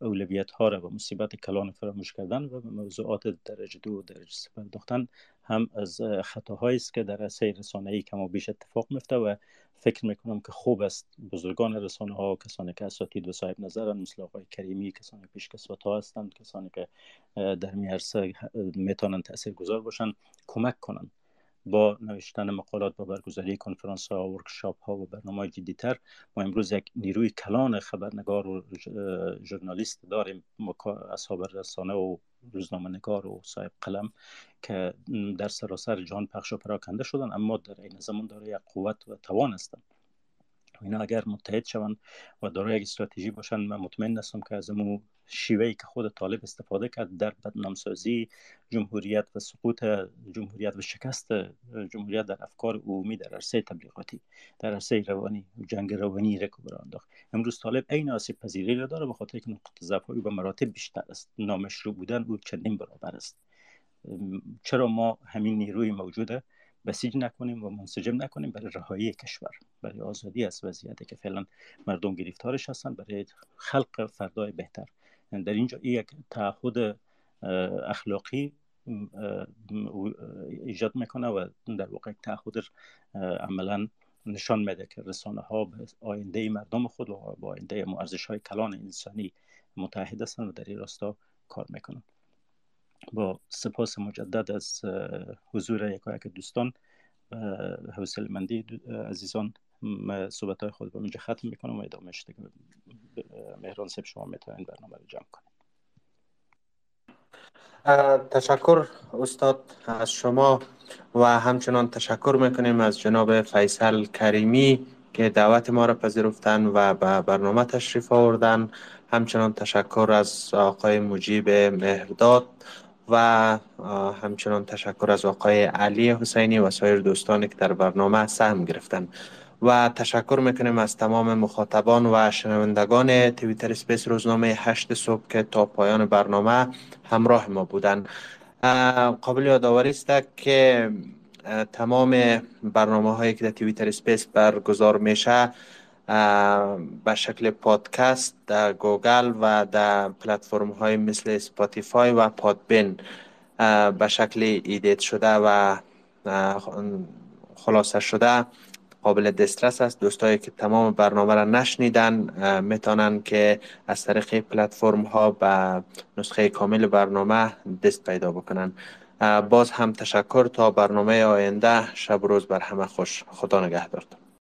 اولویت ها را و مصیبت کلان فراموش کردن و موضوعات درجه دو و درجه سه پرداختن هم از خطاهایی است که در عرصه رسانه ای و بیش اتفاق میفته و فکر می‌کنم که خوب است. بزرگان رسانه ها کسانی که اساتید و صاحب نظرن مثل آقای کریمی کسانی پیشکسوت ها هستند کسانی که در می می‌تونن تاثیر گذار باشن کمک کنند. با نوشتن مقالات با برگزاری کنفرانس ها ورکشاپ ها و برنامه جدیتر ما امروز یک نیروی کلان خبرنگار و ژورنالیست داریم. اصحاب رسانه و روزنامه نگار و صاحب قلم که در سراسر جهان پخش و پراکنده شدن اما در این زمان داره یک قوت و توان هستند اینا اگر متحد شوند و دارای یک استراتژی باشن من مطمئن هستم که از امو شیوهی که خود طالب استفاده کرد در بدنامسازی جمهوریت و سقوط جمهوریت و شکست جمهوریت در افکار عمومی در عرصه تبلیغاتی در عرصه روانی جنگ روانی رکو انداخت. امروز طالب عین آسیب پذیری را داره به خاطر که نقطه ضعف او به مراتب بیشتر است. نامشروع بودن او چندین برابر است. چرا ما همین نیروی موجوده بسیج نکنیم و منسجم نکنیم؟ برای رهایی کشور برای آزادی از وضعیتی که فعلا مردم گرفتارش هستن برای خلق فردای بهتر. در اینجا یک تعهد اخلاقی ایجاد می‌کنه و در واقع تعهد عملا نشان میده که رسانه ها به آینده مردم خود و با آینده ارزش های کلان انسانی متحد هستند و در این راستا کار می‌کنن. با سپاس مجدد از حضور یک دوستان و حوصله مندی عزیزان صحبت های خود با اینجا ختم می‌کنم و ادامه شده مهران سب شما می‌تونید برنامه رو جمع کنید. تشکر استاد از شما و همچنان تشکر می‌کنیم از جناب فیصل کریمی که دعوت ما را پذیرفتن و به برنامه تشریف آوردن. همچنان تشکر از آقای مجیب مهرداد و همچنان تشکر از آقای علی حسینی و سایر دوستانی که در برنامه سهم گرفتن. و تشکر می‌کنیم از تمام مخاطبان و شنوندگان Twitter Space روزنامه هشت صبح که تا پایان برنامه همراه ما بودن. قابل یادآوری است که تمام برنامه هایی که در Twitter Space برگزار میشه به شکل پادکست در گوگل و در پلتفرم های مثل Spotify و Podbean به شکل edit شده و خلاصه شده. قابل دسترس است. دوستایی که تمام برنامه را نشنیدن می‌تونن که از طریق پلتفرم ها به نسخه کامل برنامه دست پیدا بکنن. باز هم تشکر تا برنامه آینده. شب روز بر همه خوش. خدا نگهدارتون